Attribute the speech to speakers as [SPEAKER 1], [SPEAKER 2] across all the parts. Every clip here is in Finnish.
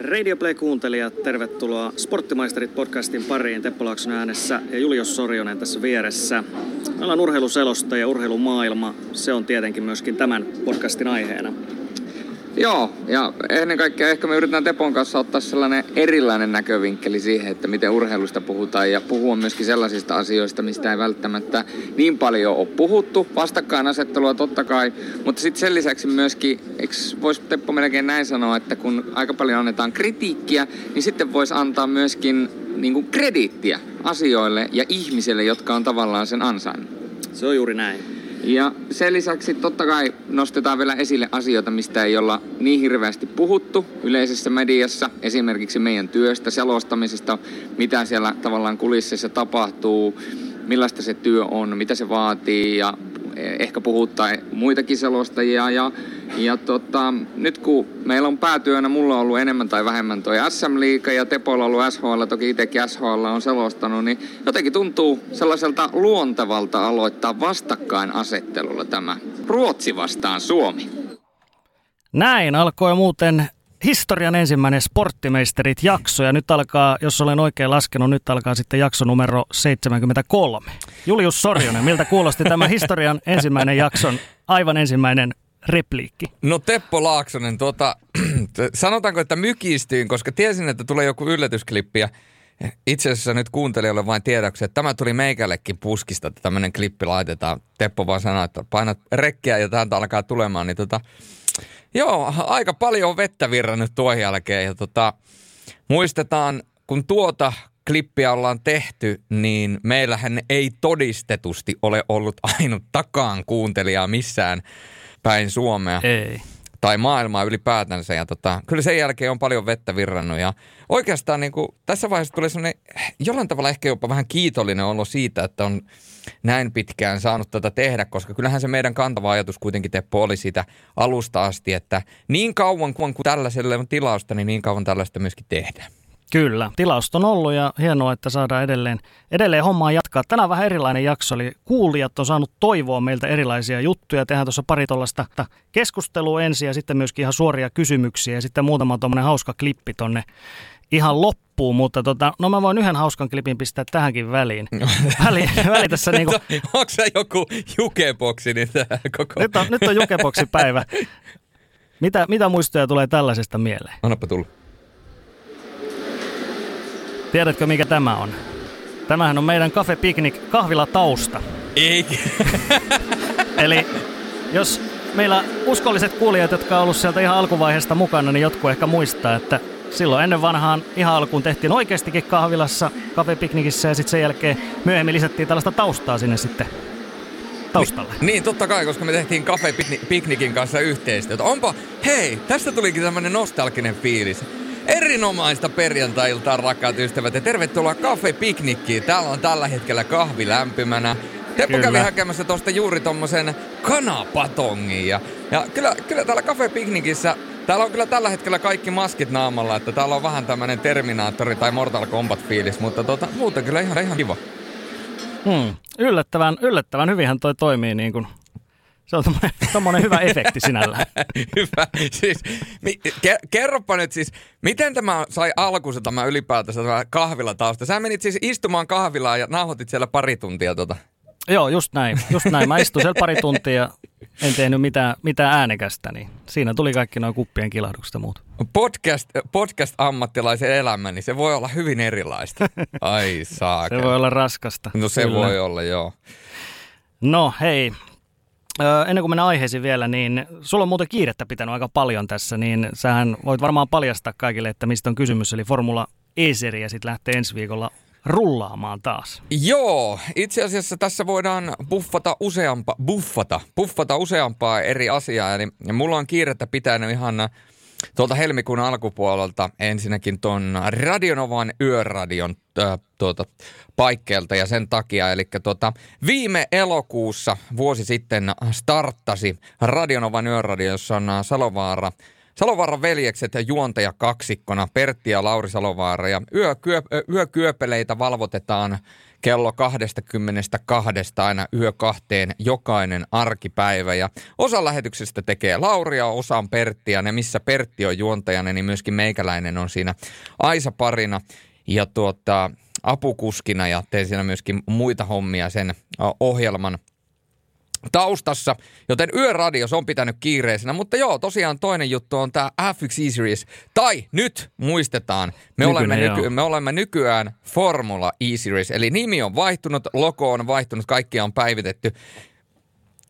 [SPEAKER 1] Radio Play-kuuntelijat, tervetuloa Sporttimaisterit podcastin pariin Teppo Laakson äänessä ja Julius Sorjonen tässä vieressä. Meillä on urheiluselosta ja urheilumaailma. Se on tietenkin myöskin tämän podcastin aiheena.
[SPEAKER 2] Joo, ja ennen kaikkea ehkä me yritetään Tepon kanssa ottaa sellainen erilainen näkövinkkeli siihen, että miten urheilusta puhutaan ja puhua myöskin sellaisista asioista, mistä ei välttämättä niin paljon ole puhuttu. Vastakkainasettelua totta kai, mutta sitten sen lisäksi myöskin, eikö voisi Teppo melkein näin sanoa, että kun aika paljon annetaan kritiikkiä, niin sitten voisi antaa myöskin niin kuin krediittiä asioille ja ihmisille, jotka on tavallaan sen ansainnut.
[SPEAKER 1] Se on juuri näin.
[SPEAKER 2] Ja sen lisäksi totta kai nostetaan vielä esille asioita, mistä ei olla niin hirveästi puhuttu yleisessä mediassa. Esimerkiksi meidän työstä, selostamisesta, mitä siellä tavallaan kulississa tapahtuu, millaista se työ on, mitä se vaatii ja ehkä puhuttaa muitakin selostajia. Ja, ja tota, nyt kun meillä on päätyönä, mulla on ollut enemmän tai vähemmän toi SM-liiga ja Tepoilla on ollut SHL, toki itsekin SHL on selostanut, niin jotenkin tuntuu sellaiselta luontevalta aloittaa vastakkainasettelulla tämä Ruotsi vastaan Suomi.
[SPEAKER 3] Näin alkoi muuten historian ensimmäinen Sporttimeisterit-jakso ja nyt alkaa, jos olen oikein laskenut, nyt alkaa sitten jakso numero 73. Julius Sorjonen, miltä kuulosti tämä historian ensimmäinen jakson aivan ensimmäinen repliikki?
[SPEAKER 4] No Teppo Laaksonen, tuota, sanotaanko, että mykistyin, koska tiesin, että tulee joku yllätysklippi ja itse asiassa nyt kuuntelijoille vain tiedoksi, että tämä tuli meikällekin puskista, että tämmöinen klippi laitetaan. Teppo vaan sanoi, että painat rekkiä ja täältä alkaa tulemaan, niin tota, Joo, aika paljon on vettä virrannut tuon jälkeen ja tota, muistetaan, kun tuota klippiä ollaan tehty, niin meillähän ei todistetusti ole ollut ainut takaan kuuntelijaa missään päin Suomea.
[SPEAKER 3] Ei.
[SPEAKER 4] Tai maailmaa ylipäätänsä. Ja tota, kyllä sen jälkeen on paljon vettä virrannut. Ja oikeastaan niin kuin, tässä vaiheessa tulee sellainen jollain tavalla ehkä jopa vähän kiitollinen olo siitä, että on näin pitkään saanut tätä tehdä, koska kyllähän se meidän kantava ajatus kuitenkin Teppo oli sitä alusta asti, että niin kauan kuin tällaiselle on tilausta, niin niin kauan tällaista myöskin tehdään.
[SPEAKER 3] Kyllä, tilausta on ollut ja hienoa, että saadaan edelleen, edelleen hommaa jatkaa. Tänään vähän erilainen jakso, eli kuulijat on saanut toivoa meiltä erilaisia juttuja. Tehdään tuossa pari tuollaista keskustelua ensin ja sitten myöskin ihan suoria kysymyksiä ja sitten muutama tuommoinen hauska klippi tonne ihan loppuun, mutta tota, no mä voin yhden hauskan klipin pistää tähänkin väliin. Väli, väli tässä niinku...
[SPEAKER 4] Onko se joku jukeboksi niin koko...
[SPEAKER 3] Nyt on, nyt on jukeboksi päivä. Mitä, mitä muistoja tulee tällaisesta mieleen?
[SPEAKER 4] Annapa tulla.
[SPEAKER 3] Tiedätkö mikä tämä on? Tämähän on meidän Cafe Picnic kahvila tausta.
[SPEAKER 4] Ei.
[SPEAKER 3] Eli jos meillä uskolliset kuulijat, jotka on ollut sieltä ihan alkuvaiheesta mukana, niin jotkut ehkä muistaa, että silloin ennen vanhaan ihan alkuun tehtiin oikeastikin kahvilassa, kafepiknikissä ja sitten sen jälkeen myöhemmin lisättiin tällaista taustaa sinne sitten taustalle.
[SPEAKER 4] Ni, niin, totta kai, koska me tehtiin Cafe Piknikin kanssa yhteistyötä. Onpa, hei, tästä tulikin tämmöinen nostalginen fiilis. Erinomaista perjantai-iltaa, rakkaat ystävät, ja tervetuloa Cafe Piknikkiin. Täällä on tällä hetkellä kahvi lämpimänä. Teppo kävi hakemässä tuosta juuri tommosen kanapatongin. Ja, ja kyllä, kyllä täällä Cafe Piknikissä Täällä on kyllä tällä hetkellä kaikki maskit naamalla, että täällä on vähän tämmönen Terminaattori tai Mortal Kombat fiilis, mutta tota, muuten kyllä ihan, ihan kiva.
[SPEAKER 3] Hmm. Yllättävän, yllättävän hyvinhän toi toimii niin kuin se on tommonen, hyvä efekti sinällä.
[SPEAKER 4] hyvä. Siis, mi, ke, kerropa nyt siis, miten tämä sai alkunsa tämä ylipäätänsä tämä kahvilatausta? Sä menit siis istumaan kahvilaan ja nauhoitit siellä pari tuntia tota.
[SPEAKER 3] Joo, just näin. Just näin. Mä istuin siellä pari tuntia ja en tehnyt mitään, mitään äänekästä, niin siinä tuli kaikki noin kuppien kilahdukset ja muut.
[SPEAKER 4] Podcast, podcast-ammattilaisen elämä, niin se voi olla hyvin erilaista. Ai saa.
[SPEAKER 3] se voi olla raskasta.
[SPEAKER 4] No se Kyllä. voi olla, joo.
[SPEAKER 3] No hei, ennen kuin mennään aiheisiin vielä, niin sulla on muuten kiirettä pitänyt aika paljon tässä, niin sähän voit varmaan paljastaa kaikille, että mistä on kysymys. Eli Formula E-seria sitten lähtee ensi viikolla rullaamaan taas.
[SPEAKER 4] Joo, itse asiassa tässä voidaan buffata useampa, buffata, buffata useampaa eri asiaa. Eli mulla on kiirettä pitänyt ihan tuolta helmikuun alkupuolelta ensinnäkin ton Radionovan yöradion äh, tuota, paikkeelta ja sen takia. Eli tuota, viime elokuussa vuosi sitten starttasi Radionovan yöradio, jossa on Salovaara – Salovaaran veljekset ja juontaja kaksikkona Pertti ja Lauri Salovaara ja yökyö, yökyöpeleitä valvotetaan kello 22 aina yö kahteen jokainen arkipäivä. Ja osa lähetyksestä tekee Lauria, osa on Pertti ja ne missä Pertti on juontajana, niin myöskin meikäläinen on siinä Aisa parina. Ja tuota, apukuskina ja teen siinä myöskin muita hommia sen ohjelman taustassa, joten yöradio on pitänyt kiireisenä. Mutta joo, tosiaan toinen juttu on tämä F1 E-Series. Tai nyt muistetaan, me, Nykyinen, olemme, nyky- me olemme nykyään Formula E-Series. Eli nimi on vaihtunut, logo on vaihtunut, kaikkia on päivitetty.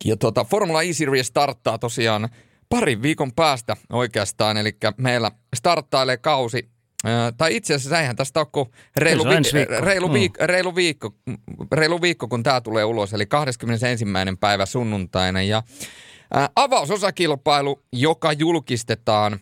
[SPEAKER 4] Ja tuota, Formula E-Series starttaa tosiaan parin viikon päästä oikeastaan. Eli meillä starttailee kausi tai itse asiassa eihän tästä ole kuin reilu, vi- viikko. Reilu, viik- mm. reilu, viikko, reilu viikko, kun tämä tulee ulos, eli 21. päivä sunnuntaina. Ja ää, avausosakilpailu, joka julkistetaan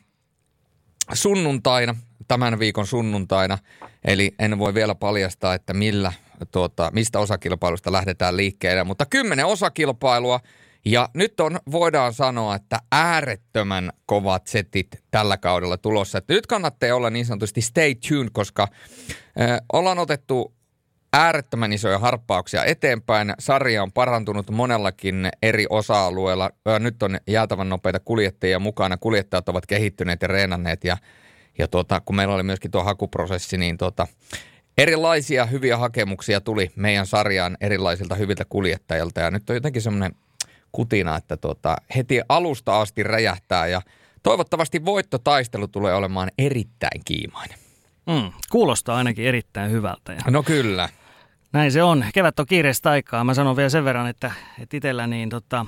[SPEAKER 4] sunnuntaina, tämän viikon sunnuntaina. Eli en voi vielä paljastaa, että millä, tuota, mistä osakilpailusta lähdetään liikkeelle, mutta kymmenen osakilpailua – ja nyt on, voidaan sanoa, että äärettömän kovat setit tällä kaudella tulossa. Että nyt kannattaa olla niin sanotusti stay tuned, koska äh, ollaan otettu äärettömän isoja harppauksia eteenpäin. Sarja on parantunut monellakin eri osa-alueilla. Nyt on jäätävän nopeita kuljettajia mukana. Kuljettajat ovat kehittyneet ja reenanneet ja, ja tuota, kun meillä oli myöskin tuo hakuprosessi, niin tuota, erilaisia hyviä hakemuksia tuli meidän sarjaan erilaisilta hyviltä kuljettajilta. Ja nyt on jotenkin semmoinen kutina, että tota, heti alusta asti räjähtää ja toivottavasti voittotaistelu tulee olemaan erittäin kiimainen.
[SPEAKER 3] Mm, kuulostaa ainakin erittäin hyvältä. Ja
[SPEAKER 4] no kyllä.
[SPEAKER 3] Näin se on. Kevät on kiireistä aikaa. Mä sanon vielä sen verran, että, että itsellä niin tota,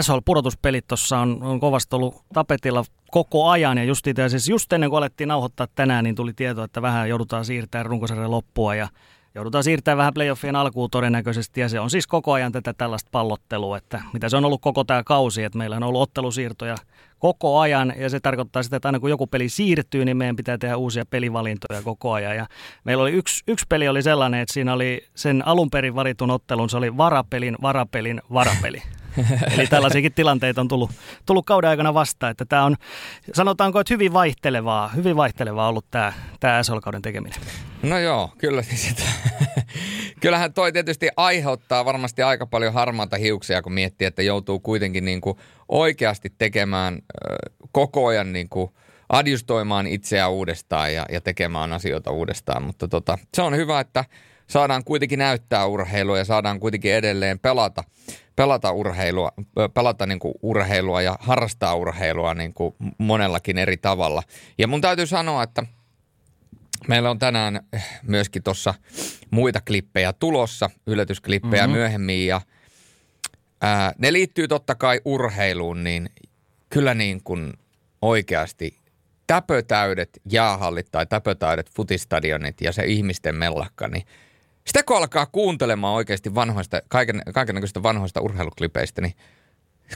[SPEAKER 3] SHL-pudotuspelit tuossa on, on kovasti ollut tapetilla koko ajan. Ja just, itse asiassa just ennen kuin alettiin nauhoittaa tänään, niin tuli tieto, että vähän joudutaan siirtämään runkosarjan loppua. Ja joudutaan siirtämään vähän playoffien alkuun todennäköisesti, ja se on siis koko ajan tätä tällaista pallottelua, että mitä se on ollut koko tämä kausi, että meillä on ollut ottelusiirtoja koko ajan, ja se tarkoittaa sitä, että aina kun joku peli siirtyy, niin meidän pitää tehdä uusia pelivalintoja koko ajan, ja meillä oli yksi, yksi peli oli sellainen, että siinä oli sen alun perin varitun ottelun, se oli varapelin, varapelin, varapeli. Eli tällaisiakin tilanteita on tullut, tullut kauden aikana vastaan, että tämä on, sanotaanko, että hyvin vaihtelevaa, hyvin vaihtelevaa ollut tämä, tämä SL-kauden tekeminen.
[SPEAKER 4] No joo, kyllä siis Kyllähän toi tietysti aiheuttaa varmasti aika paljon harmaata hiuksia, kun miettii, että joutuu kuitenkin niin kuin oikeasti tekemään koko ajan niin kuin adjustoimaan itseään uudestaan ja, ja tekemään asioita uudestaan. Mutta tota, se on hyvä, että saadaan kuitenkin näyttää urheilua ja saadaan kuitenkin edelleen pelata, pelata urheilua, pelata niin kuin urheilua ja harrastaa urheilua niin kuin monellakin eri tavalla. Ja mun täytyy sanoa, että meillä on tänään myöskin tuossa muita klippejä tulossa, yllätysklippejä mm-hmm. myöhemmin ja ää, ne liittyy totta kai urheiluun, niin kyllä niin kuin oikeasti täpötäydet jäähallit tai täpötäydet futistadionit ja se ihmisten mellakka, niin – sitä kun alkaa kuuntelemaan oikeasti vanhoista, kaiken, kaikenlaisista vanhoista urheiluklipeistä, niin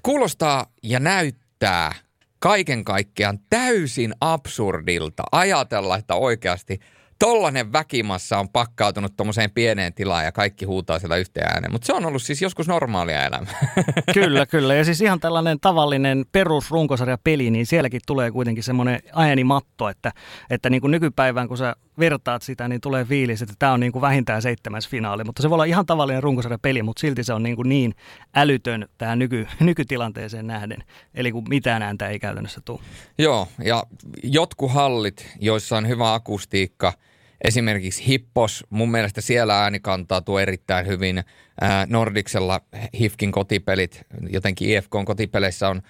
[SPEAKER 4] kuulostaa ja näyttää kaiken kaikkiaan täysin absurdilta ajatella, että oikeasti – tollanen väkimassa on pakkautunut tuommoiseen pieneen tilaan ja kaikki huutaa siellä yhteen ääneen. Mutta se on ollut siis joskus normaalia elämää.
[SPEAKER 3] Kyllä, kyllä. Ja siis ihan tällainen tavallinen perusrunkosarjapeli, niin sielläkin tulee kuitenkin semmoinen äänimatto, että, että niin kuin nykypäivään kun sä vertaat sitä, niin tulee fiilis, että tämä on niin kuin vähintään seitsemäs finaali. Mutta se voi olla ihan tavallinen runkosarjapeli, mutta silti se on niin, kuin niin älytön tähän nyky, nykytilanteeseen nähden. Eli kun mitään ääntä ei käytännössä tule.
[SPEAKER 4] Joo, ja jotkut hallit, joissa on hyvä akustiikka – Esimerkiksi Hippos, mun mielestä siellä ääni kantautuu erittäin hyvin. Nordiksella Hifkin kotipelit, jotenkin IFKn kotipeleissä on,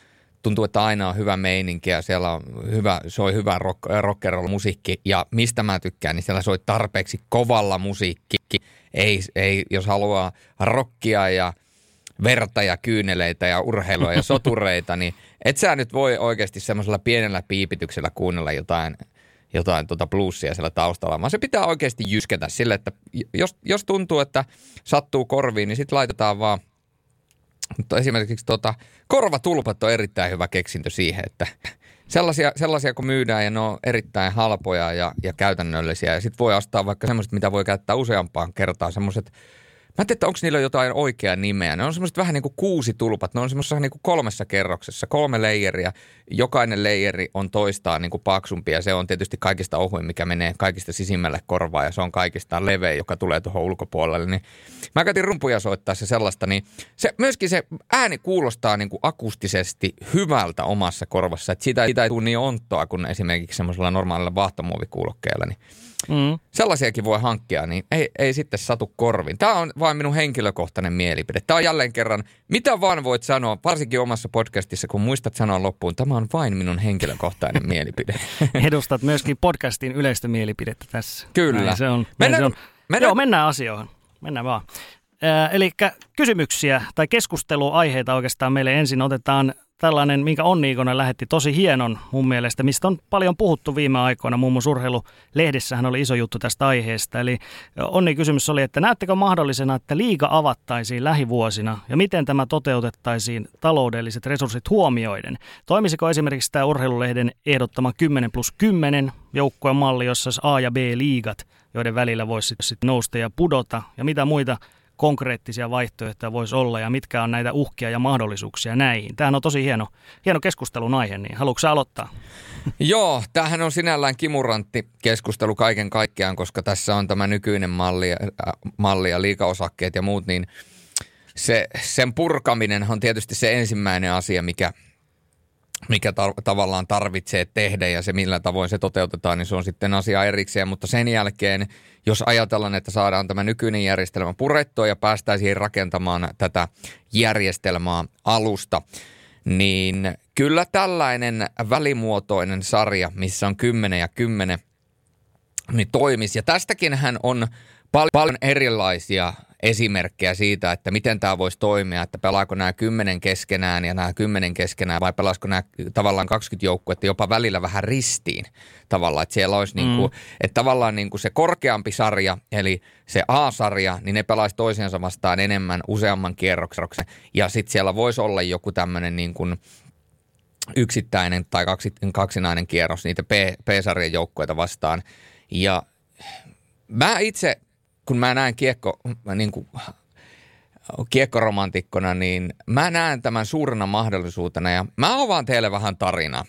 [SPEAKER 4] tuntuu, että aina on hyvä meininki ja siellä on hyvä, soi hyvä rock, rock musiikki. Ja mistä mä tykkään, niin siellä soi tarpeeksi kovalla musiikki. Ei, ei jos haluaa rockia ja verta ja kyyneleitä ja urheilua ja sotureita, niin et sä nyt voi oikeasti semmoisella pienellä piipityksellä kuunnella jotain – jotain tuota bluesia siellä taustalla, vaan se pitää oikeasti jysketä sille, että jos, jos tuntuu, että sattuu korviin, niin sitten laitetaan vaan mutta esimerkiksi tuota, korvatulpat on erittäin hyvä keksintö siihen, että sellaisia, sellaisia kun myydään ja ne on erittäin halpoja ja, ja käytännöllisiä. Ja sitten voi ostaa vaikka semmoiset, mitä voi käyttää useampaan kertaan, semmoiset Mä tiedä, onko niillä jotain oikeaa nimeä. Ne on semmoiset vähän niin kuin kuusi tulpat. Ne on semmoisessa niin kuin kolmessa kerroksessa, kolme leijeriä. Jokainen leijeri on toistaan niin kuin paksumpi ja se on tietysti kaikista ohuin, mikä menee kaikista sisimmälle korvaan ja se on kaikista leveä, joka tulee tuohon ulkopuolelle. Niin mä käytin rumpuja soittaa se sellaista, niin se, myöskin se ääni kuulostaa niin kuin akustisesti hyvältä omassa korvassa. Että siitä, siitä ei tule niin onttoa kuin esimerkiksi semmoisella normaalilla vaahtomuovikuulokkeella. Niin Mm. Sellaisiakin voi hankkia, niin ei, ei sitten satu korviin. Tämä on vain minun henkilökohtainen mielipide. Tämä on jälleen kerran, mitä vaan voit sanoa, varsinkin omassa podcastissa, kun muistat sanoa loppuun, tämä on vain minun henkilökohtainen mielipide.
[SPEAKER 3] Edustat myöskin podcastin yleistä mielipidettä tässä.
[SPEAKER 4] Kyllä. Näin
[SPEAKER 3] se on. Mennään, se on. Mennään. Joo, mennään asioihin. Mennään vaan. Äh, eli kysymyksiä tai keskusteluaiheita oikeastaan meille ensin otetaan tällainen, minkä Onni Ikonen lähetti tosi hienon mun mielestä, mistä on paljon puhuttu viime aikoina. Muun muassa urheilulehdissähän oli iso juttu tästä aiheesta. Eli Onni kysymys oli, että näettekö mahdollisena, että liiga avattaisiin lähivuosina ja miten tämä toteutettaisiin taloudelliset resurssit huomioiden? Toimisiko esimerkiksi tämä urheilulehden ehdottama 10 plus 10 joukkueen malli, jossa A- ja B-liigat, joiden välillä voisi sitten nousta ja pudota ja mitä muita konkreettisia vaihtoehtoja voisi olla ja mitkä on näitä uhkia ja mahdollisuuksia näihin. Tämähän on tosi hieno, hieno keskustelun aihe, niin haluatko aloittaa?
[SPEAKER 4] Joo, tämähän on sinällään kimurantti keskustelu kaiken kaikkiaan, koska tässä on tämä nykyinen malli, äh, malli ja liikaosakkeet ja muut, niin se, sen purkaminen on tietysti se ensimmäinen asia, mikä – mikä tar- tavallaan tarvitsee tehdä ja se millä tavoin se toteutetaan, niin se on sitten asia erikseen. Mutta sen jälkeen, jos ajatellaan, että saadaan tämä nykyinen järjestelmä purettua ja päästäisiin rakentamaan tätä järjestelmää alusta, niin kyllä tällainen välimuotoinen sarja, missä on 10 ja 10, niin toimisi. Ja tästäkin hän on paljon erilaisia esimerkkejä siitä, että miten tämä voisi toimia, että pelaako nämä kymmenen keskenään ja nämä kymmenen keskenään vai pelaisiko nämä tavallaan 20 joukkuetta jopa välillä vähän ristiin tavallaan, että siellä olisi niinku, mm. niin kuin, että tavallaan niin kuin se korkeampi sarja, eli se A-sarja, niin ne pelaisi toisiansa vastaan enemmän useamman kierroksen ja sitten siellä voisi olla joku tämmöinen niin kuin yksittäinen tai kaksi, kaksinainen kierros niitä P, P-sarjan joukkueita vastaan ja mä itse kun mä näen kiekko, niin kuin, kiekkoromantikkona, niin mä näen tämän suurena mahdollisuutena ja mä avaan teille vähän tarinaa.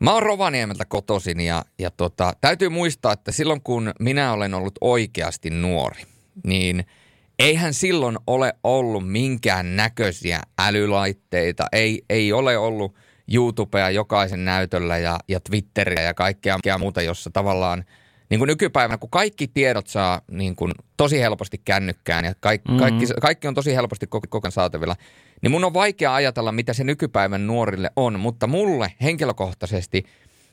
[SPEAKER 4] Mä oon Rovaniemeltä kotoisin ja, ja tota, täytyy muistaa, että silloin kun minä olen ollut oikeasti nuori, niin eihän silloin ole ollut minkään näköisiä älylaitteita, ei, ei ole ollut YouTubea jokaisen näytöllä ja, ja Twitteriä ja kaikkea muuta, jossa tavallaan – niin kuin nykypäivänä, kun kaikki tiedot saa niin kuin tosi helposti kännykkään ja kaikki, mm-hmm. kaikki, kaikki on tosi helposti koko, koko saatavilla, niin mun on vaikea ajatella, mitä se nykypäivän nuorille on, mutta mulle henkilökohtaisesti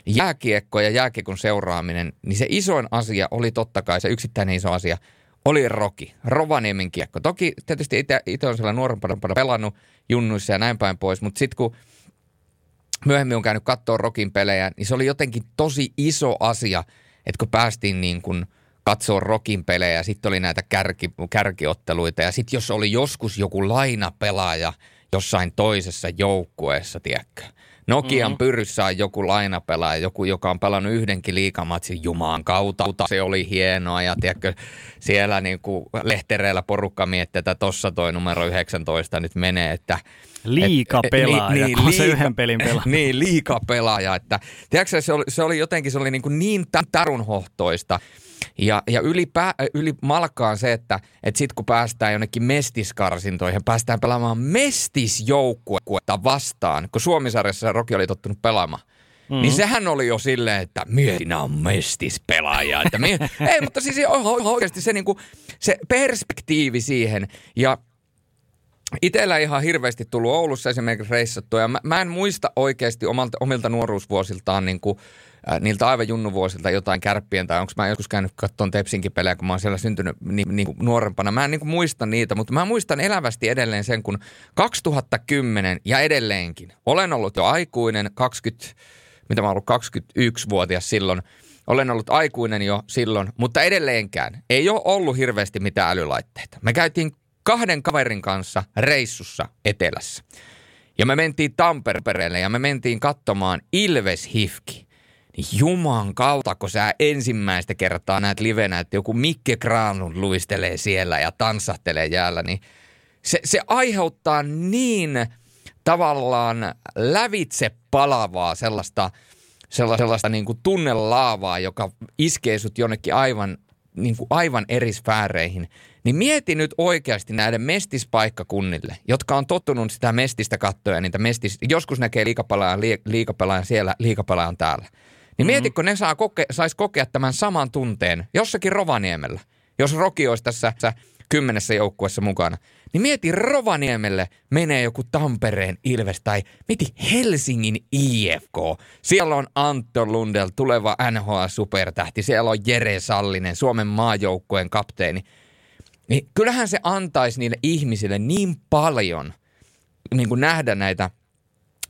[SPEAKER 4] jääkiekko ja jääkiekon seuraaminen, niin se isoin asia oli totta kai, se yksittäinen iso asia, oli Roki, Rovaniemen kiekko. Toki tietysti itse on siellä nuorempana pelannut junnuissa ja näin päin pois, mutta sitten kun myöhemmin on käynyt katsoa Rokin pelejä, niin se oli jotenkin tosi iso asia – että kun päästiin niin kuin katsoa rokin pelejä ja sitten oli näitä kärki, kärkiotteluita ja sitten jos oli joskus joku lainapelaaja jossain toisessa joukkueessa, tiedätkö, Nokian mm-hmm. pyryssä on joku lainapelaaja, joku, joka on pelannut yhdenkin liikamatsin Jumaan kautta. Se oli hienoa ja tiedätkö, siellä niin kuin lehtereillä porukka miettii, että tossa toi numero 19 nyt menee, että
[SPEAKER 3] Liika pelaaja, niin, niin, se yhden pelin pelaaja.
[SPEAKER 4] Niin, liika pelaaja. Että, tiedätkö, se oli, se oli jotenkin se oli niin, kuin niin tarunhohtoista. Ja, ja yli, pää, yli malkaan se, että, että sitten kun päästään jonnekin mestiskarsintoihin, päästään pelaamaan mestisjoukkuetta vastaan, kun Suomisarjassa Roki oli tottunut pelaamaan. Mm-hmm. Niin sehän oli jo silleen, että minä on mestispelaaja. Että mie, ei, mutta siis oikeasti se, niinku, se perspektiivi siihen. Ja Itellä ihan hirveästi tullut Oulussa esimerkiksi reissattua ja mä, mä en muista oikeasti omalta, omilta nuoruusvuosiltaan niin kuin, äh, niiltä aivan junnuvuosilta jotain kärppien tai onko mä joskus käynyt katsomaan Tepsinkin pelejä, kun mä oon siellä syntynyt niin, niin nuorempana. Mä en niin muista niitä, mutta mä muistan elävästi edelleen sen, kun 2010 ja edelleenkin olen ollut jo aikuinen, 20, mitä mä oon ollut 21-vuotias silloin, olen ollut aikuinen jo silloin, mutta edelleenkään ei ole ollut hirveästi mitään älylaitteita. Me käytiin kahden kaverin kanssa reissussa etelässä. Ja me mentiin Tampereelle ja me mentiin katsomaan Ilves Hifki. Niin juman kautta, kun sä ensimmäistä kertaa näet livenä, että joku Mikke Granlund luistelee siellä ja tanssahtelee jäällä, niin se, se aiheuttaa niin tavallaan lävitse palavaa sellaista, sellaista, sellaista niin kuin tunnelaavaa, joka iskee sut jonnekin aivan, niin kuin aivan eri sfääreihin. Niin mieti nyt oikeasti näiden mestispaikkakunnille, jotka on tottunut sitä mestistä kattoja, niitä mestis, joskus näkee liikapelaajan, liikapelaajan siellä, liikapelaajan täällä. Niin mm-hmm. mietitkö, ne saa koke, sais kokea tämän saman tunteen jossakin Rovaniemellä, jos Roki olisi tässä kymmenessä joukkuessa mukana. Niin mieti Rovaniemelle menee joku Tampereen Ilves tai mieti Helsingin IFK. Siellä on Antto Lundell, tuleva NHL-supertähti. Siellä on Jere Sallinen, Suomen maajoukkueen kapteeni. Niin kyllähän se antaisi niille ihmisille niin paljon niin kuin nähdä näitä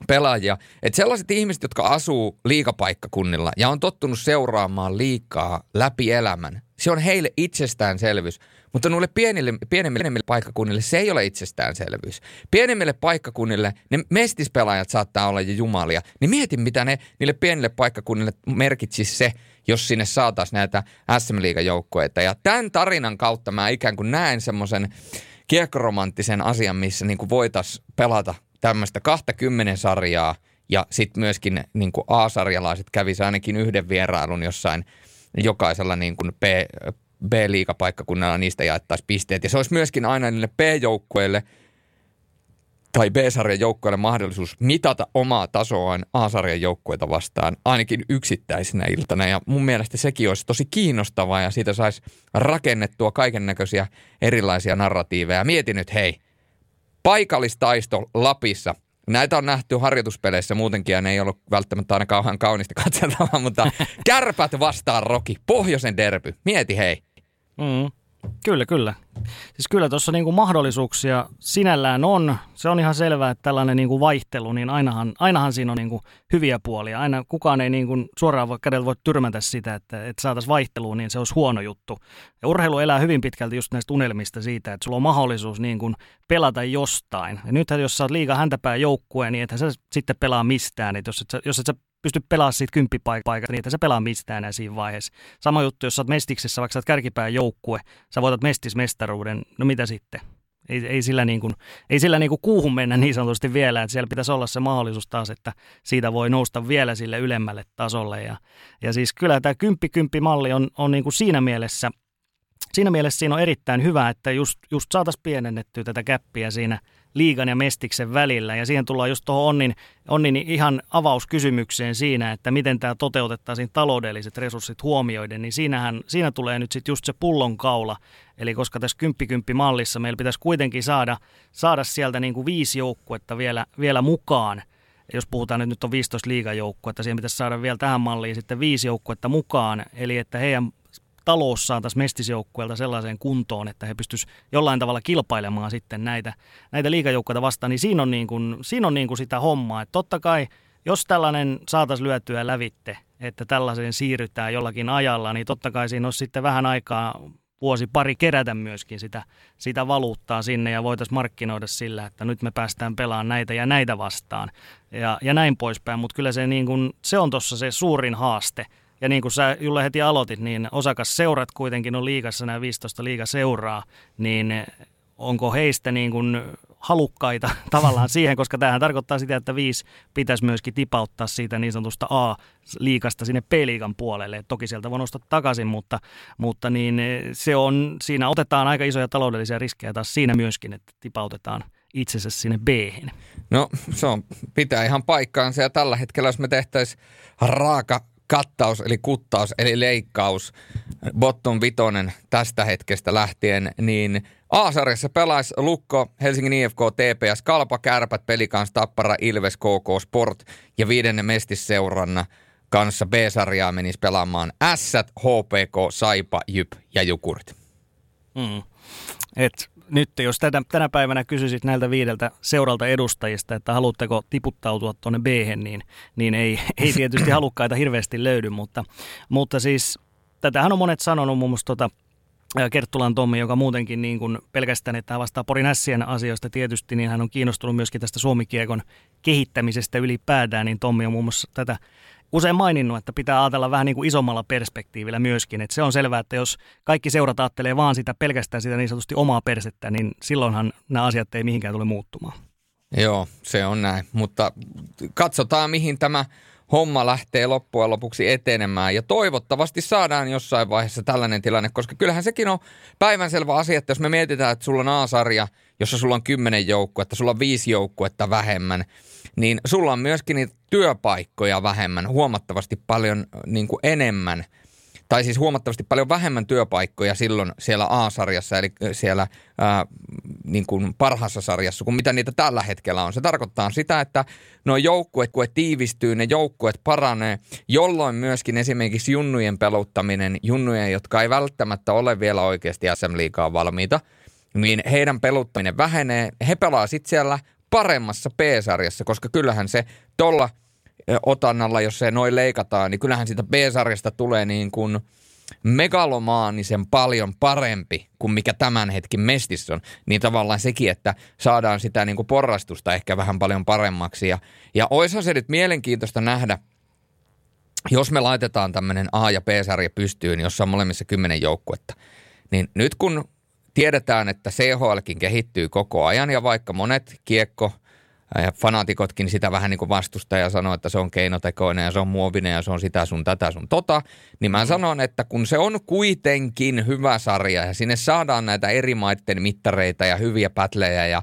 [SPEAKER 4] pelaajia. Että sellaiset ihmiset, jotka asuu liikapaikkakunnilla ja on tottunut seuraamaan liikaa läpi elämän, se on heille itsestäänselvyys. Mutta noille pienille, pienemmille paikkakunnille se ei ole itsestäänselvyys. Pienemmille paikkakunnille ne mestispelaajat saattaa olla jo jumalia. Niin mietin, mitä ne niille pienille paikkakunnille merkitsisi se, jos sinne saataisiin näitä SM joukkoita Ja tämän tarinan kautta mä ikään kuin näen semmoisen kiekkoromanttisen asian, missä niin voitaisiin pelata tämmöistä 20 sarjaa ja sitten myöskin niin kuin A-sarjalaiset kävisi ainakin yhden vierailun jossain jokaisella niin kuin B, B-liigapaikkakunnalla niistä jaettaisiin pisteet. Ja se olisi myöskin aina niille B-joukkueille tai B-sarjan joukkueille mahdollisuus mitata omaa tasoaan A-sarjan joukkueita vastaan ainakin yksittäisenä iltana. Ja mun mielestä sekin olisi tosi kiinnostavaa ja siitä saisi rakennettua kaiken näköisiä erilaisia narratiiveja. Mietin nyt, hei, paikallistaisto Lapissa – Näitä on nähty harjoituspeleissä muutenkin ja ne ei ollut välttämättä aina kauhean kaunista katseltavaa, mutta kärpät vastaan roki, pohjoisen derby. Mieti hei.
[SPEAKER 3] Mm. Kyllä, kyllä. Siis kyllä tuossa niinku mahdollisuuksia sinällään on. Se on ihan selvää, että tällainen niinku vaihtelu, niin ainahan, ainahan siinä on niinku hyviä puolia. Aina kukaan ei niinku suoraan voi, kädellä voi tyrmätä sitä, että, että saataisiin vaihteluun, niin se olisi huono juttu. Ja urheilu elää hyvin pitkälti just näistä unelmista siitä, että sulla on mahdollisuus niinku pelata jostain. Ja nythän jos sä oot liiga häntäpää joukkueen, niin että sä sitten pelaa mistään. Että jos et sä, jos et sä pysty pelaamaan siitä kymppipaikalta, niin että se pelaa mistään enää siinä vaiheessa. Sama juttu, jos sä oot Mestiksessä, vaikka sä oot kärkipään joukkue, sä voitat Mestismestaruuden, no mitä sitten? Ei, ei sillä, niin kuin, ei sillä niin kuin kuuhun mennä niin sanotusti vielä, että siellä pitäisi olla se mahdollisuus taas, että siitä voi nousta vielä sille ylemmälle tasolle. Ja, ja siis kyllä tämä kymppi-kymppi-malli on, on niin kuin siinä mielessä Siinä mielessä siinä on erittäin hyvä, että just, just saataisiin pienennettyä tätä käppiä siinä – liigan ja mestiksen välillä. Ja siihen tullaan just tuohon Onnin, Onnin ihan avauskysymykseen siinä, että miten tämä toteutettaisiin taloudelliset resurssit huomioiden, niin siinähän, siinä tulee nyt sitten just se pullonkaula. Eli koska tässä kymppi-kymppi-mallissa meillä pitäisi kuitenkin saada, saada sieltä niin kuin viisi joukkuetta vielä, vielä mukaan, jos puhutaan, että nyt on 15 liigajoukkuetta, siihen pitäisi saada vielä tähän malliin sitten viisi joukkuetta mukaan, eli että heidän talous saataisiin mestisjoukkueelta sellaiseen kuntoon, että he pystyisivät jollain tavalla kilpailemaan sitten näitä, näitä liikajoukkoita vastaan, niin siinä on, niin kuin, siinä on niin kuin sitä hommaa. Että totta kai, jos tällainen saataisiin lyötyä lävitte, että tällaiseen siirrytään jollakin ajalla, niin totta kai siinä olisi sitten vähän aikaa vuosi pari kerätä myöskin sitä, sitä valuuttaa sinne ja voitaisiin markkinoida sillä, että nyt me päästään pelaamaan näitä ja näitä vastaan ja, ja näin poispäin. Mutta kyllä se, niin kun, se on tuossa se suurin haaste – ja niin kuin sä Julle heti aloitit, niin seurat kuitenkin on liigassa, nämä 15 liigaseuraa, niin onko heistä niin kuin halukkaita tavallaan siihen, koska tämähän tarkoittaa sitä, että viisi pitäisi myöskin tipauttaa siitä niin sanotusta A-liikasta sinne P-liigan puolelle. Toki sieltä voi nostaa takaisin, mutta, mutta niin se on, siinä otetaan aika isoja taloudellisia riskejä taas siinä myöskin, että tipautetaan itsensä sinne b
[SPEAKER 4] No se on, pitää ihan paikkaansa. Ja tällä hetkellä jos me tehtäisiin raaka kattaus eli kuttaus eli leikkaus bottom vitonen tästä hetkestä lähtien, niin A-sarjassa pelaisi Lukko, Helsingin IFK, TPS, Kalpa, Kärpät, Pelikans, Tappara, Ilves, KK, Sport ja viidennen mestisseuranna kanssa B-sarjaa menisi pelaamaan Ässät, HPK, Saipa, Jyp ja Jukurit.
[SPEAKER 3] Mm. Et nyt jos tänä, tänä päivänä kysyisit näiltä viideltä seuralta edustajista, että haluatteko tiputtautua tuonne b niin, niin ei, ei tietysti halukkaita hirveästi löydy, mutta, mutta siis tätähän on monet sanonut, muun muassa tota, Kerttulan Tommi, joka muutenkin niin kuin pelkästään, että hän vastaa Porin Ässien asioista tietysti, niin hän on kiinnostunut myöskin tästä suomikiekon kehittämisestä ylipäätään, niin Tommi on muun muassa tätä usein maininnut, että pitää ajatella vähän niin kuin isommalla perspektiivillä myöskin. Että se on selvää, että jos kaikki seurat ajattelee vaan sitä pelkästään sitä niin sanotusti omaa persettä, niin silloinhan nämä asiat ei mihinkään tule muuttumaan.
[SPEAKER 4] Joo, se on näin. Mutta katsotaan, mihin tämä homma lähtee loppujen lopuksi etenemään. Ja toivottavasti saadaan jossain vaiheessa tällainen tilanne, koska kyllähän sekin on päivänselvä asia, että jos me mietitään, että sulla on A-sarja, jossa sulla on kymmenen joukkuetta, sulla on viisi joukkuetta vähemmän, niin sulla on myöskin niitä työpaikkoja vähemmän, huomattavasti paljon niin kuin enemmän – tai siis huomattavasti paljon vähemmän työpaikkoja silloin siellä A-sarjassa, eli siellä ää, niin kuin parhaassa sarjassa, kuin mitä niitä tällä hetkellä on. Se tarkoittaa sitä, että nuo joukkueet, kun tiivistyy, ne joukkueet paranee, jolloin myöskin esimerkiksi junnujen peluttaminen, junnujen, jotka ei välttämättä ole vielä oikeasti SM-liikaa valmiita, niin heidän peluttaminen vähenee. He pelaa sitten siellä paremmassa P-sarjassa, koska kyllähän se tuolla – otannalla, jos se noin leikataan, niin kyllähän siitä B-sarjasta tulee niin kuin megalomaanisen paljon parempi kuin mikä tämän hetkin mestissä on. Niin tavallaan sekin, että saadaan sitä niin kuin porrastusta ehkä vähän paljon paremmaksi. Ja, ja oishan se nyt mielenkiintoista nähdä, jos me laitetaan tämmöinen A- ja B-sarja pystyyn, jossa on molemmissa kymmenen joukkuetta, niin nyt kun tiedetään, että CHLkin kehittyy koko ajan ja vaikka monet kiekko ja fanaatikotkin sitä vähän niin kuin vastustaa ja sanoo, että se on keinotekoinen ja se on muovinen ja se on sitä sun tätä sun tota, niin mä mm. sanon, että kun se on kuitenkin hyvä sarja ja sinne saadaan näitä eri maiden mittareita ja hyviä pätlejä ja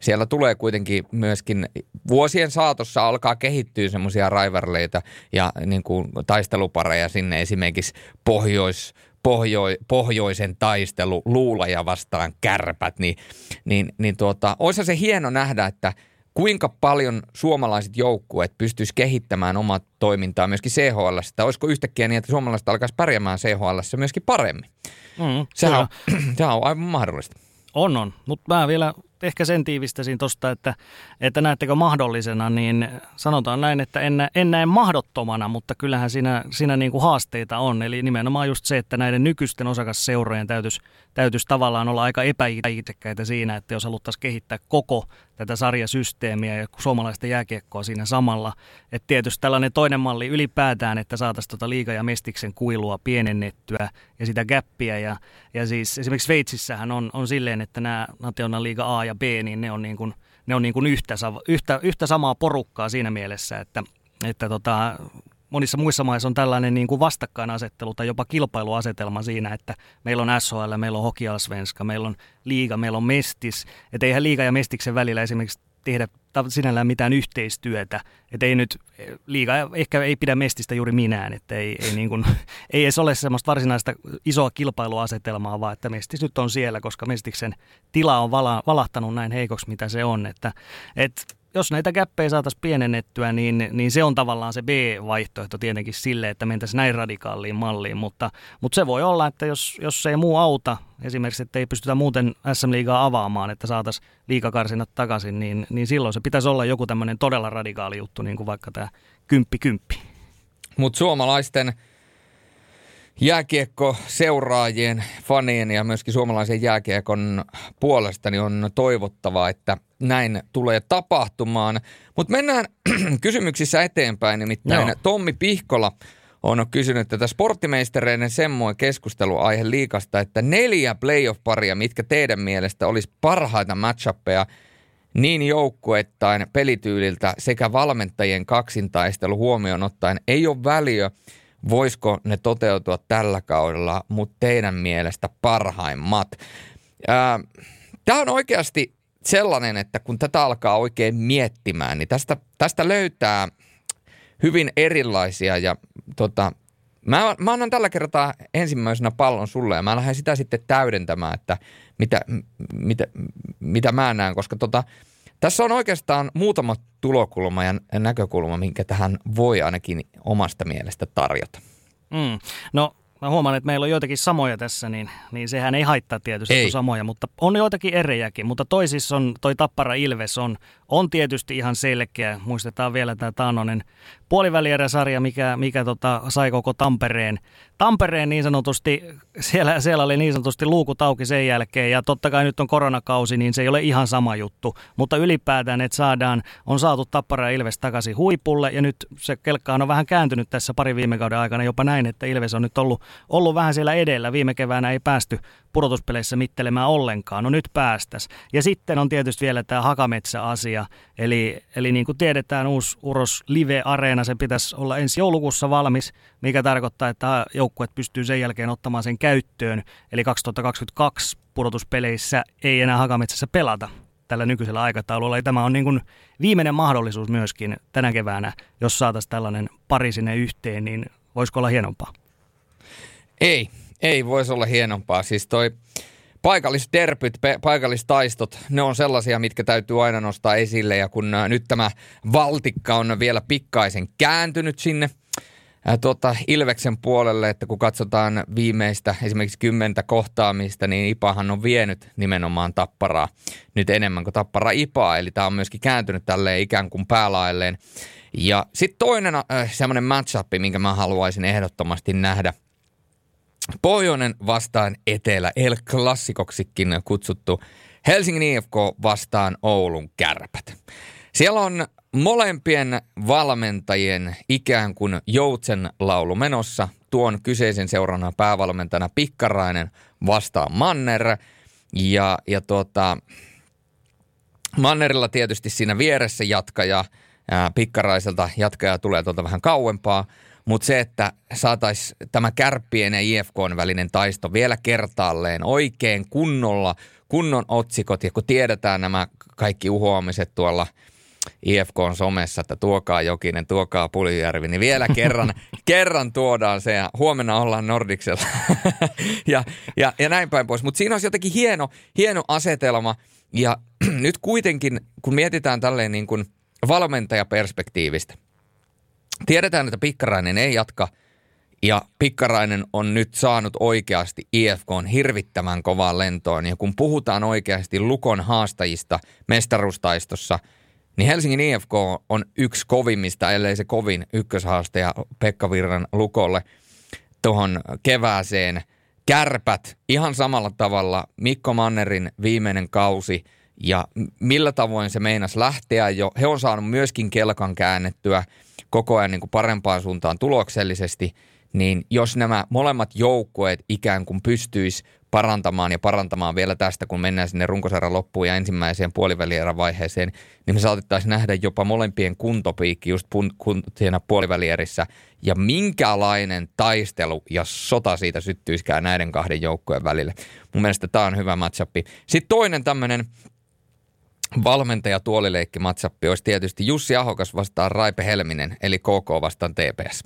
[SPEAKER 4] siellä tulee kuitenkin myöskin vuosien saatossa alkaa kehittyä semmoisia raivarleita ja niin kuin taistelupareja sinne esimerkiksi pohjois, pohjo, pohjoisen taistelu luulaja vastaan kärpät, niin, niin, niin tuota, olisi se hieno nähdä, että – kuinka paljon suomalaiset joukkueet pystyisivät kehittämään omaa toimintaa myöskin CHL, että olisiko yhtäkkiä niin, että suomalaiset alkaisi pärjäämään CHL myöskin paremmin. Mm, sehän, on, sehän on aivan mahdollista.
[SPEAKER 3] On, on. Mutta mä vielä ehkä sen tiivistäisin tuosta, että, että näettekö mahdollisena, niin sanotaan näin, että en, en näe mahdottomana, mutta kyllähän siinä, siinä niin kuin haasteita on. Eli nimenomaan just se, että näiden nykyisten osakasseurojen täytyisi, täytyisi tavallaan olla aika epäitsekkäitä siinä, että jos haluttaisiin kehittää koko tätä sarjasysteemiä ja suomalaista jääkiekkoa siinä samalla. Että tietysti tällainen toinen malli ylipäätään, että saataisiin tuota liiga- ja mestiksen kuilua pienennettyä ja sitä gäppiä. Ja, ja siis esimerkiksi Sveitsissähän on, on silleen, että nämä National Liiga A ja B, niin ne on niin kuin, ne on niin kuin yhtä, yhtä, yhtä samaa porukkaa siinä mielessä, että, että tota, monissa muissa maissa on tällainen niin kuin vastakkainasettelu tai jopa kilpailuasetelma siinä, että meillä on SHL, meillä on Hockey Svenska, meillä on liiga, meillä on mestis. Että eihän liiga ja mestiksen välillä esimerkiksi tehdä sinällään mitään yhteistyötä. Että ei nyt, liiga ehkä ei pidä mestistä juuri minään, että ei, ei, niin kuin, ei edes ole semmoista varsinaista isoa kilpailuasetelmaa, vaan että mestis nyt on siellä, koska mestiksen tila on vala, valahtanut näin heikoksi, mitä se on. Että, että jos näitä käppejä saataisiin pienennettyä, niin, niin se on tavallaan se B-vaihtoehto tietenkin sille, että mentäisiin näin radikaaliin malliin, mutta, mutta se voi olla, että jos, jos ei muu auta, esimerkiksi että ei pystytä muuten SM-liigaa avaamaan, että saataisiin liikakarsinat takaisin, niin, niin silloin se pitäisi olla joku tämmöinen todella radikaali juttu, niin kuin vaikka tämä kymppi-kymppi.
[SPEAKER 4] Mutta suomalaisten jääkiekko seuraajien, fanien ja myöskin suomalaisen jääkiekon puolesta niin on toivottavaa, että näin tulee tapahtumaan. Mutta mennään kysymyksissä eteenpäin, nimittäin Joo. Tommi Pihkola on kysynyt tätä sporttimeistereiden semmoinen keskusteluaihe liikasta, että neljä playoff-paria, mitkä teidän mielestä olisi parhaita matchappeja niin joukkuettain, pelityyliltä sekä valmentajien kaksintaistelu huomioon ottaen, ei ole väliä, voisiko ne toteutua tällä kaudella, mutta teidän mielestä parhaimmat. Tämä on oikeasti sellainen, että kun tätä alkaa oikein miettimään, niin tästä, tästä löytää hyvin erilaisia ja tota, mä, mä annan tällä kertaa ensimmäisenä pallon sulle ja mä lähden sitä sitten täydentämään, että mitä, mitä, mitä mä näen, koska tota, tässä on oikeastaan muutama tulokulma ja näkökulma, minkä tähän voi ainakin omasta mielestä tarjota.
[SPEAKER 3] Mm. No mä huomaan, että meillä on joitakin samoja tässä, niin, niin sehän ei haittaa tietysti ei. samoja, mutta on joitakin erejäkin. Mutta toisissa on, toi Tappara Ilves on, on tietysti ihan selkeä. Muistetaan vielä tämä taanoinen puolivälieräsarja, mikä, mikä tota, sai koko Tampereen, Tampereen niin sanotusti, siellä, siellä oli niin sanotusti luukut auki sen jälkeen ja totta kai nyt on koronakausi, niin se ei ole ihan sama juttu, mutta ylipäätään, että saadaan, on saatu Tappara ja Ilves takaisin huipulle ja nyt se kelkka on vähän kääntynyt tässä pari viime kauden aikana jopa näin, että Ilves on nyt ollut, ollut vähän siellä edellä. Viime keväänä ei päästy pudotuspeleissä mittelemään ollenkaan. No nyt päästäs. Ja sitten on tietysti vielä tämä Hakametsä-asia. Eli, eli niin kuin tiedetään, uusi Uros Live-areena, se pitäisi olla ensi joulukuussa valmis, mikä tarkoittaa, että joukkueet pystyy sen jälkeen ottamaan sen käyttöön. Eli 2022 pudotuspeleissä ei enää Hakametsässä pelata tällä nykyisellä aikataululla. Eli tämä on niin kuin viimeinen mahdollisuus myöskin tänä keväänä, jos saataisiin tällainen pari sinne yhteen, niin voisiko olla hienompaa?
[SPEAKER 4] Ei, ei voisi olla hienompaa. Siis toi paikallisderpyt, paikallistaistot, ne on sellaisia, mitkä täytyy aina nostaa esille. Ja kun äh, nyt tämä valtikka on vielä pikkaisen kääntynyt sinne äh, tuota, Ilveksen puolelle, että kun katsotaan viimeistä esimerkiksi kymmentä kohtaamista, niin Ipahan on vienyt nimenomaan Tapparaa nyt enemmän kuin Tappara Ipaa. Eli tämä on myöskin kääntynyt tälleen ikään kuin päälailleen. Ja sitten toinen äh, semmoinen matchup, minkä mä haluaisin ehdottomasti nähdä – Pohjoinen vastaan etelä, El Klassikoksikin kutsuttu Helsingin IFK vastaan Oulun kärpät. Siellä on molempien valmentajien ikään kuin joutsen laulu menossa. Tuon kyseisen seurana päävalmentajana Pikkarainen vastaan Manner. Ja, ja tuota, Mannerilla tietysti siinä vieressä jatkaja, ää, Pikkaraiselta jatkaja tulee tuolta vähän kauempaa – mutta se, että saataisiin tämä kärppien ja IFKn välinen taisto vielä kertaalleen oikein kunnolla, kunnon otsikot. Ja kun tiedetään nämä kaikki uhoamiset tuolla IFKn somessa, että tuokaa Jokinen, tuokaa Puljärvi, niin vielä kerran, kerran tuodaan se ja huomenna ollaan Nordiksella ja, ja, ja näin päin pois. Mutta siinä olisi jotenkin hieno, hieno asetelma ja nyt kuitenkin, kun mietitään tälleen niin kuin valmentajaperspektiivistä – Tiedetään, että Pikkarainen ei jatka ja Pikkarainen on nyt saanut oikeasti IFK on hirvittävän kovaan lentoon. Ja kun puhutaan oikeasti Lukon haastajista mestaruustaistossa, niin Helsingin IFK on yksi kovimmista, ellei se kovin ykköshaastaja Pekka Virran Lukolle tuohon kevääseen. Kärpät ihan samalla tavalla Mikko Mannerin viimeinen kausi ja millä tavoin se meinas lähteä jo. He on saanut myöskin kelkan käännettyä – koko ajan niin kuin parempaan suuntaan tuloksellisesti, niin jos nämä molemmat joukkueet ikään kuin pystyis parantamaan ja parantamaan vielä tästä, kun mennään sinne runkosarjan loppuun ja ensimmäiseen puolivälierän vaiheeseen, niin me saatettaisiin nähdä jopa molempien kuntopiikki just pun, kun, siinä puolivälierissä. Ja minkälainen taistelu ja sota siitä syttyisikään näiden kahden joukkojen välille. Mun mielestä tämä on hyvä matchup. Sitten toinen tämmöinen valmentaja tuolileikki matsappi olisi tietysti Jussi Ahokas vastaan Raipe Helminen, eli KK vastaan TPS.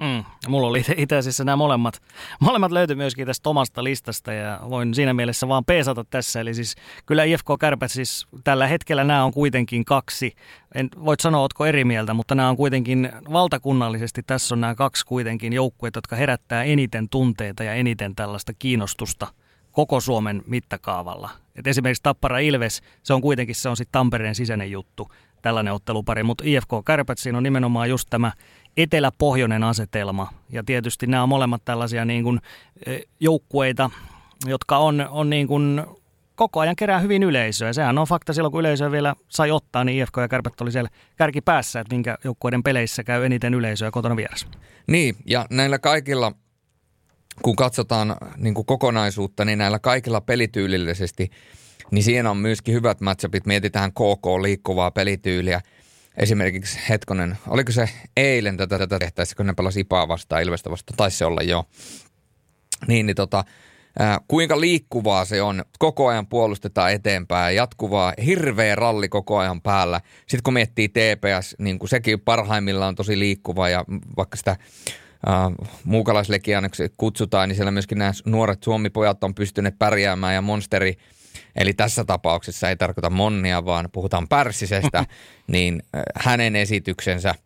[SPEAKER 3] Mm, mulla oli itse asiassa nämä molemmat, molemmat löytyi myöskin tästä omasta listasta ja voin siinä mielessä vaan peesata tässä. Eli siis kyllä IFK Kärpät siis tällä hetkellä nämä on kuitenkin kaksi, en voit sanoa, otko eri mieltä, mutta nämä on kuitenkin valtakunnallisesti, tässä on nämä kaksi kuitenkin joukkueita, jotka herättää eniten tunteita ja eniten tällaista kiinnostusta koko Suomen mittakaavalla. Et esimerkiksi Tappara Ilves, se on kuitenkin se on sitten Tampereen sisäinen juttu, tällainen ottelupari, mutta IFK Kärpät siinä on nimenomaan just tämä etelä-pohjoinen asetelma. Ja tietysti nämä on molemmat tällaisia niin kuin, e, joukkueita, jotka on, on niin kuin koko ajan kerää hyvin yleisöä. Sehän on fakta silloin, kun yleisöä vielä sai ottaa, niin IFK ja Kärpät oli siellä kärkipäässä, että minkä joukkueiden peleissä käy eniten yleisöä kotona vieressä.
[SPEAKER 4] Niin, ja näillä kaikilla kun katsotaan niin kuin kokonaisuutta, niin näillä kaikilla pelityylillisesti, niin siinä on myöskin hyvät matchupit. Mietitään KK liikkuvaa pelityyliä. Esimerkiksi hetkonen, oliko se eilen tätä, tätä tehtäessä, kun ne pelasi Ipaa vastaan, Ilvestä vastaan, taisi se olla jo. Niin, niin tota, ää, kuinka liikkuvaa se on. Koko ajan puolustetaan eteenpäin, jatkuvaa, hirveä ralli koko ajan päällä. Sitten kun miettii TPS, niin kuin sekin parhaimmillaan on tosi liikkuva ja vaikka sitä äh, kutsutaan, niin siellä myöskin nämä nuoret suomipojat on pystyneet pärjäämään ja monsteri, eli tässä tapauksessa ei tarkoita monnia, vaan puhutaan pärssisestä, niin hänen esityksensä –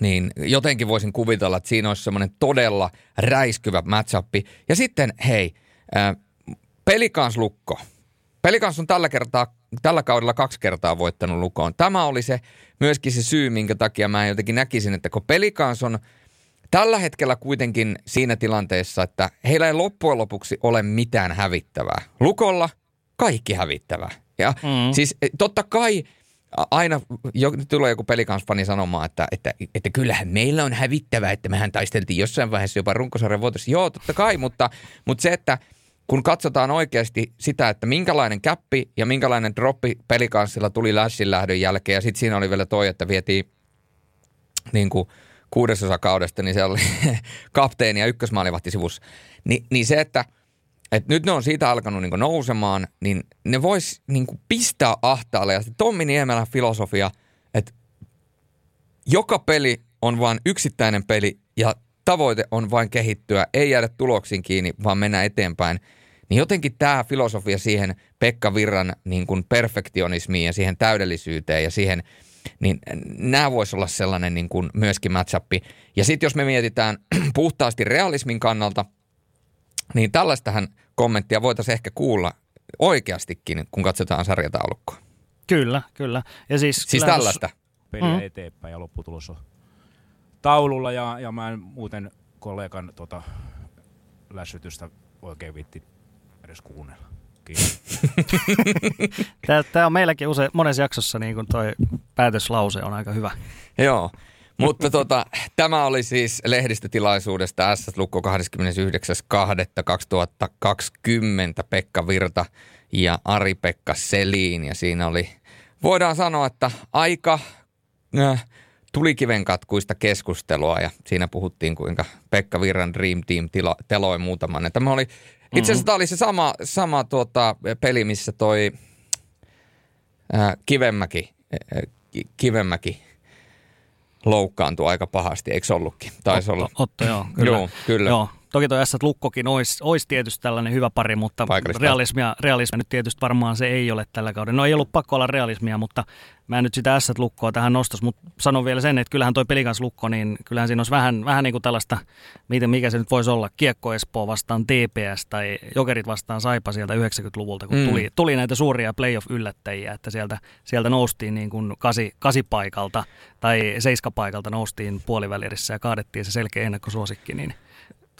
[SPEAKER 4] niin jotenkin voisin kuvitella, että siinä olisi semmoinen todella räiskyvä matchup. Ja sitten, hei, äh, pelikansλukko. Pelikans on tällä, kertaa, tällä kaudella kaksi kertaa voittanut lukoon. Tämä oli se myöskin se syy, minkä takia mä jotenkin näkisin, että kun Pelikans on tällä hetkellä kuitenkin siinä tilanteessa, että heillä ei loppujen lopuksi ole mitään hävittävää. Lukolla kaikki hävittävää. Ja mm. siis eh, totta kai aina jo, tulee joku pelikansfani sanomaan, että, että, että kyllähän meillä on hävittävää, että mehän taisteltiin jossain vaiheessa jopa runkosarjan voitossa. Joo, totta kai, mutta, mutta se, että kun katsotaan oikeasti sitä, että minkälainen käppi ja minkälainen droppi pelikanssilla tuli Lashin lähdön jälkeen, ja sitten siinä oli vielä toi, että vietiin niin kuin kuudesosa kaudesta, niin se oli kapteeni ja ykkösmaalivahti sivussa. Ni, niin se, että – että nyt ne on siitä alkanut niin nousemaan, niin ne vois niin pistää ahtaalle. Ja Tommi Niemelän filosofia, että joka peli on vain yksittäinen peli ja tavoite on vain kehittyä, ei jäädä tuloksiin kiinni, vaan mennä eteenpäin. Niin jotenkin tämä filosofia siihen Pekka Virran niin kuin perfektionismiin ja siihen täydellisyyteen ja siihen, niin nämä voisi olla sellainen niin kuin myöskin matchappi. Ja sitten jos me mietitään puhtaasti realismin kannalta – niin tällaistähän kommenttia voitaisiin ehkä kuulla oikeastikin, kun katsotaan sarjataulukkoa.
[SPEAKER 3] Kyllä, kyllä. Ja siis,
[SPEAKER 4] siis tällaista.
[SPEAKER 5] Peliä mm. eteenpäin ja lopputulos on taululla ja, ja mä en muuten kollegan tota, lässytystä oikein vitti edes kuunnella.
[SPEAKER 3] Tämä on meilläkin usein, monessa jaksossa niin kuin toi päätöslause on aika hyvä.
[SPEAKER 4] Joo. Mutta tota, tämä oli siis lehdistötilaisuudesta S-lukko 29.2.2020 Pekka Virta ja Ari-Pekka Selin. Ja siinä oli, voidaan sanoa, että aika äh, tulikiven katkuista keskustelua ja siinä puhuttiin kuinka Pekka Virran Dream Team tilo, teloi muutaman. Tämä oli, itse asiassa mm-hmm. tämä oli se sama, sama tuota, peli, missä toi äh, Kivemäki, äh, Kivemäki loukkaantui aika pahasti, eikö ollutkin? Taisi
[SPEAKER 3] Otto,
[SPEAKER 4] olla.
[SPEAKER 3] Otto, joo, kyllä.
[SPEAKER 4] Joo, kyllä.
[SPEAKER 3] Joo. Toki tuo S Lukkokin olisi, olisi tietysti tällainen hyvä pari, mutta realismia, realismia nyt tietysti varmaan se ei ole tällä kaudella. No ei ollut pakko olla realismia, mutta mä en nyt sitä S Lukkoa tähän nostas, mutta sanon vielä sen, että kyllähän toi pelikans Lukko, niin kyllähän siinä olisi vähän, vähän niin kuin tällaista, miten, mikä se nyt voisi olla, Kiekko Espoo vastaan TPS tai Jokerit vastaan Saipa sieltä 90-luvulta, kun mm. tuli, tuli näitä suuria playoff-yllättäjiä, että sieltä, sieltä noustiin niin kuin kasi, kasipaikalta tai seiskapaikalta noustiin puolivälirissä ja kaadettiin se selkeä ennakkosuosikki, niin –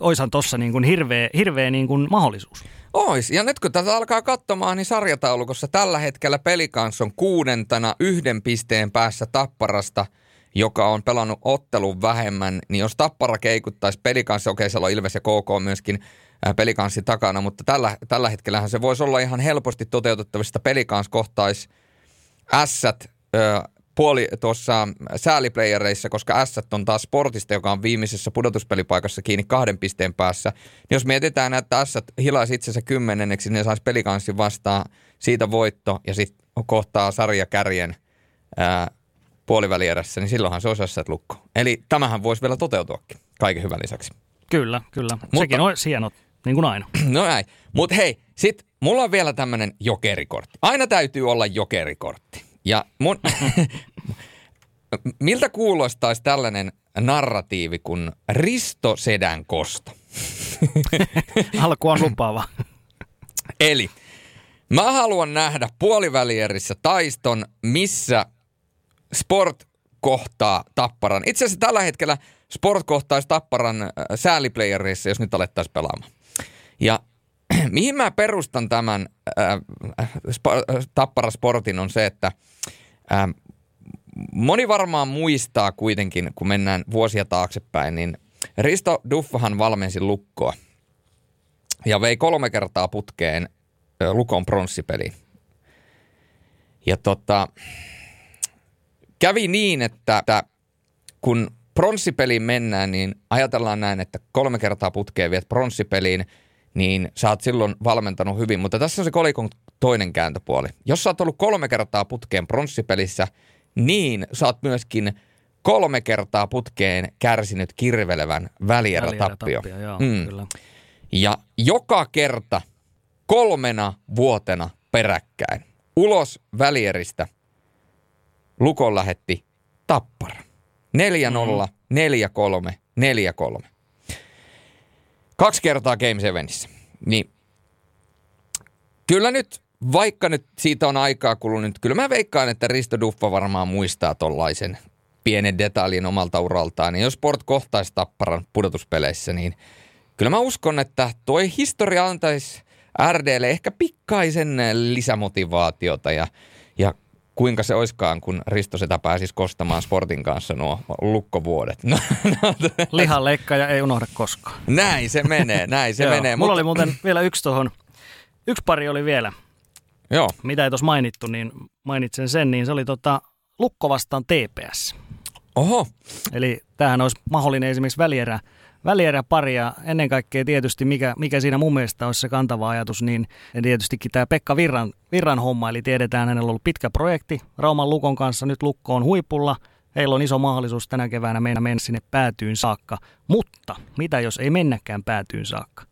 [SPEAKER 3] oishan tuossa niin hirveä, hirveä niin kuin mahdollisuus.
[SPEAKER 4] Ois. Ja nyt kun tätä alkaa katsomaan, niin sarjataulukossa tällä hetkellä pelikans on kuudentana yhden pisteen päässä Tapparasta, joka on pelannut ottelun vähemmän. Niin jos Tappara keikuttaisi pelikanssi, okei siellä on Ilves ja KK myöskin pelikanssi takana, mutta tällä, tällä hetkellähän se voisi olla ihan helposti toteutettavista. Pelikans kohtaisi ässät puoli tuossa sääliplayereissa, koska S on taas sportista, joka on viimeisessä pudotuspelipaikassa kiinni kahden pisteen päässä. Niin jos mietitään, että S hilaisi itsensä kymmenenneksi, niin ne saisi pelikanssin vastaan siitä voitto ja sitten kohtaa sarjakärjen ää, puolivälierässä, niin silloinhan se olisi S lukko. Eli tämähän voisi vielä toteutuakin kaiken hyvän lisäksi.
[SPEAKER 3] Kyllä, kyllä. Mutta, Sekin on hieno, niin kuin aina.
[SPEAKER 4] No näin. Mutta hei, sit mulla on vielä tämmöinen jokerikortti. Aina täytyy olla jokerikortti. Ja mun, miltä kuulostaisi tällainen narratiivi kuin Risto Sedän kosto?
[SPEAKER 3] Alku on lupaava.
[SPEAKER 4] Eli mä haluan nähdä puolivälierissä taiston, missä Sport kohtaa Tapparan. Itse asiassa tällä hetkellä Sport kohtaisi Tapparan äh, sääliplayerissa, jos nyt alettaisiin pelaamaan. Ja mihin mä perustan tämän äh, äh, Tappara Sportin on se, että äh, moni varmaan muistaa kuitenkin, kun mennään vuosia taaksepäin, niin Risto Duffahan valmensi lukkoa ja vei kolme kertaa putkeen äh, Lukon pronssipeliin. Ja tota, kävi niin, että, että kun pronssipeliin mennään, niin ajatellaan näin, että kolme kertaa putkeen viet pronssipeliin – niin sä oot silloin valmentanut hyvin. Mutta tässä on se kolikon toinen kääntöpuoli. Jos sä oot ollut kolme kertaa putkeen pronssipelissä, niin sä oot myöskin kolme kertaa putkeen kärsinyt kirvelevän välierätappio.
[SPEAKER 3] mm.
[SPEAKER 4] Ja joka kerta kolmena vuotena peräkkäin ulos välieristä Lukon lähetti Tappara. 4-0, mm. 4-3, 4-3. Kaksi kertaa Game Sevenissä. Niin kyllä nyt vaikka nyt siitä on aikaa kulunut, kyllä mä veikkaan, että Risto Duffa varmaan muistaa tollaisen pienen detaljin omalta uraltaan. Niin jos Sport kohtaisi Tapparan pudotuspeleissä, niin kyllä mä uskon, että toi historia antaisi RDlle ehkä pikkaisen lisämotivaatiota ja, ja kuinka se oiskaan, kun Risto sitä pääsisi kostamaan Sportin kanssa nuo lukkovuodet. No,
[SPEAKER 3] no, Lihan ja ei unohda koskaan.
[SPEAKER 4] Näin se menee, näin se menee.
[SPEAKER 3] Mulla mutta... oli muuten vielä yksi tuohon, yksi pari oli vielä.
[SPEAKER 4] Joo.
[SPEAKER 3] Mitä ei tuossa mainittu, niin mainitsen sen, niin se oli tota Lukko vastaan TPS.
[SPEAKER 4] Oho.
[SPEAKER 3] Eli tämähän olisi mahdollinen esimerkiksi välierä, välierä pari ja ennen kaikkea tietysti mikä, mikä siinä mun mielestä olisi se kantava ajatus, niin tietystikin tämä Pekka Virran, Virran homma, eli tiedetään hänellä on ollut pitkä projekti Rauman Lukon kanssa, nyt Lukko on huipulla, heillä on iso mahdollisuus tänä keväänä mennä, mennä sinne päätyyn saakka, mutta mitä jos ei mennäkään päätyyn saakka?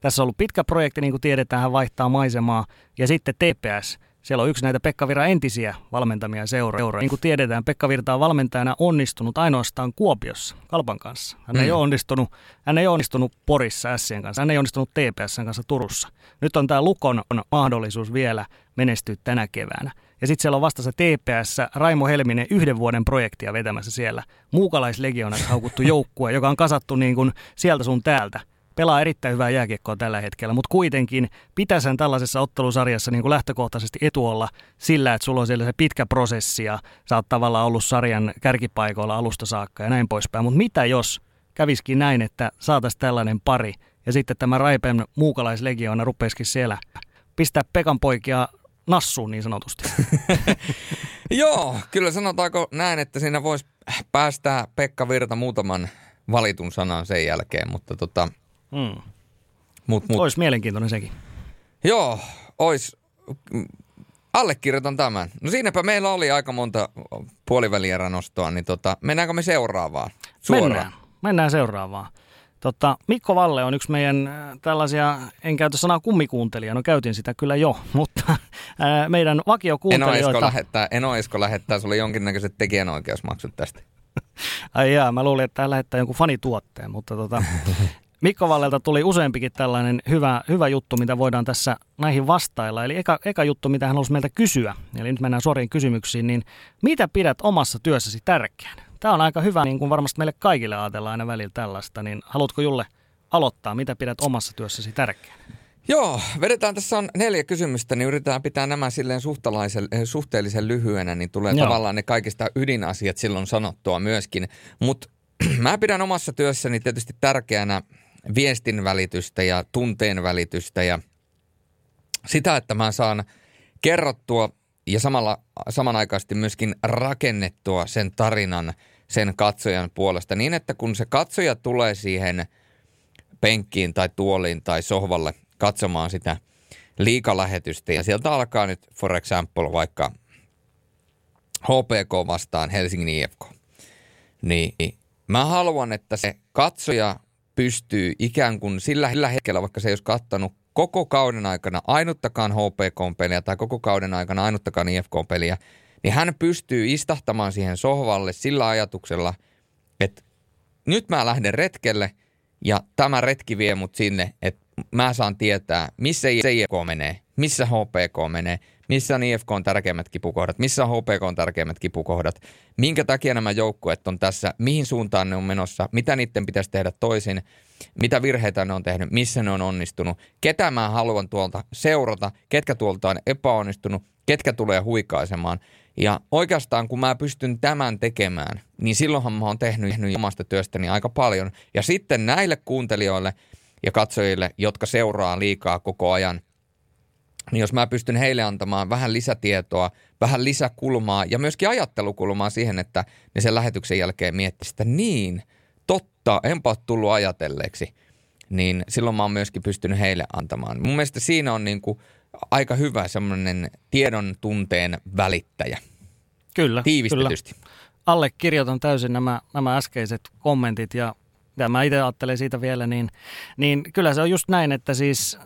[SPEAKER 3] Tässä on ollut pitkä projekti, niin kuin tiedetään, hän vaihtaa maisemaa, ja sitten TPS, siellä on yksi näitä Pekka Virran entisiä valmentamia seuroja. Niin kuin tiedetään, Pekka Virta on valmentajana onnistunut ainoastaan Kuopiossa Kalpan kanssa. Hän, mm. ei, ole onnistunut, hän ei onnistunut Porissa Sien kanssa, hän ei onnistunut TPSn kanssa Turussa. Nyt on tämä Lukon mahdollisuus vielä menestyä tänä keväänä. Ja sitten siellä on vastassa TPS, Raimo Helminen yhden vuoden projektia vetämässä siellä. Muukalaislegionaksi haukuttu joukkue, joka on kasattu niin kuin sieltä sun täältä – pelaa erittäin hyvää jääkiekkoa tällä hetkellä, mutta kuitenkin pitäisi tällaisessa ottelusarjassa niin kuin lähtökohtaisesti etuolla sillä, että sulla on siellä se pitkä prosessi ja sä oot tavallaan ollut sarjan kärkipaikoilla alusta saakka ja näin poispäin. Mutta mitä jos käviskin näin, että saataisiin tällainen pari ja sitten tämä Raipen muukalaislegioona rupeisikin siellä pistää Pekan poikia nassuun niin sanotusti.
[SPEAKER 4] Joo, kyllä sanotaanko näin, että siinä voisi päästää Pekka Virta muutaman valitun sanan sen jälkeen, mutta tota, Mm.
[SPEAKER 3] Mut, mut. Olisi mielenkiintoinen sekin.
[SPEAKER 4] Joo, ois. Allekirjoitan tämän. No siinäpä meillä oli aika monta puolivälierä niin tota, mennäänkö me seuraavaan?
[SPEAKER 3] Suoraan. Mennään, mennään seuraavaan. Totta, Mikko Valle on yksi meidän äh, tällaisia, en käytä sanaa kummikuuntelija, no käytin sitä kyllä jo, mutta ää, äh, meidän vakiokuuntelijoita... Eno
[SPEAKER 4] lähettää, Eno Esko lähettää sulle jonkinnäköiset tekijänoikeusmaksut tästä.
[SPEAKER 3] Ai jaa, mä luulin, että tämä lähettää jonkun fanituotteen, mutta tota, Mikko Vallelta tuli useampikin tällainen hyvä, hyvä juttu, mitä voidaan tässä näihin vastailla. Eli eka, eka juttu, mitä hän halusi meiltä kysyä, eli nyt mennään suoriin kysymyksiin, niin mitä pidät omassa työssäsi tärkeänä? Tämä on aika hyvä, niin kuin varmasti meille kaikille ajatellaan aina välillä tällaista, niin haluatko Julle aloittaa, mitä pidät omassa työssäsi tärkeänä?
[SPEAKER 4] Joo, vedetään tässä on neljä kysymystä, niin yritetään pitää nämä silleen eh, suhteellisen lyhyenä, niin tulee Joo. tavallaan ne kaikista ydinasiat silloin sanottua myöskin. Mutta mä pidän omassa työssäni tietysti tärkeänä viestin välitystä ja tunteen välitystä ja sitä, että mä saan kerrottua ja samalla, samanaikaisesti myöskin rakennettua sen tarinan sen katsojan puolesta niin, että kun se katsoja tulee siihen penkkiin tai tuoliin tai sohvalle katsomaan sitä liikalähetystä ja sieltä alkaa nyt for example vaikka HPK vastaan Helsingin IFK, niin mä haluan, että se katsoja pystyy ikään kuin sillä hetkellä, vaikka se ei olisi kattanut koko kauden aikana ainuttakaan HPK-peliä tai koko kauden aikana ainuttakaan IFK-peliä, niin hän pystyy istahtamaan siihen sohvalle sillä ajatuksella, että nyt mä lähden retkelle ja tämä retki vie mut sinne, että mä saan tietää, missä IFK menee, missä HPK menee, missä on IFK on tärkeimmät kipukohdat, missä on HPK on tärkeimmät kipukohdat, minkä takia nämä joukkueet on tässä, mihin suuntaan ne on menossa, mitä niiden pitäisi tehdä toisin, mitä virheitä ne on tehnyt, missä ne on onnistunut, ketä mä haluan tuolta seurata, ketkä tuolta on epäonnistunut, ketkä tulee huikaisemaan. Ja oikeastaan kun mä pystyn tämän tekemään, niin silloinhan mä oon tehnyt, omasta työstäni aika paljon. Ja sitten näille kuuntelijoille ja katsojille, jotka seuraa liikaa koko ajan, niin jos mä pystyn heille antamaan vähän lisätietoa, vähän lisäkulmaa ja myöskin ajattelukulmaa siihen, että ne sen lähetyksen jälkeen miettii sitä niin, totta, enpä ole tullut ajatelleeksi, niin silloin mä oon myöskin pystynyt heille antamaan. Mun mielestä siinä on niin kuin aika hyvä semmoinen tiedon tunteen välittäjä.
[SPEAKER 3] Kyllä,
[SPEAKER 4] Tiivistetysti.
[SPEAKER 3] Kyllä. Allekirjoitan täysin nämä, nämä äskeiset kommentit ja ja mä itse ajattelen siitä vielä, niin, niin kyllä se on just näin, että siis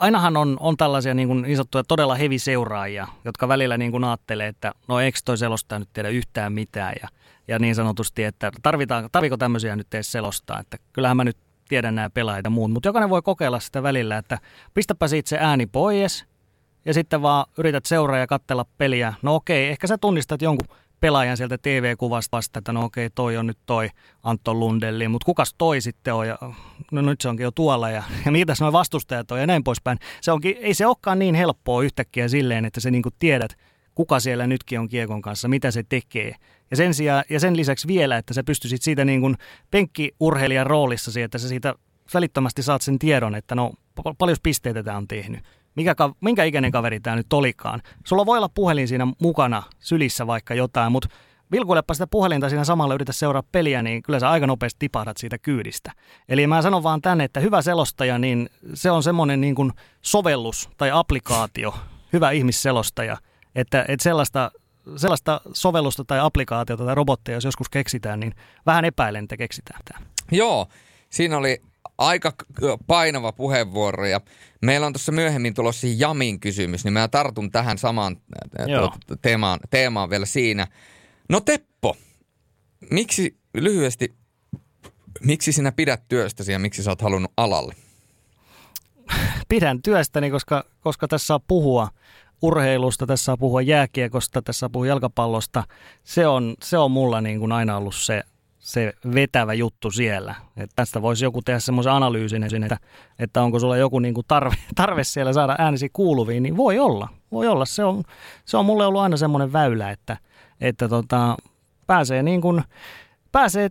[SPEAKER 3] ainahan on, on tällaisia niin, kuin niin sanottuja todella heviseuraajia, jotka välillä niin kuin ajattelee, että no eikö toi selostaa nyt tiedä yhtään mitään ja, ja niin sanotusti, että tarvitaan, tarviko tämmöisiä nyt edes selostaa, että kyllähän mä nyt tiedän nämä pelaajat ja muut, mutta jokainen voi kokeilla sitä välillä, että pistäpä siitä se ääni pois ja sitten vaan yrität seuraa ja katsella peliä. No okei, ehkä sä tunnistat jonkun pelaajan sieltä TV-kuvasta vasta, että no okei, toi on nyt toi Anton Lundelli, mutta kukas toi sitten on, ja no nyt se onkin jo tuolla, ja, ja mitäs nuo vastustajat on, ja näin poispäin. Se onkin, ei se olekaan niin helppoa yhtäkkiä silleen, että sä niinku tiedät, kuka siellä nytkin on kiekon kanssa, mitä se tekee. Ja sen, sijaan, ja sen lisäksi vielä, että sä pystyisit siitä niin kuin penkkiurheilijan roolissa, että sä siitä välittömästi saat sen tiedon, että no paljon pisteitä tämä on tehnyt. Mikä, minkä ikäinen kaveri tämä nyt olikaan. Sulla voi olla puhelin siinä mukana sylissä vaikka jotain, mutta vilkuilepa sitä puhelinta siinä samalla yritä seuraa peliä, niin kyllä sä aika nopeasti tipahdat siitä kyydistä. Eli mä sanon vaan tänne, että hyvä selostaja, niin se on semmoinen niin kuin sovellus tai applikaatio, hyvä ihmisselostaja, että, että sellaista, sellaista sovellusta tai applikaatiota tai robotteja, jos joskus keksitään, niin vähän epäilen, että keksitään tämä.
[SPEAKER 4] Joo, siinä oli aika painava puheenvuoro ja meillä on tuossa myöhemmin tulossa Jamin kysymys, niin mä tartun tähän samaan tuota, teemaan, teemaan vielä siinä. No Teppo, miksi lyhyesti, miksi sinä pidät työstäsi ja miksi sä oot halunnut alalle?
[SPEAKER 3] Pidän työstäni, koska, koska tässä saa puhua urheilusta, tässä saa puhua jääkiekosta, tässä saa puhua jalkapallosta. Se on, se on mulla niin kuin aina ollut se, se vetävä juttu siellä. Et tästä voisi joku tehdä semmoisen analyysin, että, että onko sulla joku niin kuin tarve, tarve siellä saada äänesi kuuluviin, niin voi olla. Voi olla. Se on, se on mulle ollut aina semmoinen väylä, että, että tota, pääsee, niin kuin, pääsee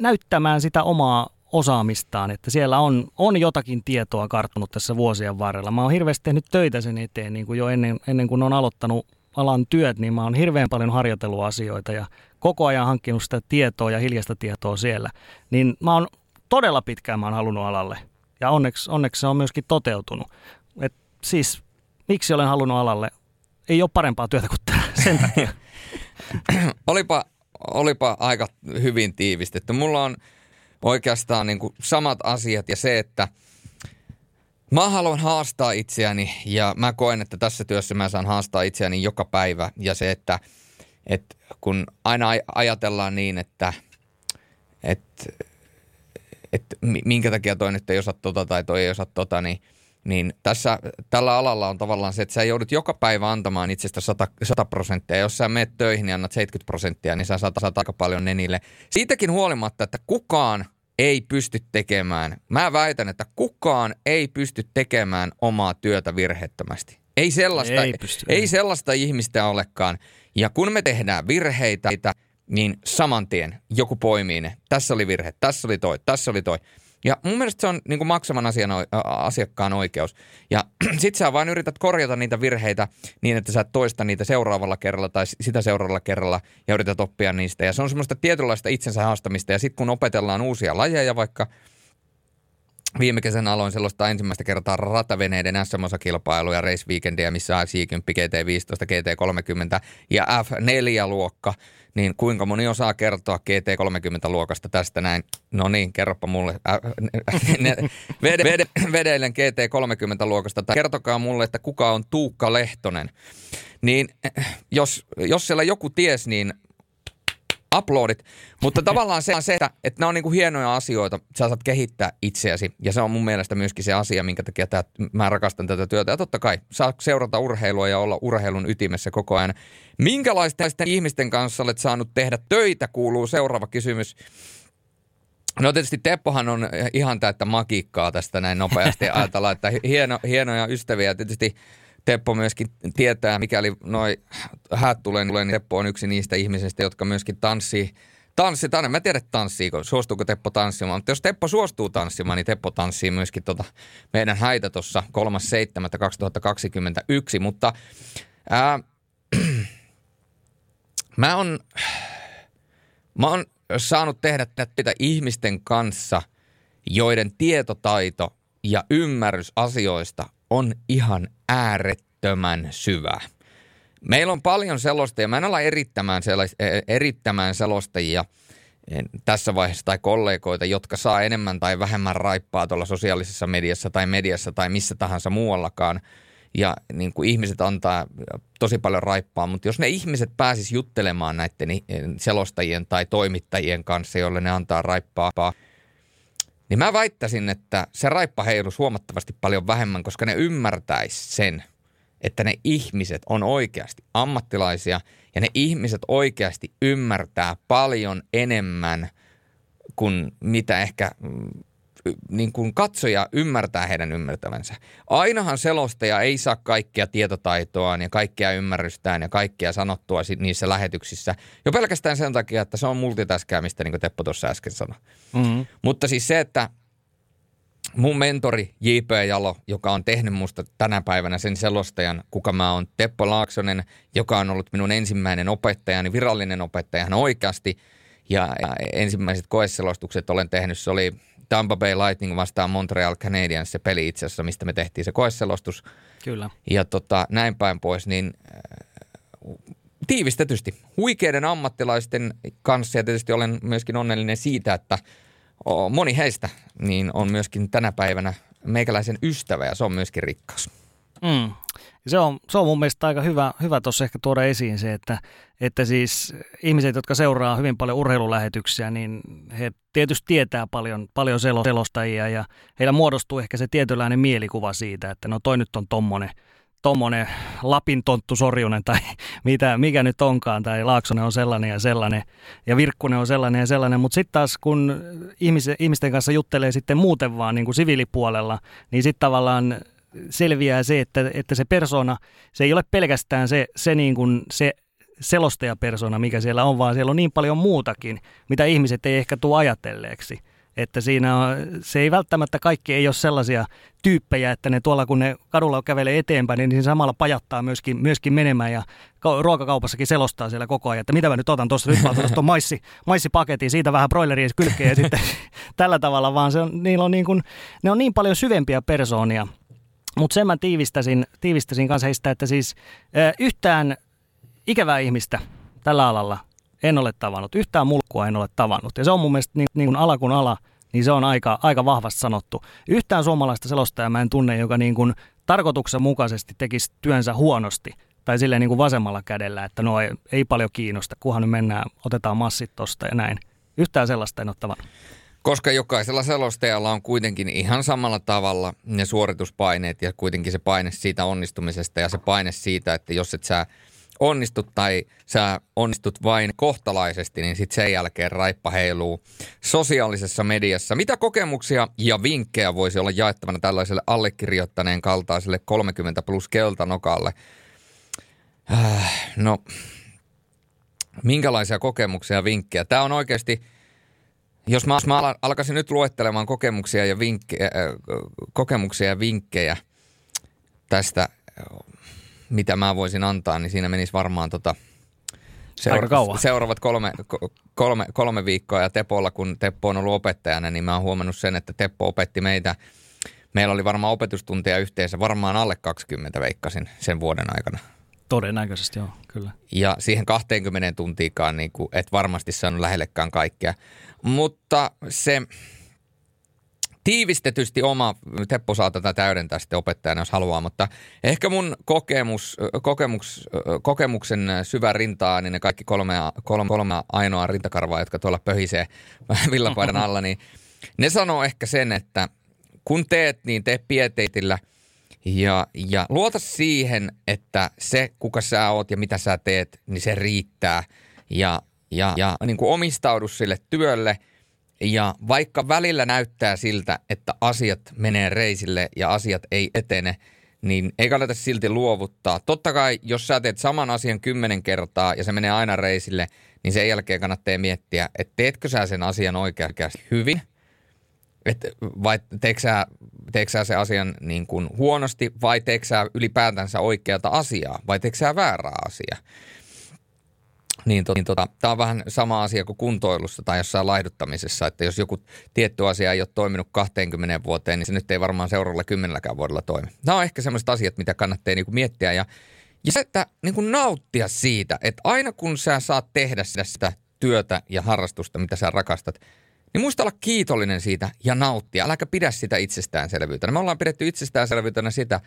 [SPEAKER 3] näyttämään sitä omaa osaamistaan, että siellä on, on jotakin tietoa karttunut tässä vuosien varrella. Mä oon hirveästi tehnyt töitä sen eteen niin kuin jo ennen, ennen kuin on aloittanut alan työt, niin mä oon hirveän paljon harjoitellut asioita ja koko ajan hankkinut sitä tietoa ja hiljaista tietoa siellä. Niin mä oon todella pitkään mä oon halunnut alalle ja onneksi, onneksi se on myöskin toteutunut. Et siis miksi olen halunnut alalle? Ei ole parempaa työtä kuin tämä sen takia.
[SPEAKER 4] olipa, olipa aika hyvin tiivistetty. Mulla on oikeastaan niin kuin samat asiat ja se, että mä haluan haastaa itseäni ja mä koen, että tässä työssä mä saan haastaa itseäni joka päivä ja se, että, että kun aina ajatellaan niin, että, että, että minkä takia toi nyt ei osaa tota tai toi ei osaa tota, niin – niin tässä, tällä alalla on tavallaan se, että sä joudut joka päivä antamaan itsestä 100, 100 prosenttia. Jos sä menet töihin ja annat 70 prosenttia, niin sä saat, saat aika paljon nenille. Siitäkin huolimatta, että kukaan ei pysty tekemään, mä väitän, että kukaan ei pysty tekemään omaa työtä virheettömästi. Ei sellaista, ei, pysty, ei sellaista ihmistä olekaan. Ja kun me tehdään virheitä, niin saman tien joku poimii ne. Tässä oli virhe, tässä oli toi, tässä oli toi. Ja mun mielestä se on niin kuin maksavan asian, asiakkaan oikeus. Ja sit sä vain yrität korjata niitä virheitä niin, että sä et toista niitä seuraavalla kerralla tai sitä seuraavalla kerralla ja yrität oppia niistä. Ja se on semmoista tietynlaista itsensä haastamista. Ja sitten kun opetellaan uusia lajeja vaikka, Viime kesänä aloin sellaista ensimmäistä kertaa rataveneiden SM-osakilpailuja, race weekendia, missä on C10, GT15, GT30 ja F4-luokka niin kuinka moni osaa kertoa GT30-luokasta tästä näin? No niin, kerropa mulle. vede, vede, vedeilen GT30-luokasta. Tai kertokaa mulle, että kuka on Tuukka Lehtonen. Niin jos, jos siellä joku ties, niin uploadit. Mutta tavallaan se on se, että, että nämä on niin kuin hienoja asioita, sä saat kehittää itseäsi. Ja se on mun mielestä myöskin se asia, minkä takia tää, mä rakastan tätä työtä. Ja totta kai, saa seurata urheilua ja olla urheilun ytimessä koko ajan. Minkälaisten ihmisten kanssa olet saanut tehdä töitä, kuuluu seuraava kysymys. No tietysti Teppohan on ihan täyttä magiikkaa tästä näin nopeasti ajatella, että hieno, hienoja ystäviä. Tietysti Teppo myöskin tietää, mikäli noi häät tulee, niin Teppo on yksi niistä ihmisistä, jotka myöskin tanssii tanssi, tänne. Mä tiedän, tanssiiko, suostuuko Teppo tanssimaan. Mutta jos Teppo suostuu tanssimaan, niin Teppo tanssii myöskin tota meidän häitä tuossa 3.7.2021. Mutta ää, mä on, mä on saanut tehdä tätä ihmisten kanssa, joiden tietotaito ja ymmärrys asioista on ihan äärettömän syvä. Meillä on paljon selostajia. Mä en ala erittämään, sellais, e, erittämään selostajia tässä vaiheessa tai kollegoita, jotka saa enemmän tai vähemmän raippaa tuolla sosiaalisessa mediassa tai mediassa tai missä tahansa muuallakaan. Ja niin kuin ihmiset antaa tosi paljon raippaa, mutta jos ne ihmiset pääsis juttelemaan näiden selostajien tai toimittajien kanssa, joille ne antaa raippaa, niin mä väittäisin, että se raippa heilus huomattavasti paljon vähemmän, koska ne ymmärtäisi sen, että ne ihmiset on oikeasti ammattilaisia ja ne ihmiset oikeasti ymmärtää paljon enemmän kuin mitä ehkä mm, niin kuin katsoja ymmärtää heidän ymmärtävänsä. Ainahan selostaja ei saa kaikkia tietotaitoaan ja kaikkia ymmärrystään ja kaikkia sanottua niissä lähetyksissä. Jo pelkästään sen takia, että se on multitaskäämistä, niin kuin Teppo tuossa äsken sanoi. Mm-hmm. Mutta siis se, että mun mentori J.P. Jalo, joka on tehnyt musta tänä päivänä sen selostajan, kuka mä oon Teppo Laaksonen, joka on ollut minun ensimmäinen opettajani, virallinen opettaja oikeasti. Ja, ja ensimmäiset koeselostukset olen tehnyt, se oli Tampa Bay Lightning vastaan Montreal Canadiens se peli itse asiassa, mistä me tehtiin se koeselostus.
[SPEAKER 3] Kyllä.
[SPEAKER 4] Ja tota, näin päin pois, niin äh, tiivistetysti huikeiden ammattilaisten kanssa ja tietysti olen myöskin onnellinen siitä, että moni heistä niin on myöskin tänä päivänä meikäläisen ystävä ja se on myöskin rikkaus.
[SPEAKER 3] Mm. Se on, se on mun mielestä aika hyvä, hyvä tuossa ehkä tuoda esiin se, että, että siis ihmiset, jotka seuraa hyvin paljon urheilulähetyksiä, niin he tietysti tietää paljon, paljon selostajia ja heillä muodostuu ehkä se tietynlainen mielikuva siitä, että no toi nyt on tommonen, tommonen Lapin tonttu Sorjunen tai mitä, mikä nyt onkaan, tai Laaksonen on sellainen ja sellainen, ja Virkkunen on sellainen ja sellainen, mutta sitten taas kun ihmisten kanssa juttelee sitten muuten vaan niin kuin siviilipuolella, niin sitten tavallaan selviää se, että, että se persona, se ei ole pelkästään se, se, niin kuin se selostajapersona, mikä siellä on, vaan siellä on niin paljon muutakin, mitä ihmiset ei ehkä tule ajatelleeksi. Että siinä on, se ei välttämättä kaikki ei ole sellaisia tyyppejä, että ne tuolla kun ne kadulla kävelee eteenpäin, niin siinä samalla pajattaa myöskin, myöskin menemään ja ruokakaupassakin selostaa siellä koko ajan, että mitä mä nyt otan tuosta, nyt mä tuosta maissi, maissipaketin, siitä vähän broileria kylkeen ja sitten tällä tavalla, vaan se on, niillä on niin kuin, ne on niin paljon syvempiä persoonia, mutta sen mä tiivistäisin, tiivistäisin kanssa heistä, että siis yhtään ikävää ihmistä tällä alalla en ole tavannut. Yhtään mulkkua en ole tavannut. Ja se on mun mielestä niin, niin kuin ala kuin ala, niin se on aika, aika vahvasti sanottu. Yhtään suomalaista selostajaa mä en tunne, joka niin kuin tarkoituksenmukaisesti tekisi työnsä huonosti tai silleen niin kuin vasemmalla kädellä, että no ei, ei paljon kiinnosta, kunhan nyt mennään, otetaan massit tosta ja näin. Yhtään sellaista en ole tavannut.
[SPEAKER 4] Koska jokaisella selostajalla on kuitenkin ihan samalla tavalla ne suorituspaineet ja kuitenkin se paine siitä onnistumisesta ja se paine siitä, että jos et sä onnistut tai sä onnistut vain kohtalaisesti, niin sitten sen jälkeen raippa heiluu sosiaalisessa mediassa. Mitä kokemuksia ja vinkkejä voisi olla jaettavana tällaiselle allekirjoittaneen kaltaiselle 30 plus keltanokalle? Äh, no, minkälaisia kokemuksia ja vinkkejä? Tämä on oikeasti jos mä, jos mä alkaisin nyt luettelemaan kokemuksia ja, vinkkejä, äh, kokemuksia ja vinkkejä tästä, mitä mä voisin antaa, niin siinä menisi varmaan tota,
[SPEAKER 3] seura-
[SPEAKER 4] seuraavat kolme, kolme, kolme viikkoa. Ja Tepolla, kun Teppo on ollut opettajana, niin mä oon huomannut sen, että Teppo opetti meitä. Meillä oli varmaan opetustunteja yhteensä, varmaan alle 20 veikkasin sen vuoden aikana.
[SPEAKER 3] Todennäköisesti joo, kyllä.
[SPEAKER 4] Ja siihen 20 tuntiikaan niin kuin, et varmasti saanut lähellekään kaikkea. Mutta se tiivistetysti oma, Teppo saa tätä täydentää sitten opettajana, jos haluaa, mutta ehkä mun kokemus, kokemus, kokemuksen syvä rintaa, niin ne kaikki kolme, kolme, kolme ainoa rintakarvaa, jotka tuolla pöhisee villapaidan alla, niin ne sanoo ehkä sen, että kun teet, niin tee pieteitillä ja, ja luota siihen, että se, kuka sä oot ja mitä sä teet, niin se riittää. Ja ja, ja niin kuin omistaudu sille työlle. Ja vaikka välillä näyttää siltä, että asiat menee reisille ja asiat ei etene, niin ei kannata silti luovuttaa. Totta kai, jos sä teet saman asian kymmenen kertaa ja se menee aina reisille, niin sen jälkeen kannattaa miettiä, että teetkö sä sen asian oikeasti hyvin – et, vai teekö sä, teekö sä se asian niin kuin huonosti vai teekö sä ylipäätänsä oikeata asiaa vai teekö sä väärää asiaa. Niin, to, niin tota, tämä on vähän sama asia kuin kuntoilussa tai jossain laihduttamisessa, että jos joku tietty asia ei ole toiminut 20 vuoteen, niin se nyt ei varmaan seuraavalla kymmenelläkään vuodella toimi. Nämä on ehkä sellaiset asiat, mitä kannattaa niin kuin miettiä ja, ja se, että niin kuin nauttia siitä, että aina kun sä saat tehdä sitä työtä ja harrastusta, mitä sä rakastat, niin muista olla kiitollinen siitä ja nauttia. Äläkä pidä sitä itsestäänselvyytenä. Me ollaan pidetty itsestäänselvyytenä sitä,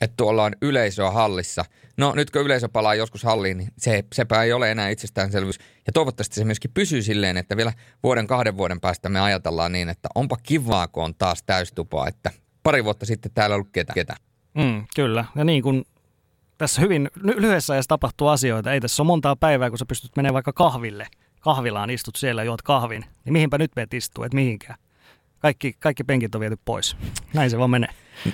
[SPEAKER 4] että tuolla on yleisöä hallissa. No nyt kun yleisö palaa joskus halliin, niin se, sepä ei ole enää itsestäänselvyys. Ja toivottavasti se myöskin pysyy silleen, että vielä vuoden kahden vuoden päästä me ajatellaan niin, että onpa kivaa, kun on taas täystupaa, että pari vuotta sitten täällä ei ollut ketä. ketä.
[SPEAKER 3] Mm, kyllä, ja niin kuin tässä hyvin lyhyessä ajassa tapahtuu asioita. Ei tässä ole montaa päivää, kun sä pystyt menemään vaikka kahville. Kahvilaan istut siellä, juot kahvin. Niin mihinpä nyt meet istuu, et mihinkään. Kaikki, kaikki penkit on viety pois. Näin se vaan menee.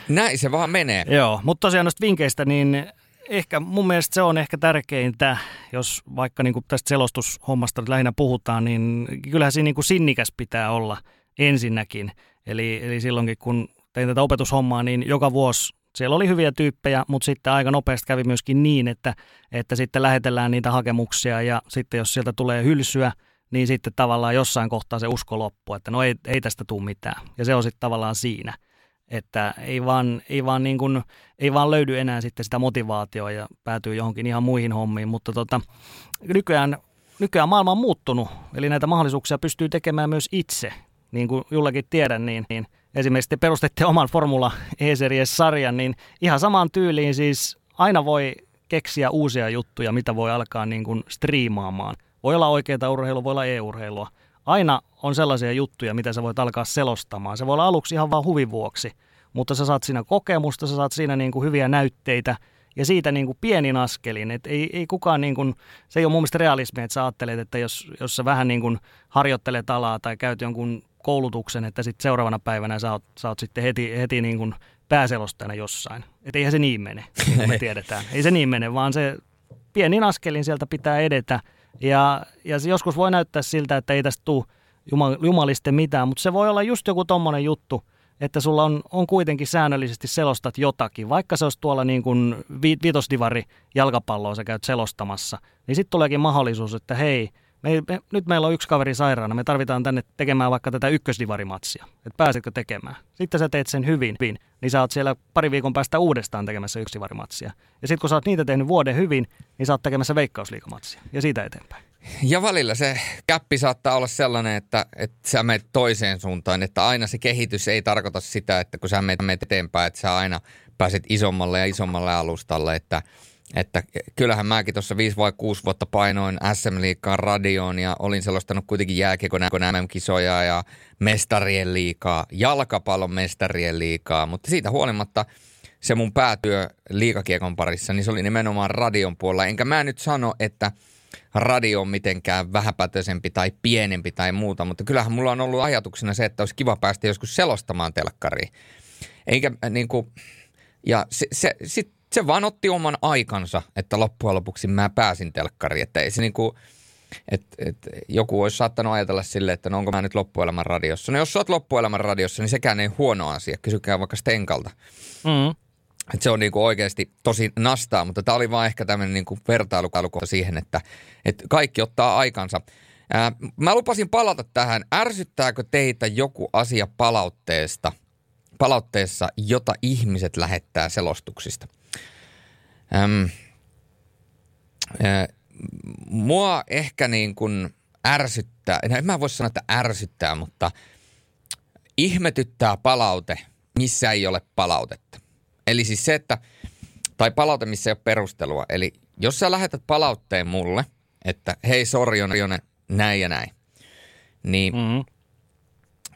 [SPEAKER 4] Näin se vaan menee.
[SPEAKER 3] Joo, mutta tosiaan noista vinkkeistä, niin ehkä mun mielestä se on ehkä tärkeintä, jos vaikka niin kuin tästä selostushommasta nyt lähinnä puhutaan, niin kyllähän siinä niin kuin sinnikäs pitää olla ensinnäkin. Eli, eli silloinkin kun tein tätä opetushommaa, niin joka vuosi siellä oli hyviä tyyppejä, mutta sitten aika nopeasti kävi myöskin niin, että, että sitten lähetellään niitä hakemuksia ja sitten jos sieltä tulee hylsyä, niin sitten tavallaan jossain kohtaa se usko loppuu, että no ei, ei tästä tule mitään. Ja se on sitten tavallaan siinä, että ei vaan, ei, vaan niin kuin, ei vaan löydy enää sitten sitä motivaatioa ja päätyy johonkin ihan muihin hommiin, mutta tota, nykyään, nykyään maailma on muuttunut, eli näitä mahdollisuuksia pystyy tekemään myös itse. Niin kuin jullakin tiedän, niin, niin esimerkiksi te perustette oman Formula E-Series-sarjan, niin ihan samaan tyyliin siis aina voi keksiä uusia juttuja, mitä voi alkaa niin kuin striimaamaan. Voi olla oikeita urheilua, voi olla e-urheilua. Aina on sellaisia juttuja, mitä sä voit alkaa selostamaan. Se voi olla aluksi ihan vaan huvin vuoksi, mutta sä saat siinä kokemusta, sä saat siinä niin kuin hyviä näytteitä ja siitä niin kuin pienin askelin. Et ei, ei kukaan, niin kuin, se ei ole mun mielestä realismi, että sä ajattelet, että jos, jos sä vähän niin kuin harjoittelet alaa tai käyt jonkun koulutuksen, että sitten seuraavana päivänä sä oot, sä oot sitten heti, heti niin kuin pääselostajana jossain. Että eihän se niin mene, niin me tiedetään. Ei se niin mene, vaan se pienin askelin sieltä pitää edetä. Ja, ja se joskus voi näyttää siltä, että ei tästä tule jumalisten mitään, mutta se voi olla just joku tommonen juttu, että sulla on, on kuitenkin säännöllisesti selostat jotakin, vaikka se olisi tuolla niin kuin vi, vitosdivari jalkapalloa sä käyt selostamassa, niin sitten tuleekin mahdollisuus, että hei, me, me, nyt meillä on yksi kaveri sairaana, me tarvitaan tänne tekemään vaikka tätä ykkösdivarimatsia, että pääsetkö tekemään. Sitten sä teet sen hyvin, niin sä oot siellä pari viikon päästä uudestaan tekemässä ykkösdivarimatsia. Ja sitten kun sä oot niitä tehnyt vuoden hyvin, niin sä oot tekemässä veikkausliikamatsia ja siitä eteenpäin.
[SPEAKER 4] Ja välillä se käppi saattaa olla sellainen, että, että sä menet toiseen suuntaan, että aina se kehitys ei tarkoita sitä, että kun sä menet eteenpäin, että sä aina pääset isommalle ja isommalle alustalle, että – että kyllähän mäkin tuossa viisi vai kuusi vuotta painoin SM Liikaan radioon ja olin selostanut kuitenkin jääkiekon MM-kisoja ja mestarien liikaa, jalkapallon mestarien liikaa, mutta siitä huolimatta se mun päätyö liikakiekon parissa, niin se oli nimenomaan radion puolella. Enkä mä nyt sano, että radio on mitenkään vähäpätöisempi tai pienempi tai muuta, mutta kyllähän mulla on ollut ajatuksena se, että olisi kiva päästä joskus selostamaan telkkariin. Eikä äh, niin kuin, ja se, se, sit se vaan otti oman aikansa, että loppujen lopuksi mä pääsin telkkariin. Että ei se niinku, et, et, joku olisi saattanut ajatella sille, että no onko mä nyt loppuelämän radiossa. No jos sä oot loppuelämän radiossa, niin sekään ei huono asia. Kysykää vaikka Stenkalta. Mm. Et se on niinku oikeasti tosi nastaa, mutta tämä oli vaan ehkä tämmöinen niinku vertailukalko siihen, että et kaikki ottaa aikansa. Ää, mä lupasin palata tähän. Ärsyttääkö teitä joku asia palautteesta, palautteessa, jota ihmiset lähettää selostuksista? Äm, ä, mua ehkä niin kuin ärsyttää, en mä voi sanoa, että ärsyttää, mutta ihmetyttää palaute, missä ei ole palautetta. Eli siis se, että, tai palaute, missä ei ole perustelua. Eli jos sä lähetät palautteen mulle, että hei Sorjonen, näin ja näin, niin mm-hmm.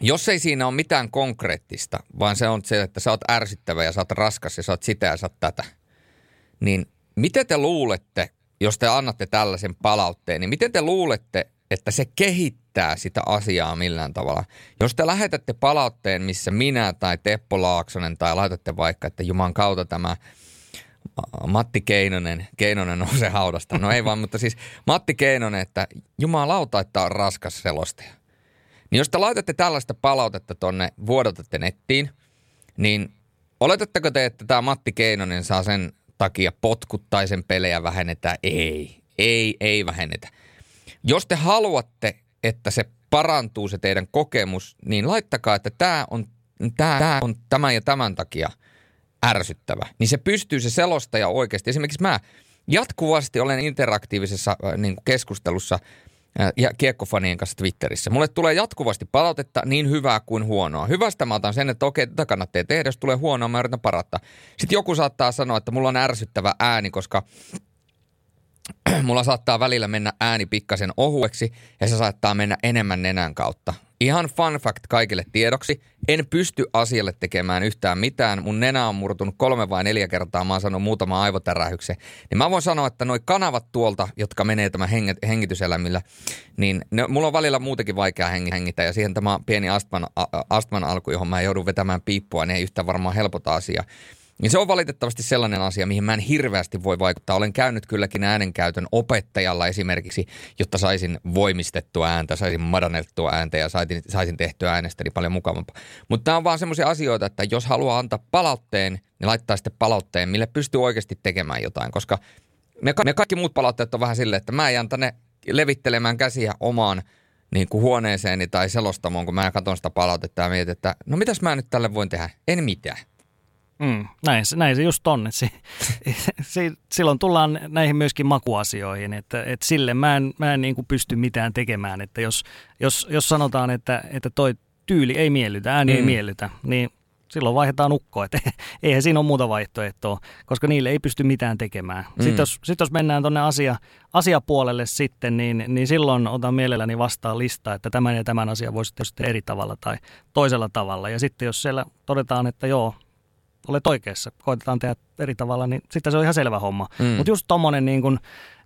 [SPEAKER 4] jos ei siinä ole mitään konkreettista, vaan se on se, että sä oot ärsyttävä ja sä oot raskas ja sä oot sitä ja sä oot tätä – niin miten te luulette, jos te annatte tällaisen palautteen, niin miten te luulette, että se kehittää sitä asiaa millään tavalla? Jos te lähetätte palautteen, missä minä tai Teppo Laaksonen tai laitatte vaikka, että Juman kautta tämä Matti Keinonen, Keinonen on se haudasta. No ei vaan, mutta siis Matti Keinonen, että jumalauta, että on raskas selostaja. Niin jos te laitatte tällaista palautetta tonne, vuodotatte nettiin, niin oletatteko te, että tämä Matti Keinonen saa sen takia potkuttaisen pelejä vähennetään. Ei, ei, ei vähennetä. Jos te haluatte, että se parantuu se teidän kokemus, niin laittakaa, että tämä on, tämä, tämä on tämän ja tämän takia ärsyttävä. Niin se pystyy se selostaja oikeasti. Esimerkiksi mä jatkuvasti olen interaktiivisessa äh, niin keskustelussa ja kiekkofanien kanssa Twitterissä. Mulle tulee jatkuvasti palautetta niin hyvää kuin huonoa. Hyvästä mä otan sen, että okei, tätä kannattaa tehdä. Jos tulee huonoa, mä yritän parantaa. Sitten joku saattaa sanoa, että mulla on ärsyttävä ääni, koska mulla saattaa välillä mennä ääni pikkasen ohueksi ja se saattaa mennä enemmän nenän kautta. Ihan fun fact kaikille tiedoksi. En pysty asialle tekemään yhtään mitään. Mun nenä on murtunut kolme vai neljä kertaa. Mä oon saanut muutama aivotärähyksen. Niin mä voin sanoa, että noi kanavat tuolta, jotka menee tämän hengityselämillä, niin ne, mulla on välillä muutenkin vaikea hengittää. Ja siihen tämä pieni astman, astman alku, johon mä joudun vetämään piippua, niin ei yhtään varmaan helpota asiaa. Niin se on valitettavasti sellainen asia, mihin mä en hirveästi voi vaikuttaa. Olen käynyt kylläkin äänenkäytön opettajalla esimerkiksi, jotta saisin voimistettua ääntä, saisin madannettua ääntä ja saisin, saisin tehtyä äänestäni paljon mukavampaa. Mutta nämä on vaan semmoisia asioita, että jos haluaa antaa palautteen, niin laittaa sitten palautteen, mille pystyy oikeasti tekemään jotain. Koska ne, ne kaikki muut palautteet on vähän silleen, että mä en anta ne levittelemään käsiä omaan niin kuin huoneeseeni tai selostamoon, kun mä katson sitä palautetta ja mietin, että no mitäs mä nyt tälle voin tehdä? En mitään.
[SPEAKER 3] Mm, näin, näin se just on. Si, si, silloin tullaan näihin myöskin makuasioihin, että, että sille mä en, mä en niin kuin pysty mitään tekemään. Että jos, jos, jos sanotaan, että, että toi tyyli ei miellytä, ääni mm. ei miellytä, niin silloin vaihdetaan ukko. Että eihän siinä ole muuta vaihtoehtoa, koska niille ei pysty mitään tekemään. Mm. Sitten jos, sit jos mennään tuonne asia, asiapuolelle sitten, niin, niin silloin otan mielelläni vastaan lista, että tämän ja tämän asian voisi tehdä eri tavalla tai toisella tavalla. Ja sitten jos siellä todetaan, että joo, olet oikeassa, koitetaan tehdä eri tavalla, niin sitten se on ihan selvä homma. Mm. Mutta just tommonen niin kun,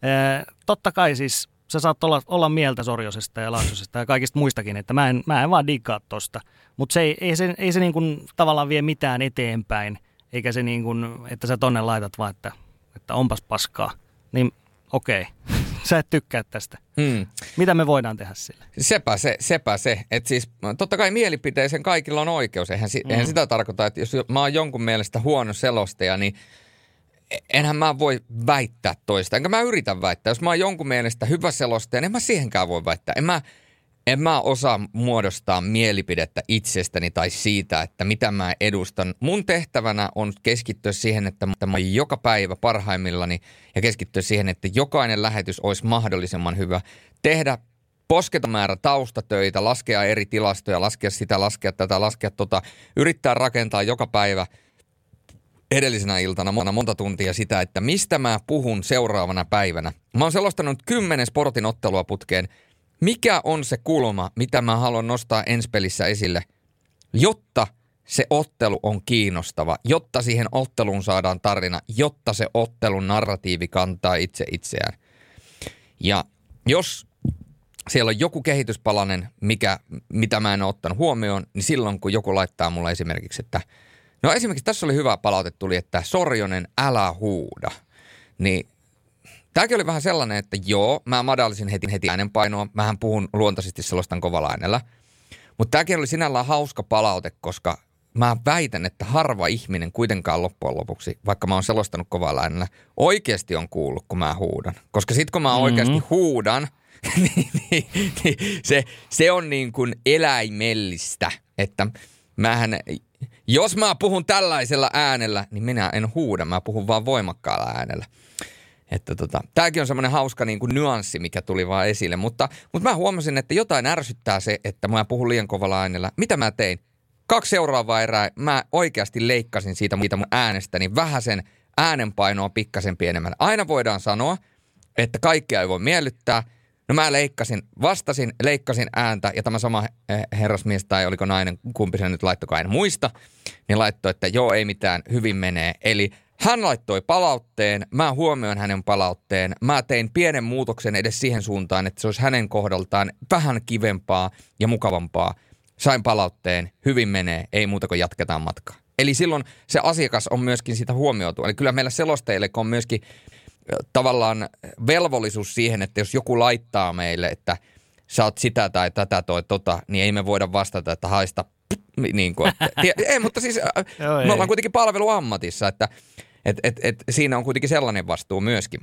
[SPEAKER 3] eh, totta kai siis sä saat olla, olla mieltä Sorjosesta ja Laaksosesta ja kaikista muistakin, että mä en, mä en vaan diggaa tosta. Mutta se ei, ei se, ei se niin kun tavallaan vie mitään eteenpäin, eikä se niin kun, että sä tonne laitat vaan, että, että onpas paskaa. Niin okei, okay. Sä et tykkää tästä. Hmm. Mitä me voidaan tehdä sille?
[SPEAKER 4] Sepä se, sepä se. Että siis totta kai mielipiteisen kaikilla on oikeus. Eihän, hmm. eihän sitä tarkoita, että jos mä oon jonkun mielestä huono selostaja, niin enhän mä voi väittää toista. Enkä mä yritä väittää. Jos mä oon jonkun mielestä hyvä selostaja, niin en mä siihenkään voi väittää. En mä, en mä osaa muodostaa mielipidettä itsestäni tai siitä, että mitä mä edustan. Mun tehtävänä on keskittyä siihen, että mä joka päivä parhaimmillani ja keskittyä siihen, että jokainen lähetys olisi mahdollisimman hyvä. Tehdä posketamäärä taustatöitä, laskea eri tilastoja, laskea sitä, laskea tätä, laskea tota, yrittää rakentaa joka päivä edellisenä iltana monta tuntia sitä, että mistä mä puhun seuraavana päivänä. Mä oon selostanut kymmenen sportin ottelua putkeen – mikä on se kulma, mitä mä haluan nostaa ensi pelissä esille, jotta se ottelu on kiinnostava, jotta siihen otteluun saadaan tarina, jotta se ottelun narratiivi kantaa itse itseään. Ja jos siellä on joku kehityspalanen, mikä, mitä mä en ole ottanut huomioon, niin silloin kun joku laittaa mulle esimerkiksi, että no esimerkiksi tässä oli hyvä palaute tuli, että Sorjonen, älä huuda. Niin Tämäkin oli vähän sellainen, että joo, mä madallisin heti, heti äänenpainoa. Mähän puhun luontaisesti sellaistan kovalla äänellä. Mutta tämäkin oli sinällään hauska palaute, koska mä väitän, että harva ihminen kuitenkaan loppujen lopuksi, vaikka mä oon selostanut kovalla äänellä, oikeasti on kuullut, kun mä huudan. Koska sit kun mä mm-hmm. oikeasti huudan, niin, niin, niin se, se on niin kuin eläimellistä, että mähän, jos mä puhun tällaisella äänellä, niin minä en huuda, mä puhun vaan voimakkaalla äänellä. Että tota, tämäkin on semmoinen hauska niin kuin nyanssi, mikä tuli vaan esille. Mutta, mutta mä huomasin, että jotain ärsyttää se, että mä puhun liian kovalla äänellä. Mitä mä tein? Kaksi seuraavaa erää mä oikeasti leikkasin siitä, siitä mun äänestäni vähän sen äänenpainoa pikkasen pienemmän. Aina voidaan sanoa, että kaikkea ei voi miellyttää. No mä leikkasin, vastasin, leikkasin ääntä ja tämä sama herrasmies tai oliko nainen, kumpi se nyt laittokaa en muista, niin laittoi, että joo ei mitään, hyvin menee. Eli hän laittoi palautteen, mä huomioin hänen palautteen, mä tein pienen muutoksen edes siihen suuntaan, että se olisi hänen kohdaltaan vähän kivempaa ja mukavampaa. Sain palautteen, hyvin menee, ei muuta kuin jatketaan matkaa. Eli silloin se asiakas on myöskin sitä huomioitu. Eli kyllä meillä selostajille on myöskin tavallaan velvollisuus siihen, että jos joku laittaa meille, että sä oot sitä tai tätä toi tota, niin ei me voida vastata, että haista niin kuin, että, ei, mutta siis me ollaan kuitenkin palveluammatissa, että et, et, et siinä on kuitenkin sellainen vastuu myöskin.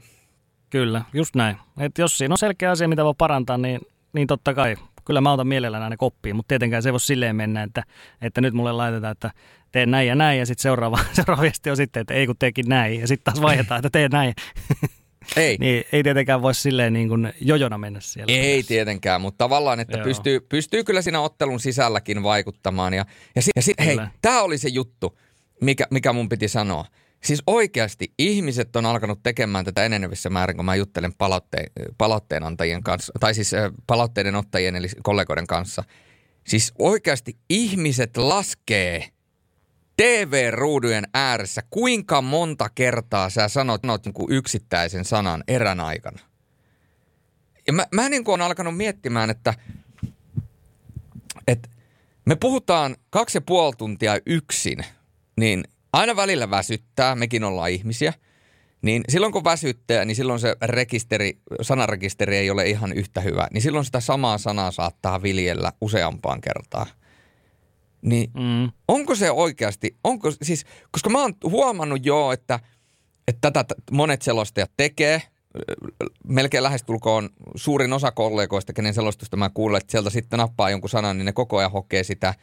[SPEAKER 3] Kyllä, just näin. Et jos siinä on selkeä asia, mitä voi parantaa, niin, niin totta kai. Kyllä mä otan mielelläni aina koppiin, mutta tietenkään se ei voi silleen mennä, että, että nyt mulle laitetaan, että teen näin ja näin, ja sitten seuraava, seuraava viesti on sitten, että ei kun teekin näin, ja sitten taas vaihdetaan, että teen näin. Ei. niin ei tietenkään voi silleen niin kuin jojona mennä siellä.
[SPEAKER 4] Ei perässä. tietenkään, mutta tavallaan, että pystyy, pystyy kyllä siinä ottelun sisälläkin vaikuttamaan. Ja, ja sitten sit, hei, tämä oli se juttu, mikä, mikä mun piti sanoa. Siis oikeasti ihmiset on alkanut tekemään tätä enenevissä määrin, kun mä juttelen palautteen, palautteenantajien kanssa, tai siis palautteiden ottajien eli kollegoiden kanssa. Siis oikeasti ihmiset laskee TV-ruudujen ääressä, kuinka monta kertaa sä sanot, sanot niin kuin yksittäisen sanan erän aikana. Ja mä, mä niin kuin olen alkanut miettimään, että, että me puhutaan kaksi ja puoli tuntia yksin, niin aina välillä väsyttää, mekin ollaan ihmisiä. Niin silloin kun väsyttää, niin silloin se rekisteri, sanarekisteri ei ole ihan yhtä hyvä. Niin silloin sitä samaa sanaa saattaa viljellä useampaan kertaan. Niin mm. onko se oikeasti, onko siis, koska mä oon huomannut jo, että, että tätä monet selostajat tekee, melkein lähestulkoon suurin osa kollegoista, kenen selostusta mä kuulen, että sieltä sitten nappaa jonkun sanan, niin ne koko ajan hokee sitä.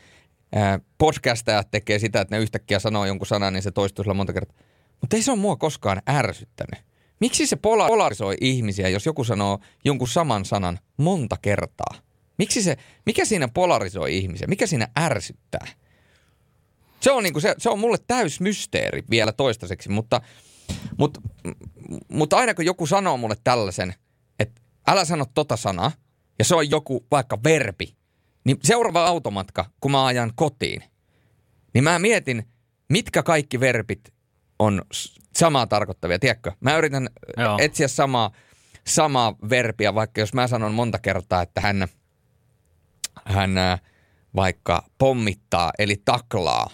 [SPEAKER 4] Podcastajat tekee sitä, että ne yhtäkkiä sanoo jonkun sanan, niin se toistuu sillä monta kertaa. Mutta ei se ole mua koskaan ärsyttänyt. Miksi se polarisoi ihmisiä, jos joku sanoo jonkun saman sanan monta kertaa? Miksi se, mikä siinä polarisoi ihmisiä? Mikä siinä ärsyttää? Se on, niinku se, se on mulle täys mysteeri vielä toistaiseksi, mutta, mutta, mutta aina kun joku sanoo mulle tällaisen, että älä sano tota sanaa, ja se on joku vaikka verbi, niin seuraava automatka, kun mä ajan kotiin, niin mä mietin, mitkä kaikki verbit on samaa tarkoittavia, tiedätkö? Mä yritän Joo. etsiä samaa, samaa verbiä, vaikka jos mä sanon monta kertaa, että hän – hän vaikka pommittaa eli taklaa,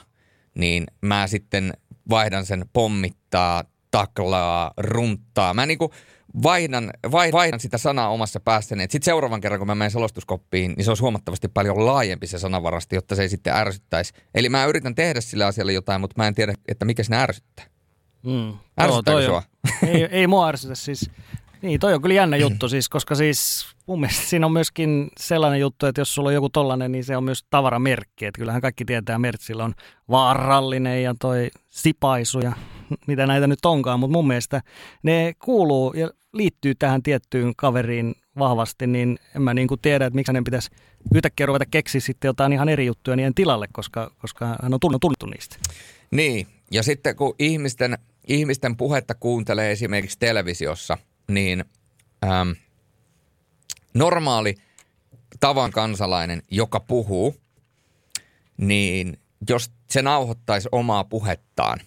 [SPEAKER 4] niin mä sitten vaihdan sen pommittaa, taklaa, runttaa. Mä niinku vaihdan, vaihdan sitä sanaa omassa päässäni. Sitten seuraavan kerran, kun mä menen selostuskoppiin, niin se olisi huomattavasti paljon laajempi se sanavarasti, jotta se ei sitten ärsyttäisi. Eli mä yritän tehdä sillä asialla jotain, mutta mä en tiedä, että mikä sinä ärsyttää. Mm. Ärsyttääkö sua?
[SPEAKER 3] Ei, ei mua ärsytä siis. Niin, toi on kyllä jännä juttu siis, koska siis mun mielestä siinä on myöskin sellainen juttu, että jos sulla on joku tollanen, niin se on myös tavaramerkki. Että kyllähän kaikki tietää, että Mertsillä on vaarallinen ja toi sipaisu ja mitä näitä nyt onkaan, mutta mun mielestä ne kuuluu ja liittyy tähän tiettyyn kaveriin vahvasti, niin en mä niin kuin tiedä, että miksi hänen pitäisi yhtäkkiä ruveta keksiä sitten jotain ihan eri juttuja niiden tilalle, koska, koska hän on tunnettu niistä.
[SPEAKER 4] Niin, ja sitten kun ihmisten, ihmisten puhetta kuuntelee esimerkiksi televisiossa – niin ähm, normaali tavan kansalainen, joka puhuu, niin jos se nauhoittaisi omaa puhettaan,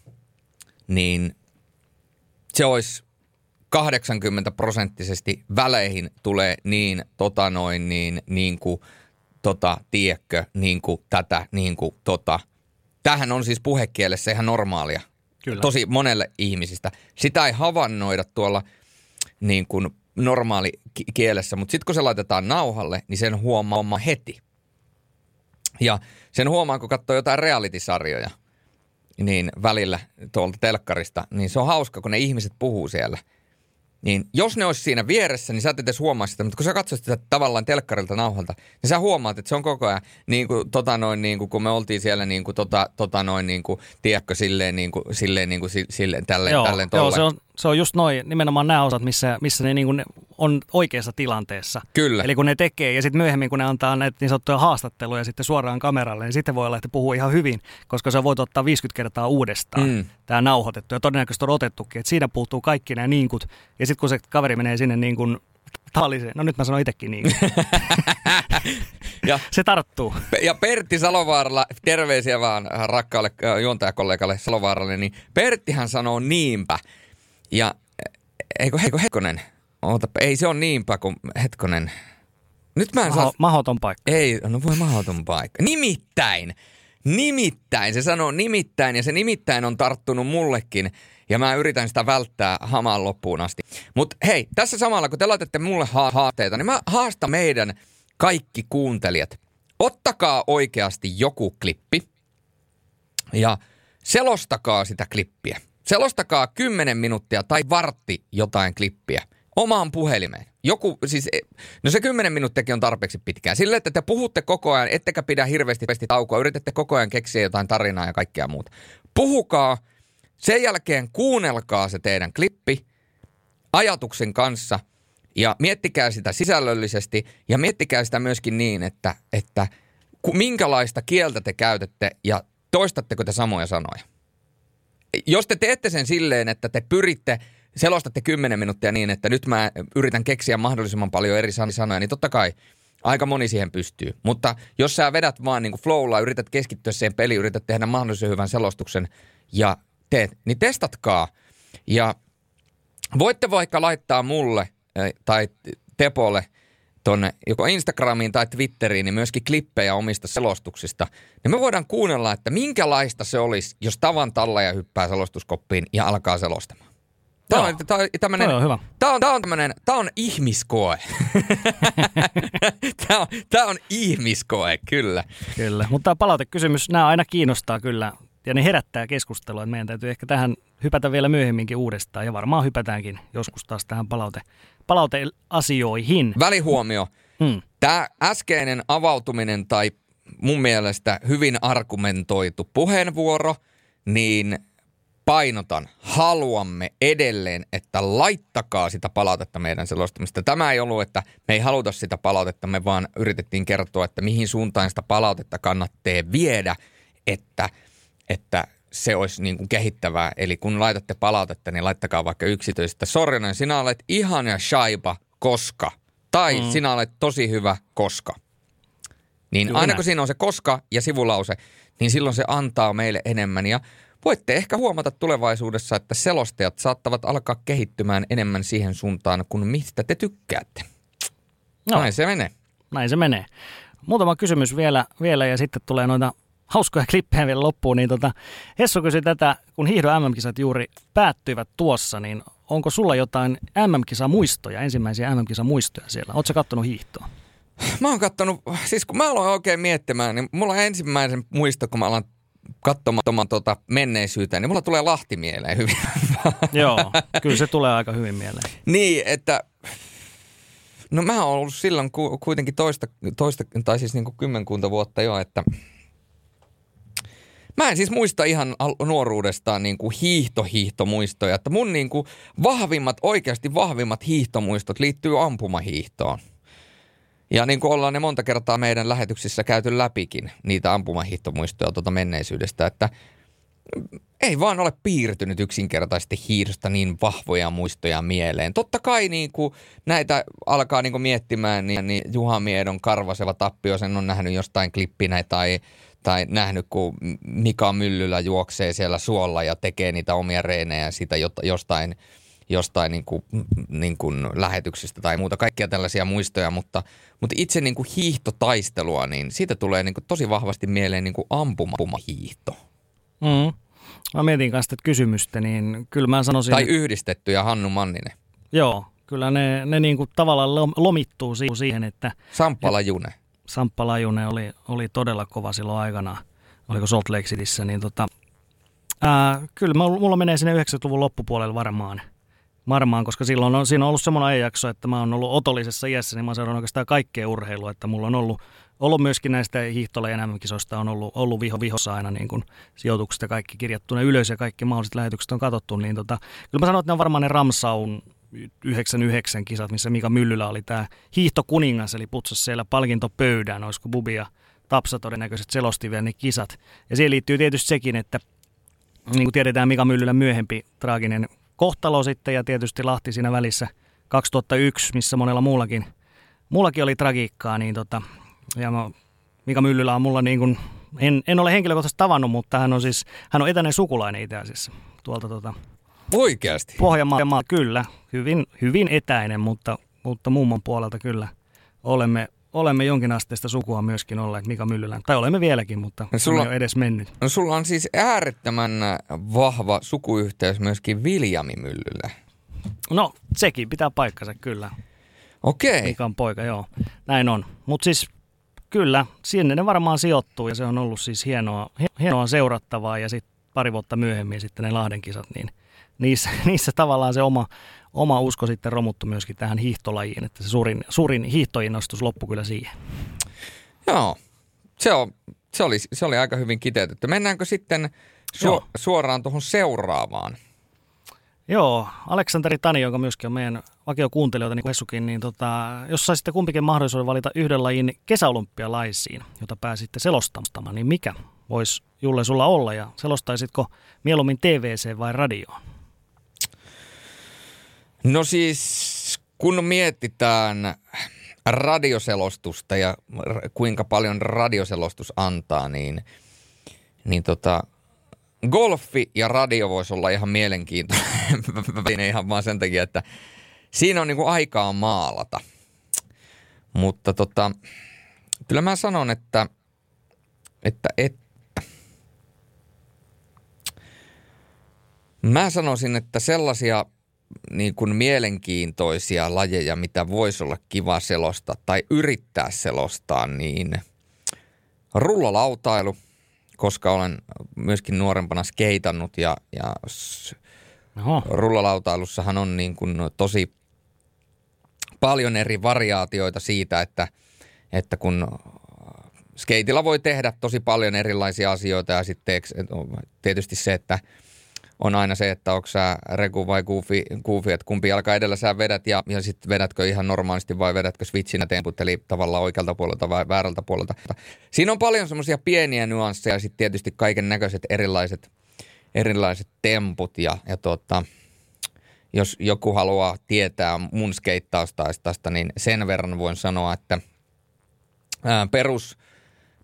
[SPEAKER 4] niin se olisi 80 prosenttisesti väleihin tulee niin, tota noin, niin, niin kuin, tota, tiekkö, niin kuin tätä, niin kuin tota. Tähän on siis puhekielessä ihan normaalia. Kyllä. Tosi monelle ihmisistä. Sitä ei havainnoida tuolla – niin kuin normaali kielessä, mutta sitten kun se laitetaan nauhalle, niin sen huomaa heti. Ja sen huomaa, kun katsoo jotain reality-sarjoja, niin välillä tuolta telkkarista, niin se on hauska, kun ne ihmiset puhuu siellä – niin jos ne olisi siinä vieressä, niin sä et edes huomaa sitä, mutta kun sä katsot sitä tavallaan telkkarilta nauhalta, niin sä huomaat, että se on koko ajan, niin kuin, tota noin, niin kuin, kun me oltiin siellä, niin kuin, tota, tota noin, niin kuin, tiedätkö, silleen, niin kuin, silleen, niin kuin, silleen, tälleen, joo, tälleen,
[SPEAKER 3] joo, se on, se on just noin, nimenomaan nämä osat, missä, missä ne, niin kuin, ne on oikeassa tilanteessa.
[SPEAKER 4] Kyllä.
[SPEAKER 3] Eli kun ne tekee, ja sitten myöhemmin, kun ne antaa näitä niin sanottuja haastatteluja sitten suoraan kameralle, niin sitten voi olla, että puhuu ihan hyvin, koska se voit ottaa 50 kertaa uudestaan, mm. tämä nauhoitettu, ja todennäköisesti on otettukin, että siinä puuttuu kaikki nämä niinkut, ja sitten kun se kaveri menee sinne niin kuin taaliseen, no nyt mä sanon itsekin niin. ja, se tarttuu.
[SPEAKER 4] Ja Pertti Salovaaralla, terveisiä vaan rakkaalle äh, juontajakollegalle Salovaaralle, niin Perttihän sanoo niinpä. Ja eikö, eikö hetkonen, Oota, ei se on niinpä kuin, hetkonen.
[SPEAKER 3] Nyt mä en Maho, saa... Mahoton paikka.
[SPEAKER 4] Ei, no voi mahoton paikka. Nimittäin, nimittäin, se sanoo nimittäin ja se nimittäin on tarttunut mullekin ja mä yritän sitä välttää hamaan loppuun asti. Mutta hei, tässä samalla kun te laitatte mulle ha- haasteita, niin mä haastan meidän kaikki kuuntelijat. Ottakaa oikeasti joku klippi ja selostakaa sitä klippiä. Selostakaa 10 minuuttia tai vartti jotain klippiä omaan puhelimeen. Joku, siis, e, no se 10 minuuttiakin on tarpeeksi pitkään. Sille, että te puhutte koko ajan, ettekä pidä hirveästi taukoa, yritätte koko ajan keksiä jotain tarinaa ja kaikkea muuta. Puhukaa – sen jälkeen kuunnelkaa se teidän klippi ajatuksen kanssa ja miettikää sitä sisällöllisesti ja miettikää sitä myöskin niin, että, että minkälaista kieltä te käytätte ja toistatteko te samoja sanoja. Jos te teette sen silleen, että te pyritte, selostatte 10 minuuttia niin, että nyt mä yritän keksiä mahdollisimman paljon eri sanoja, niin totta kai Aika moni siihen pystyy. Mutta jos sä vedät vaan niin kuin flowlla, yrität keskittyä siihen peliin, yrität tehdä mahdollisimman hyvän selostuksen ja teet, niin testatkaa. Ja voitte vaikka laittaa mulle eh, tai Tepolle tuonne joko Instagramiin tai Twitteriin niin myöskin klippejä omista selostuksista. Niin me voidaan kuunnella, että minkälaista se olisi, jos tavan tallaja hyppää selostuskoppiin ja alkaa selostamaan. Tämä on, tämä on, tämmönen,
[SPEAKER 3] Toi on hyvä.
[SPEAKER 4] Tämä on, tämä on, tämmönen, tämä on ihmiskoe. tämä, on, tämä on ihmiskoe, kyllä.
[SPEAKER 3] Kyllä, mutta tämä palautekysymys, nämä aina kiinnostaa kyllä ja ne herättää keskustelua. Että meidän täytyy ehkä tähän hypätä vielä myöhemminkin uudestaan ja varmaan hypätäänkin joskus taas tähän palaute, palauteasioihin.
[SPEAKER 4] Välihuomio.
[SPEAKER 3] Hmm.
[SPEAKER 4] Tämä äskeinen avautuminen tai mun mielestä hyvin argumentoitu puheenvuoro, niin painotan, haluamme edelleen, että laittakaa sitä palautetta meidän selostamista. Tämä ei ollut, että me ei haluta sitä palautetta, me vaan yritettiin kertoa, että mihin suuntaan sitä palautetta kannattaa viedä, että, että se olisi niin kuin kehittävää. Eli kun laitatte palautetta, niin laittakaa vaikka yksityistä. Sorjonen, sinä olet ihana shaiba, koska. Tai mm. sinä olet tosi hyvä, koska. Niin
[SPEAKER 3] Kyllä
[SPEAKER 4] aina kun siinä on se koska ja sivulause, niin silloin se antaa meille enemmän. Ja voitte ehkä huomata tulevaisuudessa, että selostajat saattavat alkaa kehittymään enemmän siihen suuntaan, kuin mistä te tykkäätte.
[SPEAKER 3] No.
[SPEAKER 4] Näin se menee.
[SPEAKER 3] Näin se menee. Muutama kysymys vielä, vielä ja sitten tulee noita hauskoja klippejä vielä loppuun. Niin tota, Hessu kysyi tätä, kun hiihdon MM-kisat juuri päättyivät tuossa, niin onko sulla jotain MM-kisamuistoja, ensimmäisiä MM-kisamuistoja siellä? Oletko kattonut hiihtoa?
[SPEAKER 4] Mä oon kattonut, siis kun mä aloin oikein miettimään, niin mulla on ensimmäisen muisto, kun mä alan katsomaan tuota menneisyyttä, niin mulla tulee Lahti mieleen hyvin.
[SPEAKER 3] Joo, kyllä se tulee aika hyvin mieleen.
[SPEAKER 4] niin, että no mä oon ollut silloin ku, kuitenkin toista, toista, tai siis niin kuin kymmenkunta vuotta jo, että Mä en siis muista ihan nuoruudestaan niin kuin hiihtohiihtomuistoja, että mun niin kuin vahvimmat, oikeasti vahvimmat hiihtomuistot liittyy ampumahiihtoon. Ja niin kuin ollaan ne monta kertaa meidän lähetyksissä käyty läpikin, niitä ampumahiihtomuistoja tuota menneisyydestä, että ei vaan ole piirtynyt yksinkertaisesti hiihdosta niin vahvoja muistoja mieleen. Totta kai niin kuin näitä alkaa niin kuin miettimään, niin, niin Juha Miedon karvaseva tappio, sen on nähnyt jostain klippinä tai, tai nähnyt, kun Mika Myllylä juoksee siellä suolla ja tekee niitä omia reenejä siitä jostain, jostain niin kuin, niin kuin lähetyksistä tai muuta. Kaikkia tällaisia muistoja, mutta, mutta itse niin kuin hiihtotaistelua, niin siitä tulee niin kuin tosi vahvasti mieleen niin kuin ampumahiihto.
[SPEAKER 3] Mm. Mä mietin kanssa tätä kysymystä, niin kyllä mä sanoisin,
[SPEAKER 4] Tai yhdistetty ja Hannu Manninen.
[SPEAKER 3] joo, kyllä ne, ne niin kuin tavallaan lom- lomittuu si- siihen, että
[SPEAKER 4] Samppala June.
[SPEAKER 3] Samppa Lajunen oli, oli todella kova silloin aikana, oliko Salt Lake Cityssä, niin tota, ää, kyllä mulla menee sinne 90-luvun loppupuolelle varmaan. Varmaan, koska silloin on, siinä on ollut semmoinen ajanjakso, että mä oon ollut otollisessa iässä, niin mä oon seurannut oikeastaan kaikkea urheilua, että mulla on ollut, ollut myöskin näistä hiihtolajien MM-kisoista on ollut, ollut viho vihossa aina niin kuin sijoitukset ja kaikki kirjattuna ylös ja kaikki mahdolliset lähetykset on katsottu, niin tota, kyllä mä sanon, että ne on varmaan ne Ramsaun 99 kisat, missä Mika Myllylä oli tämä hiihtokuningas, eli putsasi siellä palkintopöydään, olisiko Bubi ja Tapsa todennäköisesti selosti vielä ne kisat. Ja siihen liittyy tietysti sekin, että niin kuin tiedetään Mika Myllylän myöhempi traaginen kohtalo sitten ja tietysti Lahti siinä välissä 2001, missä monella muullakin, muullakin oli tragiikkaa, niin tota, ja mä, Mika Myllylä on mulla niin kuin, en, en ole henkilökohtaisesti tavannut, mutta hän on siis, hän on etäinen sukulainen itse asiassa tuolta tota,
[SPEAKER 4] Oikeasti.
[SPEAKER 3] Pohjanmaa, kyllä, hyvin, hyvin etäinen, mutta, mutta mummon puolelta kyllä olemme, olemme jonkinasteista sukua myöskin olleet Mika Myllylän. Tai olemme vieläkin, mutta
[SPEAKER 4] No
[SPEAKER 3] sulla... on jo edes mennyt.
[SPEAKER 4] No sulla on siis äärettömän vahva sukuyhteys myöskin Viljami Myllylle.
[SPEAKER 3] No, sekin pitää paikkansa kyllä.
[SPEAKER 4] Okei.
[SPEAKER 3] Mikan poika, joo. Näin on. Mutta siis kyllä, sinne ne varmaan sijoittuu ja se on ollut siis hienoa, hienoa seurattavaa ja sitten pari vuotta myöhemmin sitten ne Lahden kisat, niin niissä, niissä tavallaan se oma, oma usko sitten romuttu myöskin tähän hiihtolajiin, että se suurin, suurin hiihtoinnostus loppui kyllä siihen.
[SPEAKER 4] Joo. Se, on, se, oli, se oli aika hyvin kiteytetty. Mennäänkö sitten su-
[SPEAKER 3] Joo.
[SPEAKER 4] suoraan tuohon seuraavaan?
[SPEAKER 3] Joo, Aleksanteri Tani, joka myöskin on meidän vakiokuuntelijoita, niin kuin Hessukin, niin tota, jos saisitte kumpikin mahdollisuuden valita yhden lajin kesäolympialaisiin, jota pääsitte selostamaan, niin mikä voisi Julle sulla olla ja selostaisitko mieluummin TVC vai radioon?
[SPEAKER 4] No siis, kun mietitään radioselostusta ja kuinka paljon radioselostus antaa, niin, niin tota, golfi ja radio voisi olla ihan mielenkiintoinen ihan vaan sen takia, että siinä on niinku aikaa maalata. Mutta tota, kyllä mä sanon, että, että, että Mä sanoisin, että sellaisia niin kuin mielenkiintoisia lajeja, mitä voisi olla kiva selostaa tai yrittää selostaa, niin rullalautailu, koska olen myöskin nuorempana skeitannut ja, ja Oho. rullalautailussahan on niin kuin tosi paljon eri variaatioita siitä, että, että kun skeitillä voi tehdä tosi paljon erilaisia asioita ja sitten tietysti se, että – on aina se, että onko sä Reku vai Goofy, Goofy että kumpi jalka edellä sä vedät ja, ja sitten vedätkö ihan normaalisti vai vedätkö switchinä temput, eli tavallaan oikealta puolelta vai väärältä puolelta. Siinä on paljon semmoisia pieniä nyansseja ja sitten tietysti kaiken näköiset erilaiset, erilaiset temput ja, ja tota, jos joku haluaa tietää mun skeittaustaistasta, niin sen verran voin sanoa, että ää, perus,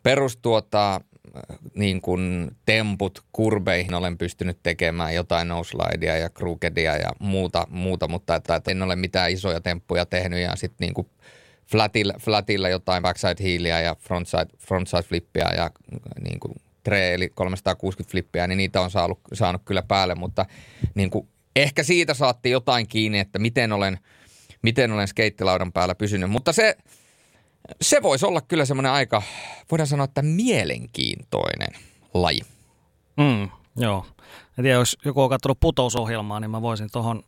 [SPEAKER 4] perus tuota, niin kuin temput kurbeihin olen pystynyt tekemään jotain noseslidea ja crookedia ja muuta, muuta mutta että, että en ole mitään isoja temppuja tehnyt ja sitten niin kuin flatilla, flatilla jotain backside healia ja frontside, frontside flippiä ja niin kuin tre, eli 360 flippiä, niin niitä on saanut, saanut kyllä päälle, mutta niin kuin ehkä siitä saatte jotain kiinni, että miten olen, miten olen skeittilaudan päällä pysynyt, mutta se, se voisi olla kyllä semmoinen aika, voidaan sanoa, että mielenkiintoinen laji.
[SPEAKER 3] Mm, joo. En tiedä, jos joku on katsonut putousohjelmaa, niin mä voisin tuohon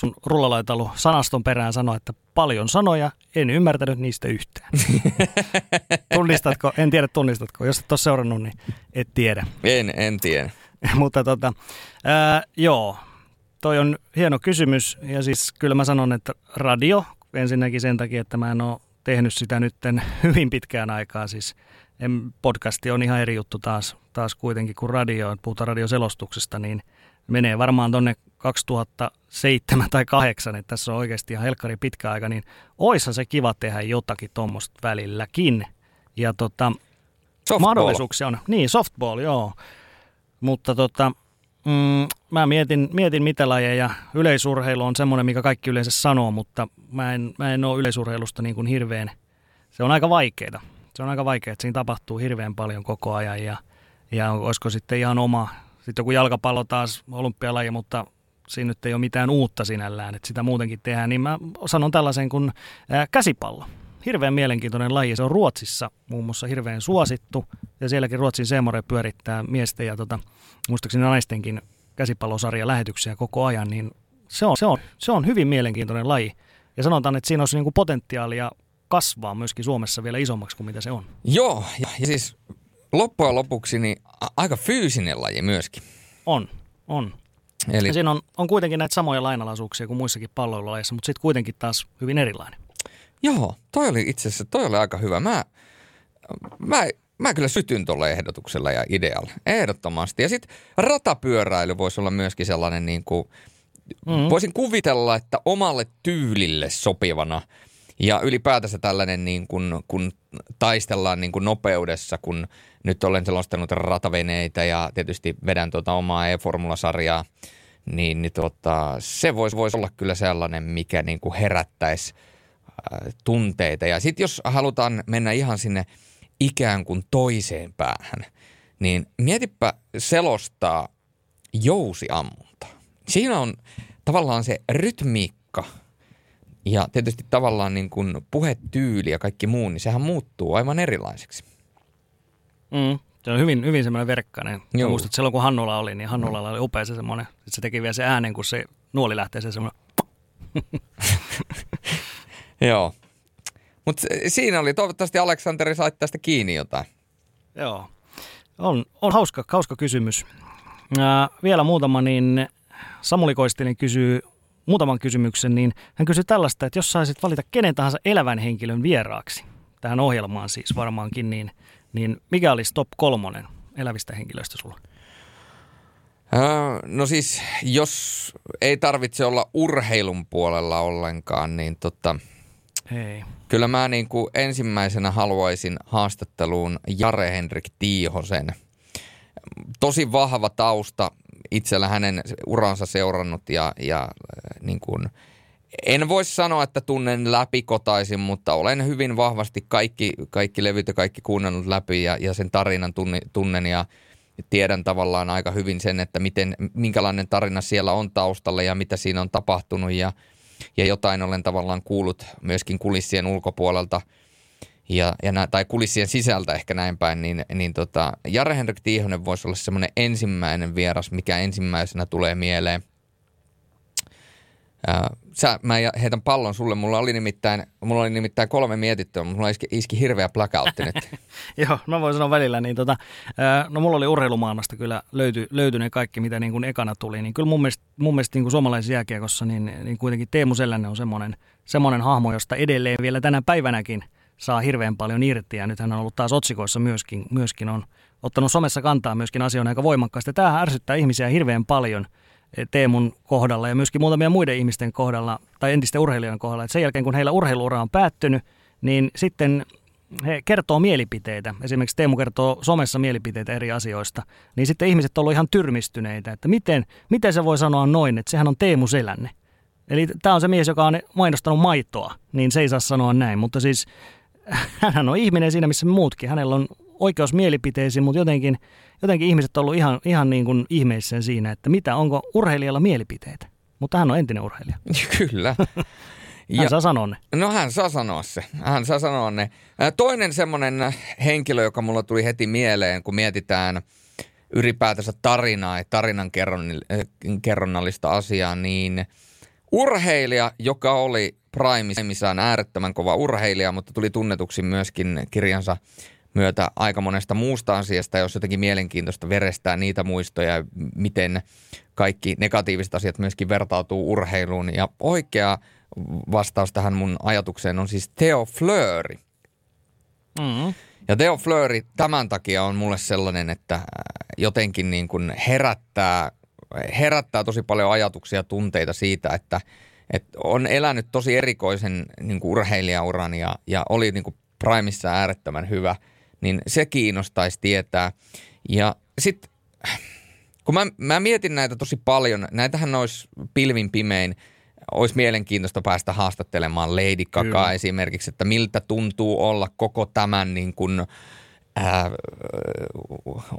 [SPEAKER 3] sun rullalaitalu sanaston perään sanoa, että paljon sanoja, en ymmärtänyt niistä yhtään. Tunnistatko? En tiedä tunnistatko. Jos et ole seurannut, niin et tiedä.
[SPEAKER 4] En, en tiedä.
[SPEAKER 3] Mutta tota, ää, joo, toi on hieno kysymys. Ja siis kyllä mä sanon, että radio, ensinnäkin sen takia, että mä en ole tehnyt sitä nyt hyvin pitkään aikaa. Siis podcasti on ihan eri juttu taas, taas kuitenkin kuin radio, puhutaan radioselostuksesta, niin menee varmaan tuonne 2007 tai 2008, että tässä on oikeasti ihan helkkari pitkä aika, niin oissa se kiva tehdä jotakin tuommoista välilläkin. Ja tota,
[SPEAKER 4] softball.
[SPEAKER 3] mahdollisuuksia on. Niin, softball, joo. Mutta tota, Mm, mä mietin, mietin mitä lajeja. Yleisurheilu on semmoinen, mikä kaikki yleensä sanoo, mutta mä en, mä en ole yleisurheilusta niin kuin hirveän, se on aika vaikeaa. Se on aika vaikeaa, että siinä tapahtuu hirveän paljon koko ajan ja, ja olisiko sitten ihan oma, sitten joku jalkapallo taas olympialaji, mutta siinä nyt ei ole mitään uutta sinällään, että sitä muutenkin tehdään, niin mä sanon tällaisen kuin ää, käsipallo. Hirveän mielenkiintoinen laji, se on Ruotsissa muun muassa hirveän suosittu ja sielläkin Ruotsin Seemore pyörittää miesten ja tota, muistaakseni naistenkin käsipallosarja lähetyksiä koko ajan, niin se on, se, on, se on hyvin mielenkiintoinen laji. Ja sanotaan, että siinä olisi niin kuin potentiaalia kasvaa myöskin Suomessa vielä isommaksi kuin mitä se on.
[SPEAKER 4] Joo, ja, ja siis loppujen lopuksi niin a- aika fyysinen laji myöskin.
[SPEAKER 3] On, on. Eli... Ja siinä on, on kuitenkin näitä samoja lainalaisuuksia kuin muissakin palloilulajeissa, mutta sitten kuitenkin taas hyvin erilainen.
[SPEAKER 4] Joo, toi oli itse asiassa, toi oli aika hyvä. Mä, mä Mä kyllä sytyn tuolle ehdotuksella ja idealla. Ehdottomasti. Ja sitten ratapyöräily voisi olla myöskin sellainen niin kuin, mm. voisin kuvitella, että omalle tyylille sopivana ja ylipäätänsä tällainen niin kuin, kun taistellaan niin kuin nopeudessa, kun nyt olen selostanut rataveneitä ja tietysti vedän tuota omaa e-formulasarjaa, niin, niin tuota, se voisi vois olla kyllä sellainen, mikä niin kuin herättäisi tunteita. Ja sitten jos halutaan mennä ihan sinne – ikään kuin toiseen päähän, niin mietipä selostaa jousiammunta. Siinä on tavallaan se rytmiikka ja tietysti tavallaan niin kuin puhetyyli ja kaikki muu, niin sehän muuttuu aivan erilaiseksi.
[SPEAKER 3] Mm, se on hyvin, hyvin semmoinen verkkainen. Joo. Muistat, silloin kun Hannulla oli, niin Hannulla oli upea se semmoinen, että se teki vielä se äänen, kun se nuoli lähtee se semmoinen.
[SPEAKER 4] Joo, mutta siinä oli, toivottavasti Aleksanteri sait tästä kiinni jotain.
[SPEAKER 3] Joo, on, on hauska, hauska kysymys. Ää, vielä muutama, niin Samuli Koistelin kysyy muutaman kysymyksen, niin hän kysyy tällaista, että jos saisit valita kenen tahansa elävän henkilön vieraaksi, tähän ohjelmaan siis varmaankin, niin, niin mikä olisi top kolmonen elävistä henkilöistä sulla?
[SPEAKER 4] No siis, jos ei tarvitse olla urheilun puolella ollenkaan, niin tota,
[SPEAKER 3] Ei.
[SPEAKER 4] Kyllä mä niin kuin ensimmäisenä haluaisin haastatteluun Jare Henrik Tiihosen. Tosi vahva tausta, itsellä hänen uransa seurannut ja, ja äh, niin kuin, en voi sanoa, että tunnen läpikotaisin, mutta olen hyvin vahvasti kaikki, kaikki levyt ja kaikki kuunnellut läpi ja, ja sen tarinan tunni, tunnen ja tiedän tavallaan aika hyvin sen, että miten, minkälainen tarina siellä on taustalla ja mitä siinä on tapahtunut ja, ja jotain olen tavallaan kuullut myöskin kulissien ulkopuolelta ja, ja nä, tai kulissien sisältä ehkä näin päin, niin, niin tota, Jare Henrik Tiihonen voisi olla semmoinen ensimmäinen vieras, mikä ensimmäisenä tulee mieleen – Sä, mä heitän pallon sulle. Mulla oli nimittäin, mulla oli nimittäin kolme mietittyä, mulla iski, iski hirveä blackoutti nyt.
[SPEAKER 3] Joo, mä voin sanoa välillä. Niin tota, no mulla oli urheilumaailmasta kyllä löyty, löyty ne kaikki, mitä niin kuin ekana tuli. Niin kyllä mun mielestä, mun mielestä niin kuin suomalaisessa jääkiekossa, niin, niin kuitenkin Teemu Selänne on semmoinen, semmoinen hahmo, josta edelleen vielä tänä päivänäkin saa hirveän paljon irti. Ja nyt hän on ollut taas otsikoissa myöskin, myöskin on ottanut somessa kantaa myöskin asioina aika voimakkaasti. Tämähän ärsyttää ihmisiä hirveän paljon – Teemun kohdalla ja myöskin muutamia muiden ihmisten kohdalla tai entisten urheilijoiden kohdalla, että sen jälkeen kun heillä urheiluura on päättynyt, niin sitten he kertoo mielipiteitä. Esimerkiksi Teemu kertoo somessa mielipiteitä eri asioista. Niin sitten ihmiset on ollut ihan tyrmistyneitä, että miten, miten se voi sanoa noin, että sehän on Teemu Selänne. Eli tämä on se mies, joka on mainostanut maitoa, niin se ei saa sanoa näin. Mutta siis hän on ihminen siinä, missä muutkin. Hänellä on oikeus mielipiteisiin, mutta jotenkin, jotenkin ihmiset on ollut ihan, ihan niin kuin ihmeissään siinä, että mitä, onko urheilijalla mielipiteitä. Mutta hän on entinen urheilija.
[SPEAKER 4] Kyllä.
[SPEAKER 3] Hän ja, saa sanoa ne.
[SPEAKER 4] No hän saa sanoa se. Hän saa sanoa ne. Toinen semmoinen henkilö, joka mulla tuli heti mieleen, kun mietitään ylipäätänsä tarinaa ja tarinan kerronnallista asiaa, niin urheilija, joka oli Primissaan äärettömän kova urheilija, mutta tuli tunnetuksi myöskin kirjansa myötä aika monesta muusta asiasta, jos jotenkin mielenkiintoista verestää niitä muistoja, miten kaikki negatiiviset asiat myöskin vertautuu urheiluun. Ja oikea vastaus tähän mun ajatukseen on siis Theo Fleury. Mm-hmm. Ja Theo Fleury tämän takia on mulle sellainen, että jotenkin niin kuin herättää, herättää tosi paljon ajatuksia ja tunteita siitä, että, että on elänyt tosi erikoisen niin kuin urheilijauran ja, ja oli niin kuin Primissa äärettömän hyvä – niin se kiinnostaisi tietää. Ja sitten kun mä, mä mietin näitä tosi paljon, näitähän olisi pilvin pimein, olisi mielenkiintoista päästä haastattelemaan Lady Gaga esimerkiksi, että miltä tuntuu olla koko tämän niin kuin, äh,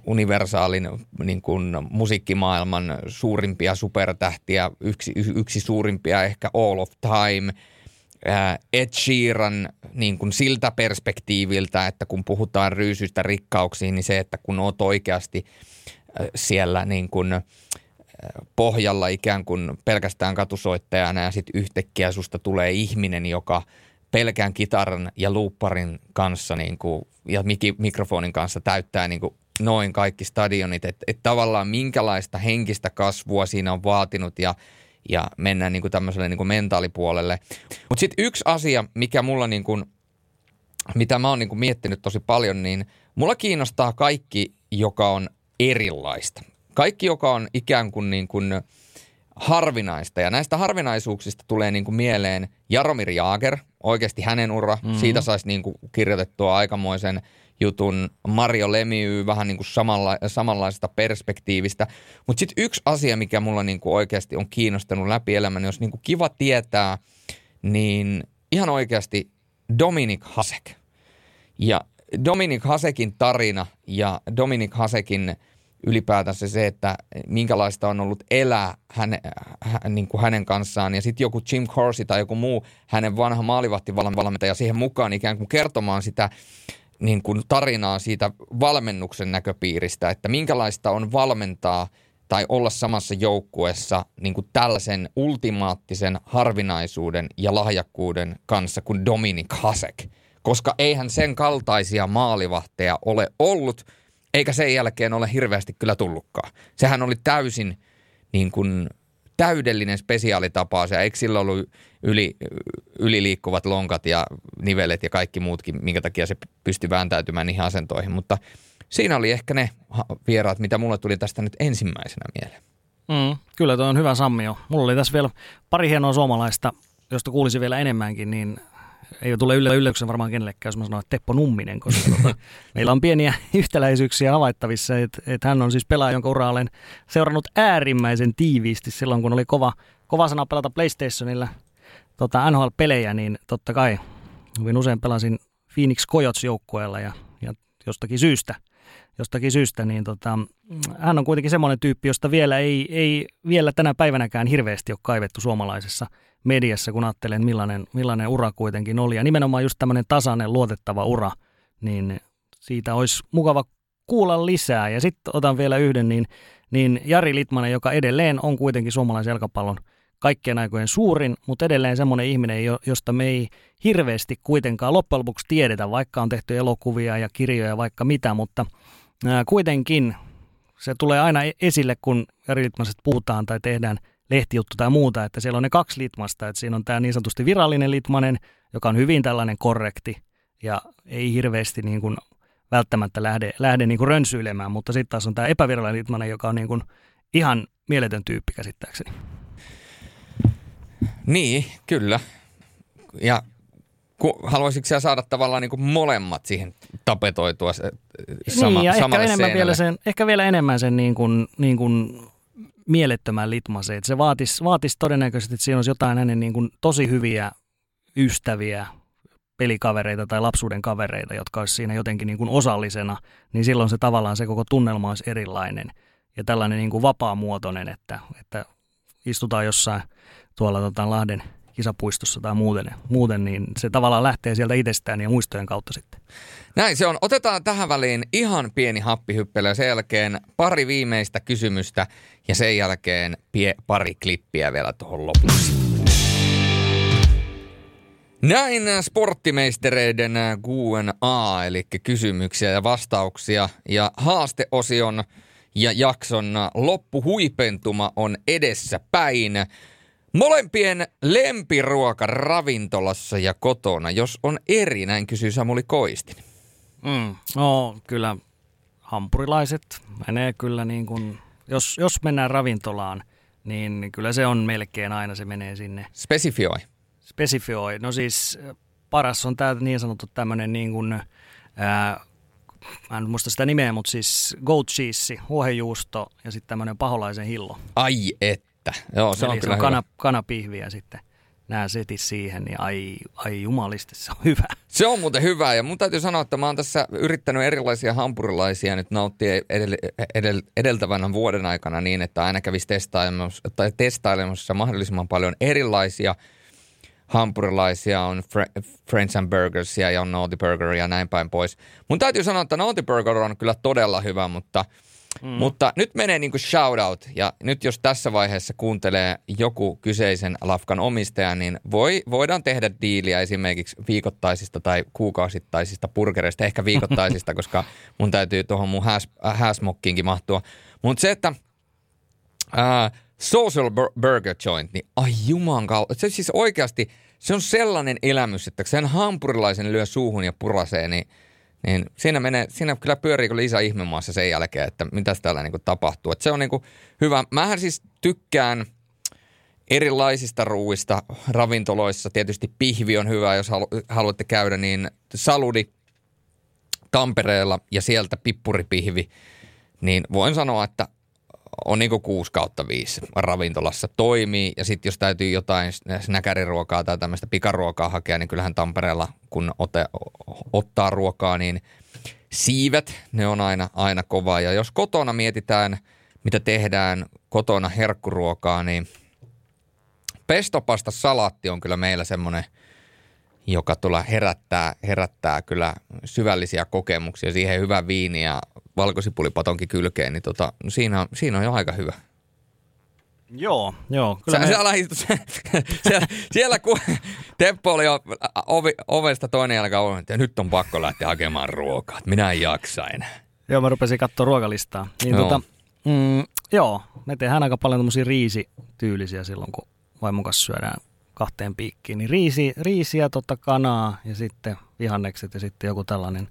[SPEAKER 4] universaalin niin kuin musiikkimaailman suurimpia supertähtiä, yksi, yksi suurimpia ehkä all of time – Ed Sheeran niin kuin siltä perspektiiviltä, että kun puhutaan ryysystä rikkauksiin, niin se, että kun oot oikeasti siellä niin kuin pohjalla ikään kuin pelkästään katusoittajana ja sitten yhtäkkiä susta tulee ihminen, joka pelkään kitaran ja luupparin kanssa niin kuin, ja mikrofonin kanssa täyttää niin kuin noin kaikki stadionit, että et tavallaan minkälaista henkistä kasvua siinä on vaatinut ja ja mennään niin kuin tämmöiselle niin kuin mentaalipuolelle. Mutta sitten yksi asia, mikä mulla niin kuin, mitä mä oon niin kuin miettinyt tosi paljon, niin mulla kiinnostaa kaikki, joka on erilaista. Kaikki, joka on ikään kuin, niin kuin harvinaista. Ja näistä harvinaisuuksista tulee niin kuin mieleen Jaromir Jaager, oikeasti hänen ura. Mm-hmm. Siitä saisi niin kuin kirjoitettua aikamoisen – jutun Mario Lemieux vähän niin kuin samalla, samanlaisesta perspektiivistä. Mutta sitten yksi asia, mikä mulla niin kuin oikeasti on kiinnostanut läpi elämän, jos niin kuin kiva tietää, niin ihan oikeasti Dominik Hasek. Ja Dominik Hasekin tarina ja Dominik Hasekin ylipäätänsä se, että minkälaista on ollut elää häne, hä, niin kuin hänen kanssaan. Ja sitten joku Jim Corsi tai joku muu hänen vanha maalivahtivalmentaja siihen mukaan ikään kuin kertomaan sitä niin kuin tarinaa siitä valmennuksen näköpiiristä, että minkälaista on valmentaa tai olla samassa joukkueessa niin kuin tällaisen ultimaattisen harvinaisuuden ja lahjakkuuden kanssa kuin Dominik Hasek. Koska eihän sen kaltaisia maalivahteja ole ollut, eikä sen jälkeen ole hirveästi kyllä tullutkaan. Sehän oli täysin niin kuin täydellinen spesiaalitapaus ja eikö sillä ollut yli, yliliikkuvat lonkat ja nivelet ja kaikki muutkin, minkä takia se pystyi vääntäytymään niihin asentoihin. Mutta siinä oli ehkä ne vieraat, mitä mulle tuli tästä nyt ensimmäisenä mieleen.
[SPEAKER 3] Mm, kyllä tuo on hyvä sammio. Mulla oli tässä vielä pari hienoa suomalaista, josta kuulisi vielä enemmänkin, niin ei tule yllätyksen varmaan kenellekään, jos mä sanon, että Teppo Numminen, koska tota, meillä on pieniä yhtäläisyyksiä havaittavissa, että et hän on siis pelaaja, jonka olen seurannut äärimmäisen tiiviisti silloin, kun oli kova, kova sana pelata PlayStationilla tota NHL-pelejä, niin totta kai hyvin usein pelasin Phoenix Coyotes joukkueella ja, ja jostakin syystä, jostakin syystä, niin tota, hän on kuitenkin semmoinen tyyppi, josta vielä ei, ei vielä tänä päivänäkään hirveästi ole kaivettu suomalaisessa mediassa, kun ajattelen millainen, millainen ura kuitenkin oli. Ja nimenomaan just tämmöinen tasainen, luotettava ura, niin siitä olisi mukava kuulla lisää. Ja sitten otan vielä yhden, niin, niin Jari Litmanen, joka edelleen on kuitenkin suomalaisen jalkapallon kaikkien aikojen suurin, mutta edelleen semmoinen ihminen, josta me ei hirveästi kuitenkaan loppujen lopuksi tiedetä, vaikka on tehty elokuvia ja kirjoja vaikka mitä, mutta kuitenkin se tulee aina e-, esille, kun Jari Litmasesta puhutaan tai tehdään lehtijuttu tai muuta, että siellä on ne kaksi litmasta, että siinä on tämä niin sanotusti virallinen litmanen, joka on hyvin tällainen korrekti ja ei hirveästi niin kuin välttämättä lähde, lähde niin kuin rönsyilemään, mutta sitten taas on tämä epävirallinen litmanen, joka on niin kuin ihan mieletön tyyppi käsittääkseni.
[SPEAKER 4] Niin, kyllä. Ja haluaisitko sä saada tavallaan niin kuin molemmat siihen tapetoitua se, sama,
[SPEAKER 3] niin, ja ehkä, enemmän vielä sen, ehkä vielä enemmän sen niin kuin, niin kuin mielettömän litmaseen. Se vaatisi, vaatisi todennäköisesti, että siinä olisi jotain hänen niin kuin tosi hyviä ystäviä, pelikavereita tai lapsuuden kavereita, jotka olisi siinä jotenkin niin kuin osallisena, niin silloin se tavallaan se koko tunnelma olisi erilainen ja tällainen niin kuin vapaamuotoinen, että, että istutaan jossain tuolla tota, Lahden kisapuistossa tai muuten, muuten, niin se tavallaan lähtee sieltä itsestään ja muistojen kautta sitten.
[SPEAKER 4] Näin se on. Otetaan tähän väliin ihan pieni happihyppely ja sen jälkeen pari viimeistä kysymystä ja sen jälkeen pie, pari klippiä vielä tuohon lopuksi. Näin sporttimeistereiden Q&A, eli kysymyksiä ja vastauksia ja haasteosion ja jakson loppuhuipentuma on edessä päin. Molempien lempiruoka ravintolassa ja kotona, jos on eri, näin kysyy Samuli Koistin.
[SPEAKER 3] Mm, no kyllä hampurilaiset menee kyllä niin kuin, jos, jos mennään ravintolaan, niin kyllä se on melkein aina se menee sinne.
[SPEAKER 4] Spesifioi.
[SPEAKER 3] Spesifioi. No siis paras on tämä niin sanottu tämmöinen niin kuin, ää, mä en muista sitä nimeä, mutta siis goat cheese, huohejuusto ja sitten tämmöinen paholaisen hillo.
[SPEAKER 4] Ai että. Joo, se Eli on se kyllä on
[SPEAKER 3] kana, kanapihviä sitten nämä setit siihen, niin ai, ai jumalisti, se on hyvä.
[SPEAKER 4] Se on muuten hyvä ja mun täytyy sanoa, että mä oon tässä yrittänyt erilaisia hampurilaisia nyt nauttia edel, edel, edeltävänä vuoden aikana niin, että aina kävisi testailemassa, tai testailemassa mahdollisimman paljon erilaisia hampurilaisia, on Friends and Burgersia ja on Naughty Burger ja näin päin pois. Mun täytyy sanoa, että Naughty Burger on kyllä todella hyvä, mutta – Mm. Mutta nyt menee niin kuin shoutout, ja nyt jos tässä vaiheessa kuuntelee joku kyseisen lafkan omistaja, niin voi, voidaan tehdä diiliä esimerkiksi viikoittaisista tai kuukausittaisista burgereista, ehkä viikoittaisista, koska mun täytyy tuohon mun hääsmokkiinkin mahtua. Mutta se, että ää, Social Burger Joint, niin ai juman kautta, se siis oikeasti, se on sellainen elämys, että sen hampurilaisen lyö suuhun ja purasee, niin – niin siinä, menee, siinä kyllä pyörii kyllä isä ihmemaassa sen jälkeen, että mitä täällä niin kuin tapahtuu. Että se on niin kuin hyvä. Mähän siis tykkään erilaisista ruuista ravintoloissa. Tietysti pihvi on hyvä, jos halu, haluatte käydä, niin Saludi Tampereella ja sieltä pippuripihvi. Niin voin sanoa, että on niin 6 kautta 5 ravintolassa toimii. Ja sitten jos täytyy jotain snäkäriruokaa tai tämmöistä pikaruokaa hakea, niin kyllähän Tampereella, kun ote, ottaa ruokaa, niin siivet, ne on aina, aina kovaa. Ja jos kotona mietitään, mitä tehdään kotona herkkuruokaa, niin pestopasta salaatti on kyllä meillä semmoinen – joka tulla herättää, herättää kyllä syvällisiä kokemuksia. Siihen hyvä viini ja valkosipulipatonkin kylkeen, niin tota, no siinä, on, siinä on jo aika hyvä.
[SPEAKER 3] Joo, joo.
[SPEAKER 4] Kyllä Sä, me... siellä, siellä, siellä kun Teppo oli ovi, ovesta toinen jalka ovi, että nyt on pakko lähteä hakemaan ruokaa. Minä en jaksa enää.
[SPEAKER 3] Joo, mä rupesin katsoa ruokalistaa. Niin joo. Tota, mm, joo, me tehdään aika paljon tämmöisiä riisityylisiä silloin, kun vaimon kanssa syödään kahteen piikkiin. Niin riisi, riisiä, tota kanaa ja sitten vihannekset ja sitten joku tällainen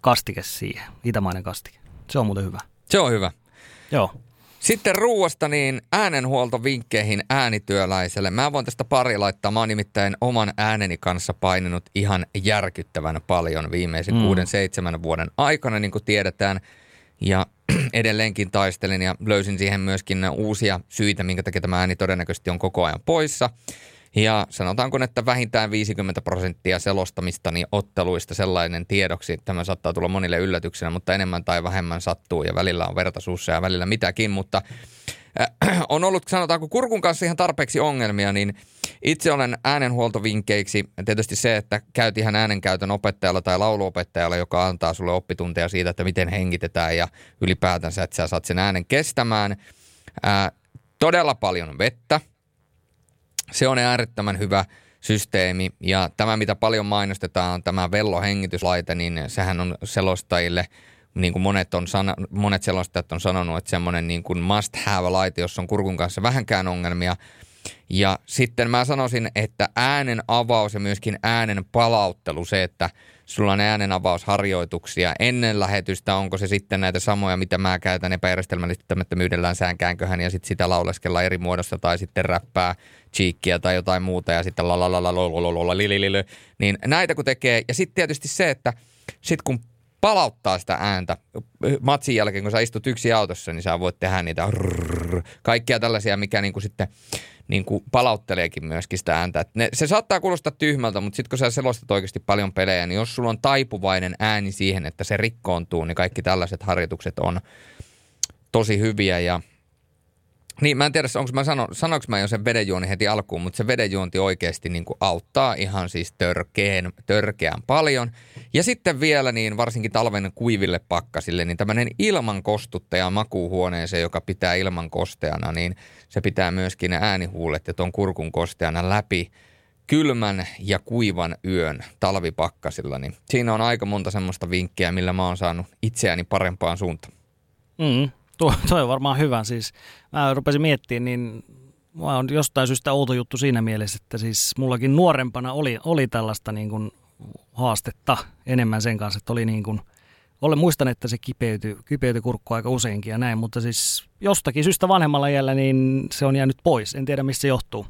[SPEAKER 3] kastike siihen, itämainen kastike. Se on muuten hyvä.
[SPEAKER 4] Se on hyvä.
[SPEAKER 3] Joo.
[SPEAKER 4] Sitten ruuasta niin äänenhuoltovinkkeihin äänityöläiselle. Mä voin tästä pari laittaa. Mä oon nimittäin oman ääneni kanssa paininut ihan järkyttävän paljon viimeisen mm. kuuden, seitsemän vuoden aikana, niin kuin tiedetään. Ja edelleenkin taistelin ja löysin siihen myöskin uusia syitä, minkä takia tämä ääni todennäköisesti on koko ajan poissa. Ja sanotaanko, että vähintään 50 prosenttia selostamistani otteluista sellainen tiedoksi. Tämä saattaa tulla monille yllätyksenä, mutta enemmän tai vähemmän sattuu ja välillä on vertaisuus ja välillä mitäkin. Mutta äh, on ollut, sanotaanko, kurkun kanssa ihan tarpeeksi ongelmia, niin itse olen äänenhuoltovinkkeiksi tietysti se, että käyt ihan äänenkäytön opettajalla tai lauluopettajalla, joka antaa sulle oppitunteja siitä, että miten hengitetään ja ylipäätänsä, että sä saat sen äänen kestämään. Ää, todella paljon vettä, se on äärettömän hyvä systeemi ja tämä, mitä paljon mainostetaan, on tämä vellohengityslaite, niin sehän on selostajille niin kuin monet, on sana, monet selostajat on sanonut, että semmoinen niin kuin must have laite, jos on kurkun kanssa vähänkään ongelmia. Ja sitten mä sanoisin, että äänen avaus ja myöskin äänen palauttelu, se, että sulla on äänenavausharjoituksia ennen lähetystä, onko se sitten näitä samoja, mitä mä käytän epäjärjestelmällistämättömyydellään säänkäänköhän ja sitten sitä lauleskella eri muodossa tai sitten räppää cheekkiä tai jotain muuta ja sitten la la la la la niin näitä kun tekee. Ja sitten tietysti se, että sitten kun palauttaa sitä ääntä. Matsin jälkeen, kun sä istut yksi autossa, niin sä voit tehdä niitä rrrr, kaikkia tällaisia, mikä niin kuin sitten niin kuin palautteleekin myöskin sitä ääntä. ne, se saattaa kuulostaa tyhmältä, mutta sitten kun sä selostat oikeasti paljon pelejä, niin jos sulla on taipuvainen ääni siihen, että se rikkoontuu, niin kaikki tällaiset harjoitukset on tosi hyviä ja – niin, mä en tiedä, onko mä sano, sanoinko mä jo sen vedenjuoni heti alkuun, mutta se vedenjuonti oikeasti niin kuin auttaa ihan siis törkeän, törkeän paljon. Ja sitten vielä niin varsinkin talven kuiville pakkasille, niin tämmöinen ilman kostuttaja makuuhuoneeseen, joka pitää ilman kosteana, niin se pitää myöskin äänihuulet ja ton kurkun kosteana läpi kylmän ja kuivan yön talvipakkasilla. Niin siinä on aika monta semmoista vinkkiä, millä mä oon saanut itseäni parempaan suuntaan.
[SPEAKER 3] Mm, Tuo, toi on varmaan hyvä. Siis mä rupesin miettimään, niin mä on jostain syystä outo juttu siinä mielessä, että siis mullakin nuorempana oli, oli tällaista niin kuin haastetta enemmän sen kanssa, että oli niin kuin, olen muistan, että se kipeytyi, kipeytyi kurkku aika useinkin ja näin, mutta siis jostakin syystä vanhemmalla jällä niin se on jäänyt pois. En tiedä, mistä se johtuu.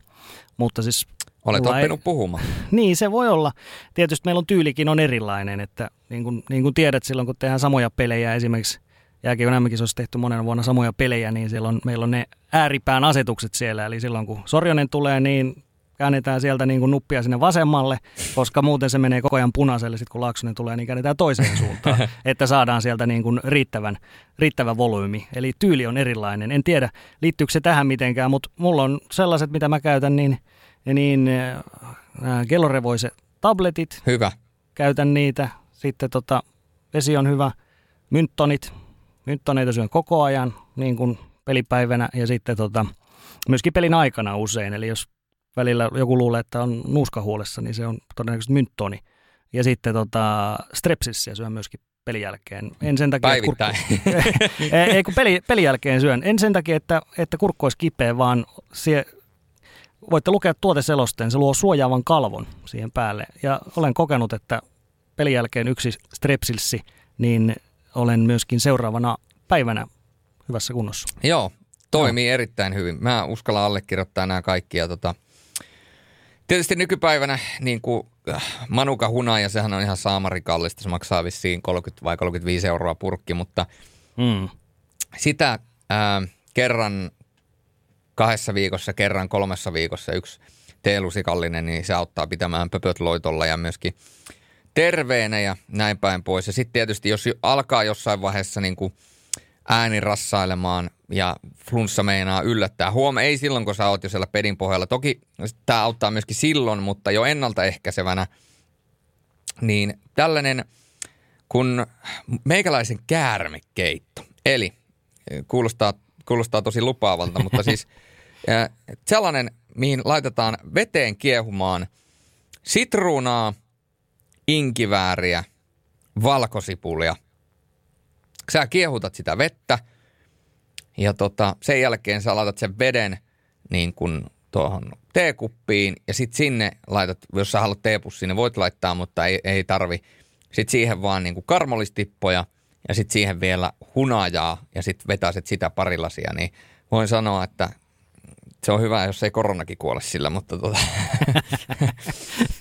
[SPEAKER 3] Mutta siis
[SPEAKER 4] Olet oppinut ei... puhumaan.
[SPEAKER 3] Niin, se voi olla. Tietysti meillä on tyylikin on erilainen, että niin kuin, niin kuin tiedät silloin, kun tehdään samoja pelejä esimerkiksi jääkiekon mm olisi tehty monena vuonna samoja pelejä, niin silloin meillä on ne ääripään asetukset siellä. Eli silloin kun Sorjonen tulee, niin käännetään sieltä niin kuin nuppia sinne vasemmalle, koska muuten se menee koko ajan punaiselle. Sitten kun Laaksonen tulee, niin käännetään toiseen suuntaan, että saadaan sieltä niin kuin riittävän, riittävä volyymi. Eli tyyli on erilainen. En tiedä, liittyykö se tähän mitenkään, mutta mulla on sellaiset, mitä mä käytän, niin, niin äh, kellorevoiset tabletit.
[SPEAKER 4] Hyvä.
[SPEAKER 3] Käytän niitä. Sitten tota, vesi on hyvä. Mynttonit, Mynttoneita syön koko ajan niin kuin pelipäivänä ja sitten tota, myöskin pelin aikana usein. Eli jos välillä joku luulee, että on nuuskahuolessa, niin se on todennäköisesti mynttoni. Ja sitten tota, strepsissiä syön myöskin pelin jälkeen. En sen takia,
[SPEAKER 4] Päivittäin. Kurkku...
[SPEAKER 3] ei, kun peli, pelin jälkeen syön. En sen takia, että, että kurkku olisi kipeä, vaan sie... voitte lukea tuoteselosteen. Se luo suojaavan kalvon siihen päälle. Ja olen kokenut, että pelin jälkeen yksi strepsilsi, niin olen myöskin seuraavana päivänä hyvässä kunnossa.
[SPEAKER 4] Joo, toimii no. erittäin hyvin. Mä uskallan allekirjoittaa nämä kaikki. Ja tota, tietysti nykypäivänä niin kuin äh, Manuka ja sehän on ihan saamarikallista. Se maksaa vissiin 30 vai 35 euroa purkki, mutta mm. sitä ää, äh, kerran kahdessa viikossa, kerran kolmessa viikossa yksi teelusikallinen, niin se auttaa pitämään pöpöt loitolla ja myöskin terveenä ja näin päin pois. Ja sitten tietysti, jos alkaa jossain vaiheessa niin kuin ääni rassailemaan ja flunssa meinaa yllättää. Huom, ei silloin, kun sä oot jo siellä pedin pohjalla. Toki tämä auttaa myöskin silloin, mutta jo ennaltaehkäisevänä. Niin tällainen kun meikäläisen käärmekeitto. Eli kuulostaa, kuulostaa tosi lupaavalta, mutta siis sellainen, mihin laitetaan veteen kiehumaan sitruunaa – inkivääriä, valkosipulia. Sä kiehutat sitä vettä ja tota, sen jälkeen sä laitat sen veden niin kuin tuohon teekuppiin ja sitten sinne laitat, jos sä haluat teepussi, niin voit laittaa, mutta ei, ei tarvi. Sitten siihen vaan niin kuin karmolistippoja ja sitten siihen vielä hunajaa ja sitten vetäiset sitä pari lasia, niin voin sanoa, että se on hyvä, jos ei koronakin kuole sillä, mutta tota...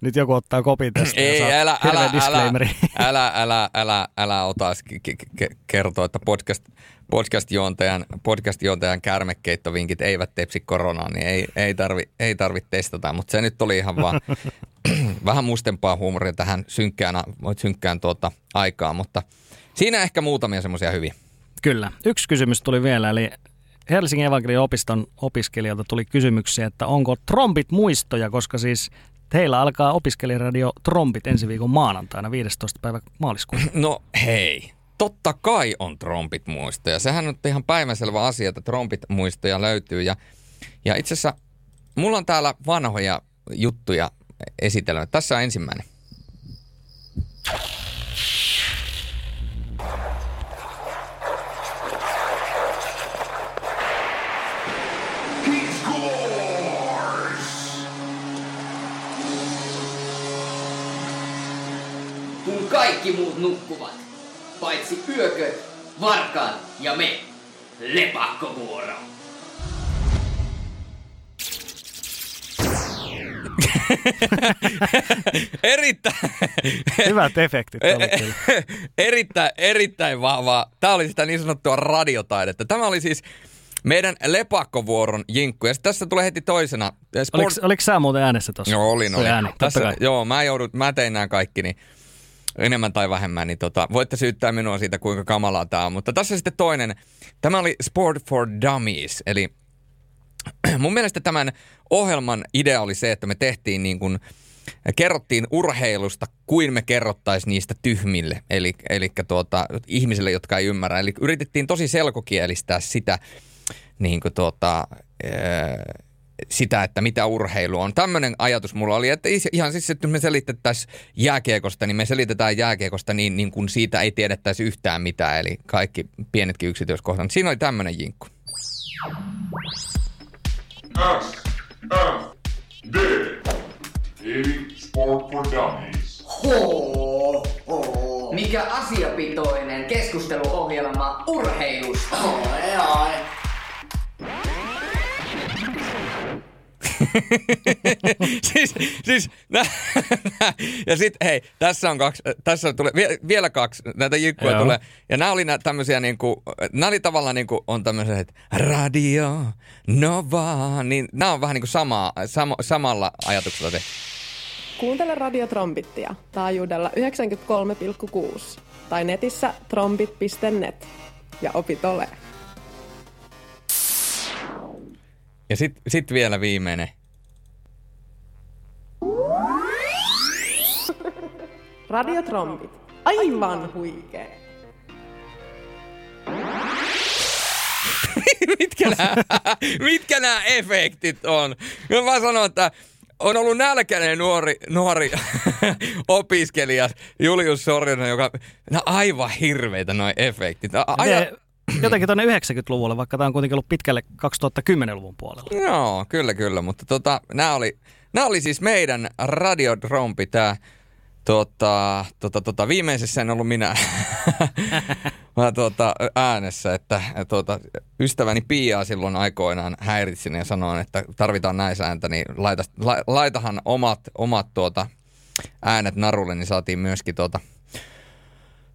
[SPEAKER 3] Nyt joku ottaa kopin tästä
[SPEAKER 4] Ei, älä, älä, älä,
[SPEAKER 3] disclaimeri.
[SPEAKER 4] älä, älä, älä, älä ota k- k- kertoa, että podcast, podcast-juontajan, podcast-juontajan kärmekeittovinkit eivät tepsi koronaa, niin ei, ei, tarvi, ei tarvi testata, mutta se nyt oli ihan vaan vähän mustempaa huumoria tähän synkkään, synkkään tuota aikaan, mutta siinä ehkä muutamia semmoisia hyviä.
[SPEAKER 3] Kyllä. Yksi kysymys tuli vielä, eli Helsingin evankelian opiston opiskelijalta tuli kysymyksiä, että onko trombit muistoja, koska siis teillä alkaa opiskelijaradio Trombit ensi viikon maanantaina 15. päivä maaliskuuta.
[SPEAKER 4] No hei, totta kai on trompit muistoja. Sehän on ihan päiväselvä asia, että trompit muistoja löytyy. Ja, ja itse asiassa mulla on täällä vanhoja juttuja esitellä. Tässä on ensimmäinen.
[SPEAKER 6] Kun kaikki muut nukkuvat, paitsi yököt, varkaat ja me. Lepakkovuoro.
[SPEAKER 4] Erittäin,
[SPEAKER 3] Hyvät efektit.
[SPEAKER 4] erittäin, erittäin vahvaa. Tämä oli sitä niin sanottua radiotaidetta. Tämä oli siis meidän lepakkovuoron jinkku. Ja tässä tulee heti toisena. Sport...
[SPEAKER 3] Oliko, oliko sä muuten äänessä tuossa?
[SPEAKER 4] Joo, olin,
[SPEAKER 3] Toi
[SPEAKER 4] olin.
[SPEAKER 3] Ääni,
[SPEAKER 4] Tässä, joo, mä, joudun, mä tein nämä kaikki, niin enemmän tai vähemmän, niin tota, voitte syyttää minua siitä, kuinka kamalaa tämä on. Mutta tässä sitten toinen. Tämä oli Sport for Dummies, eli mun mielestä tämän ohjelman idea oli se, että me tehtiin niin kuin, kerrottiin urheilusta kuin me kerrottaisiin niistä tyhmille, eli, eli tuota, ihmisille, jotka ei ymmärrä. Eli yritettiin tosi selkokielistää sitä, niin kuin tuota, sitä, että mitä urheilu on. Tämmöinen ajatus mulla oli, että ihan siis, että me selitettäisiin jääkiekosta, niin me selitetään jääkiekosta niin, niin kuin siitä ei tiedettäisi yhtään mitään, eli kaikki pienetkin yksityiskohdat. Siinä oli tämmöinen jinkku.
[SPEAKER 7] S, F, D. Eli Sport for Dummies.
[SPEAKER 6] Hoo, hoo. Mikä asiapitoinen keskusteluohjelma urheilusta.
[SPEAKER 4] siis, siis nä, nä, ja sitten hei, tässä on kaksi, tässä on, tulee, vie, vielä kaksi näitä jinkkuja
[SPEAKER 3] Joo.
[SPEAKER 4] tulee. Ja nämä oli nää tämmöisiä niinku, nämä oli tavallaan niinku, on tämmöisiä, että radio, nova, niin nämä on vähän niinku samaa, sama, samalla ajatuksella tehty.
[SPEAKER 8] Kuuntele Radio Trombittia taajuudella 93,6 tai netissä trombit.net ja opit ole.
[SPEAKER 4] Ja sitten sit vielä viimeinen.
[SPEAKER 8] Radio Trombit. Aivan huikea.
[SPEAKER 4] mitkä nämä, mitkä nämä efektit on? Mä sanon, että on ollut nälkäinen nuori, nuori opiskelija Julius Sorjonen, joka, nämä aivan hirveitä noin efektit. A- Aja,
[SPEAKER 3] Ne, jotenkin tuonne 90-luvulle, vaikka tämä on kuitenkin ollut pitkälle 2010-luvun puolella.
[SPEAKER 4] Joo, kyllä, kyllä, mutta tota, nämä oli, oli siis meidän radiodrompi, tämä Tota, tota, tota, viimeisessä en ollut minä mä, tota, äänessä, että tota, ystäväni Piaa silloin aikoinaan häiritsin ja sanoin, että tarvitaan näissä ääntä, niin laita, la, laitahan omat, omat tuota, äänet narulle, niin saatiin myöskin tuota,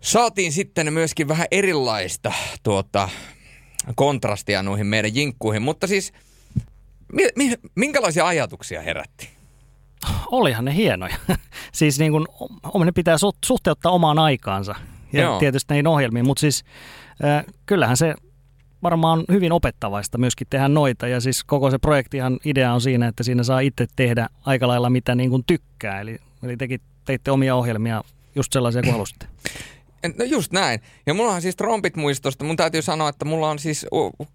[SPEAKER 4] saatiin sitten myöskin vähän erilaista tuota, kontrastia noihin meidän jinkkuihin, mutta siis mi, mi, minkälaisia ajatuksia herätti?
[SPEAKER 3] Olihan ne hienoja. siis niin kuin, ne pitää su- suhteuttaa omaan aikaansa ja
[SPEAKER 4] Joo.
[SPEAKER 3] Joo. tietysti näihin ohjelmiin, mutta siis äh, kyllähän se varmaan on hyvin opettavaista myöskin tehdä noita ja siis koko se projektihan idea on siinä, että siinä saa itse tehdä aika lailla mitä niin kuin tykkää. Eli, eli tekin teitte omia ohjelmia just sellaisia kuin halusitte.
[SPEAKER 4] No just näin. Ja mulla on siis trompit muistosta. Mun täytyy sanoa, että mulla on siis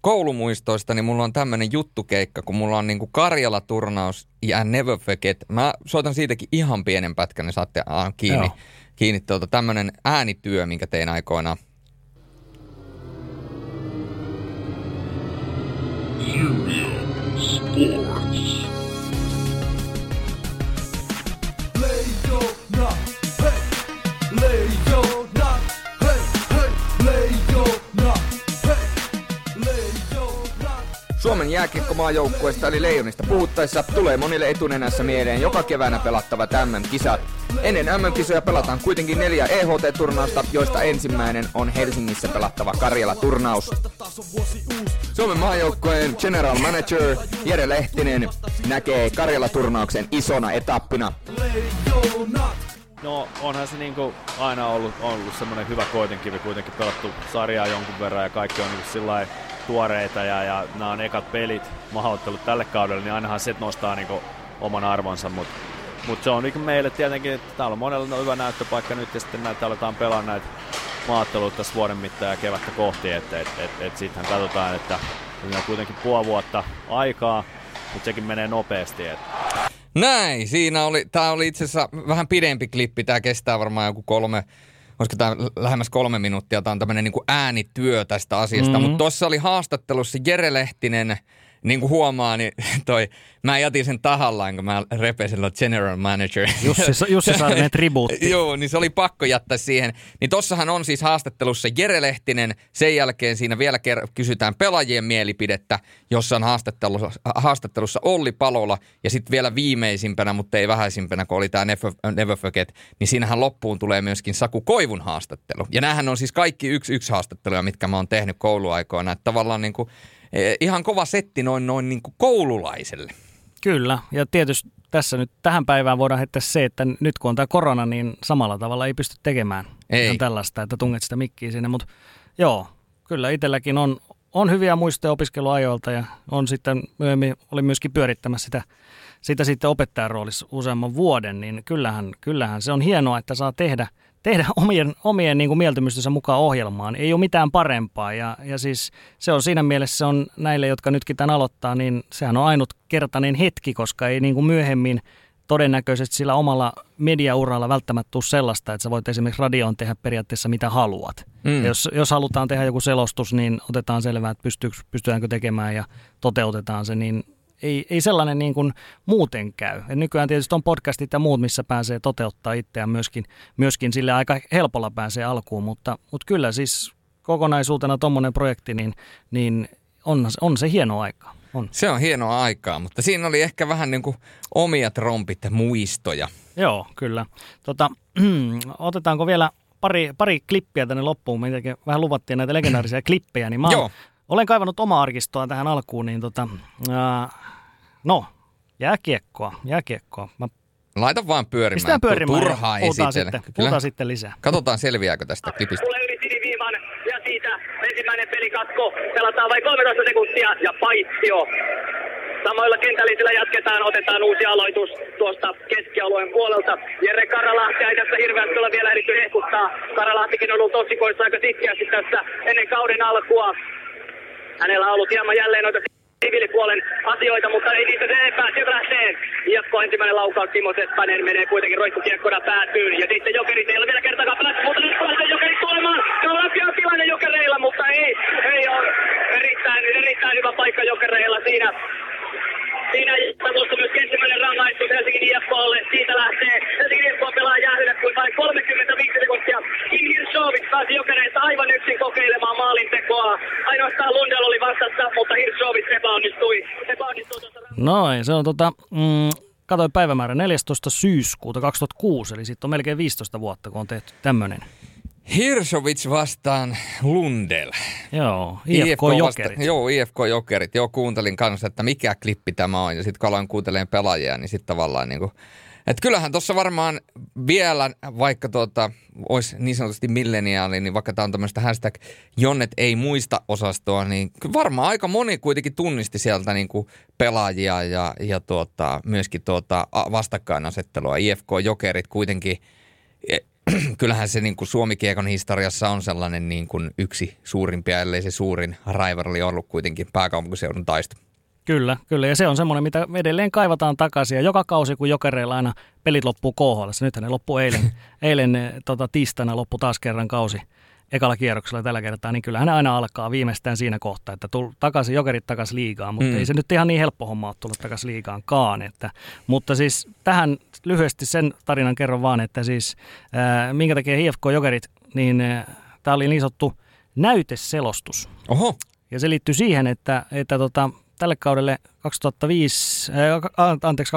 [SPEAKER 4] koulumuistoista, niin mulla on tämmönen juttukeikka, kun mulla on niinku Karjala-turnaus ja Never Forget. Mä soitan siitäkin ihan pienen pätkän, niin saatte ah, kiinni.
[SPEAKER 3] Joo.
[SPEAKER 4] kiinni tuota, tämmönen äänityö, minkä tein aikoinaan.
[SPEAKER 9] Leijona, hei!
[SPEAKER 2] Suomen jääkiekkomaajoukkueesta eli Leijonista puhuttaessa tulee monille etunenässä mieleen joka keväänä pelattavat MM-kisat. Ennen MM-kisoja pelataan kuitenkin neljä EHT-turnausta, joista ensimmäinen on Helsingissä pelattava Karjala-turnaus. Suomen maajoukkueen general manager Jere Lehtinen näkee Karjala-turnauksen isona etappina.
[SPEAKER 9] No onhan se niinku aina ollut, ollut semmoinen hyvä koetinkivi kuitenkin pelattu sarjaa jonkun verran ja kaikki on niinku sillä tuoreita ja, ja nämä on ekat pelit, mahdottelut tälle kaudelle, niin ainahan se nostaa niinku oman arvonsa, mutta mut se on niinku meille tietenkin, että täällä on monella hyvä näyttöpaikka nyt ja sitten näitä aletaan pelaa näitä maatteluita tässä vuoden mittaan ja kevättä kohti, että et, et, et sittenhän katsotaan, että on kuitenkin puoli vuotta aikaa, mutta sekin menee nopeasti. Että
[SPEAKER 4] Näin, siinä oli, tämä oli itse asiassa vähän pidempi klippi, tämä kestää varmaan joku kolme, olisiko tämä lähemmäs kolme minuuttia, tämä on tämmöinen niin äänityö tästä asiasta, mm-hmm. mutta tuossa oli haastattelussa Jere Lehtinen, niin kuin huomaa, niin toi, mä jätin sen tahallaan, kun mä repesin general manager.
[SPEAKER 3] Jussi, Jussi Saarinen tribuutti.
[SPEAKER 4] Joo, niin se oli pakko jättää siihen. Niin tossahan on siis haastattelussa Jere Lehtinen, sen jälkeen siinä vielä ker- kysytään pelaajien mielipidettä, jossa on haastattelussa, haastattelussa Olli Palola, ja sitten vielä viimeisimpänä, mutta ei vähäisimpänä, kun oli tämä Never, Never Forget, niin siinähän loppuun tulee myöskin Saku Koivun haastattelu. Ja näähän on siis kaikki yksi yksi haastatteluja, mitkä mä oon tehnyt kouluaikoina, että tavallaan niin kuin ihan kova setti noin, noin niin kuin koululaiselle.
[SPEAKER 3] Kyllä, ja tietysti tässä nyt tähän päivään voidaan heittää se, että nyt kun on tämä korona, niin samalla tavalla ei pysty tekemään ei. Tällaista, että tunget sitä mikkiä sinne, mutta joo, kyllä itselläkin on, on hyviä muistoja opiskeluajoilta ja on sitten myöhemmin, oli myöskin pyörittämässä sitä, sitä sitten opettajan roolissa useamman vuoden, niin kyllähän, kyllähän se on hienoa, että saa tehdä – tehdä omien, omien niin kuin mieltymystensä mukaan ohjelmaan. Ei ole mitään parempaa ja, ja siis se on siinä mielessä se on näille, jotka nytkin tämän aloittaa, niin sehän on ainutkertainen hetki, koska ei niin kuin myöhemmin todennäköisesti sillä omalla mediauralla välttämättä tule sellaista, että sä voit esimerkiksi radioon tehdä periaatteessa mitä haluat. Mm. Jos, jos halutaan tehdä joku selostus, niin otetaan selvää, että pystytäänkö tekemään ja toteutetaan se, niin ei, ei sellainen niin kuin muuten käy. Ja nykyään tietysti on podcastit ja muut, missä pääsee toteuttaa itseään myöskin, myöskin sille aika helpolla pääsee alkuun, mutta, mutta kyllä siis kokonaisuutena tuommoinen projekti, niin, niin on, on se hieno aika. On.
[SPEAKER 4] Se on hienoa aikaa, mutta siinä oli ehkä vähän niin kuin omia trompit muistoja.
[SPEAKER 3] Joo, kyllä. Tota, otetaanko vielä pari, pari klippiä tänne loppuun. Me vähän luvattiin näitä legendaarisia klippejä, niin mä oon, olen kaivannut omaa arkistoa tähän alkuun, niin tota, ää, no, jääkiekkoa, jääkiekkoa. Mä
[SPEAKER 4] Laita vaan pyörimään.
[SPEAKER 3] Pistetään pyörimään.
[SPEAKER 4] Turhaa
[SPEAKER 3] puhutaan sitten, puhutaan sitten lisää.
[SPEAKER 4] Katsotaan selviääkö tästä klipistä.
[SPEAKER 10] Tulee yli siniviivan ja siitä ensimmäinen pelikatko. Pelataan vain 13 sekuntia ja paitsio. Samoilla kentällisillä jatketaan, otetaan uusi aloitus tuosta keskialueen puolelta. Jere Karalahti ei tässä hirveästi ole vielä ehditty hehkuttaa. Karalahtikin on ollut tosikoissa aika sitkeästi tässä ennen kauden alkua. Hänellä on ollut hieman jälleen noita siviilipuolen asioita, mutta ei niitä enempää. Sieltä lähtee Jatko ensimmäinen laukaus. Timo Seppänen menee kuitenkin roikkukiekkona päätyyn. Ja sitten Jokerit ei ole vielä kertaakaan pelattu, mutta nyt pääsee Jokerit tulemaan. Se on tilanne Jokereilla, mutta ei, ei ole erittäin, erittäin hyvä paikka Jokereilla siinä. Siinä tuossa myös ensimmäinen rangaistus Helsingin IFKlle. Siitä lähtee Helsingin IFK pelaa jäähylle kuin vain 35 sekuntia. Kim Hirschovic pääsi jokereista aivan yksin kokeilemaan maalintekoa. Ainoastaan Lundell oli vastassa, mutta Hirschovic epäonnistui. epäonnistui tuossa...
[SPEAKER 3] Noin, se on tota... Mm, Katoin päivämäärä 14. syyskuuta 2006, eli sitten on melkein 15 vuotta, kun on tehty tämmöinen.
[SPEAKER 4] Hirsovits vastaan Lundell.
[SPEAKER 3] Joo, IFK, IFK Jokerit.
[SPEAKER 4] Vasta, joo, IFK Jokerit. Joo, kuuntelin kanssa, että mikä klippi tämä on. Ja sitten kun aloin kuuntelemaan pelaajia, niin sitten tavallaan niin kuin, että kyllähän tuossa varmaan vielä, vaikka tuota, olisi niin sanotusti milleniaali, niin vaikka tämä on tämmöistä hashtag Jonnet ei muista osastoa, niin varmaan aika moni kuitenkin tunnisti sieltä niin kuin pelaajia ja, ja tuota, myöskin tuota vastakkainasettelua. IFK Jokerit kuitenkin kyllähän se niin kuin Suomi-kiekon historiassa on sellainen niin kuin yksi suurimpia, ellei se suurin rivalry ollut kuitenkin pääkaupunkiseudun taisto.
[SPEAKER 3] Kyllä, kyllä. Ja se on semmoinen, mitä edelleen kaivataan takaisin. Ja joka kausi, kun jokereilla aina pelit loppuu KHL. Nythän ne loppuu eilen, eilen tota, tiistaina loppu taas kerran kausi ekalla kierroksella tällä kertaa, niin kyllähän aina alkaa viimeistään siinä kohtaa, että tul, takaisin, jokerit takaisin liigaan, mutta mm. ei se nyt ihan niin helppo homma ole tulla takaisin liigaankaan. Että, mutta siis tähän lyhyesti sen tarinan kerron vaan, että siis ää, minkä takia IFK Jokerit, niin tämä oli niin sanottu näyteselostus.
[SPEAKER 4] Oho.
[SPEAKER 3] Ja se liittyy siihen, että, että tota, tälle kaudelle 2005, äh, anteeksi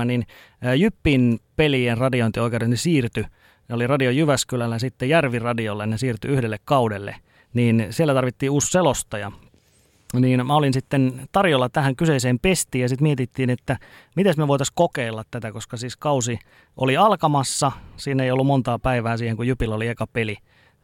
[SPEAKER 3] 2006-2007, niin äh, Jyppin pelien radiointioikeudet siirtyi. Ne oli Radio Jyväskylällä sitten Järviradiolle, ne siirtyi yhdelle kaudelle. Niin siellä tarvittiin uusi selostaja niin mä olin sitten tarjolla tähän kyseiseen pestiin ja sitten mietittiin, että miten me voitaisiin kokeilla tätä, koska siis kausi oli alkamassa, siinä ei ollut montaa päivää siihen, kun Jypillä oli eka peli.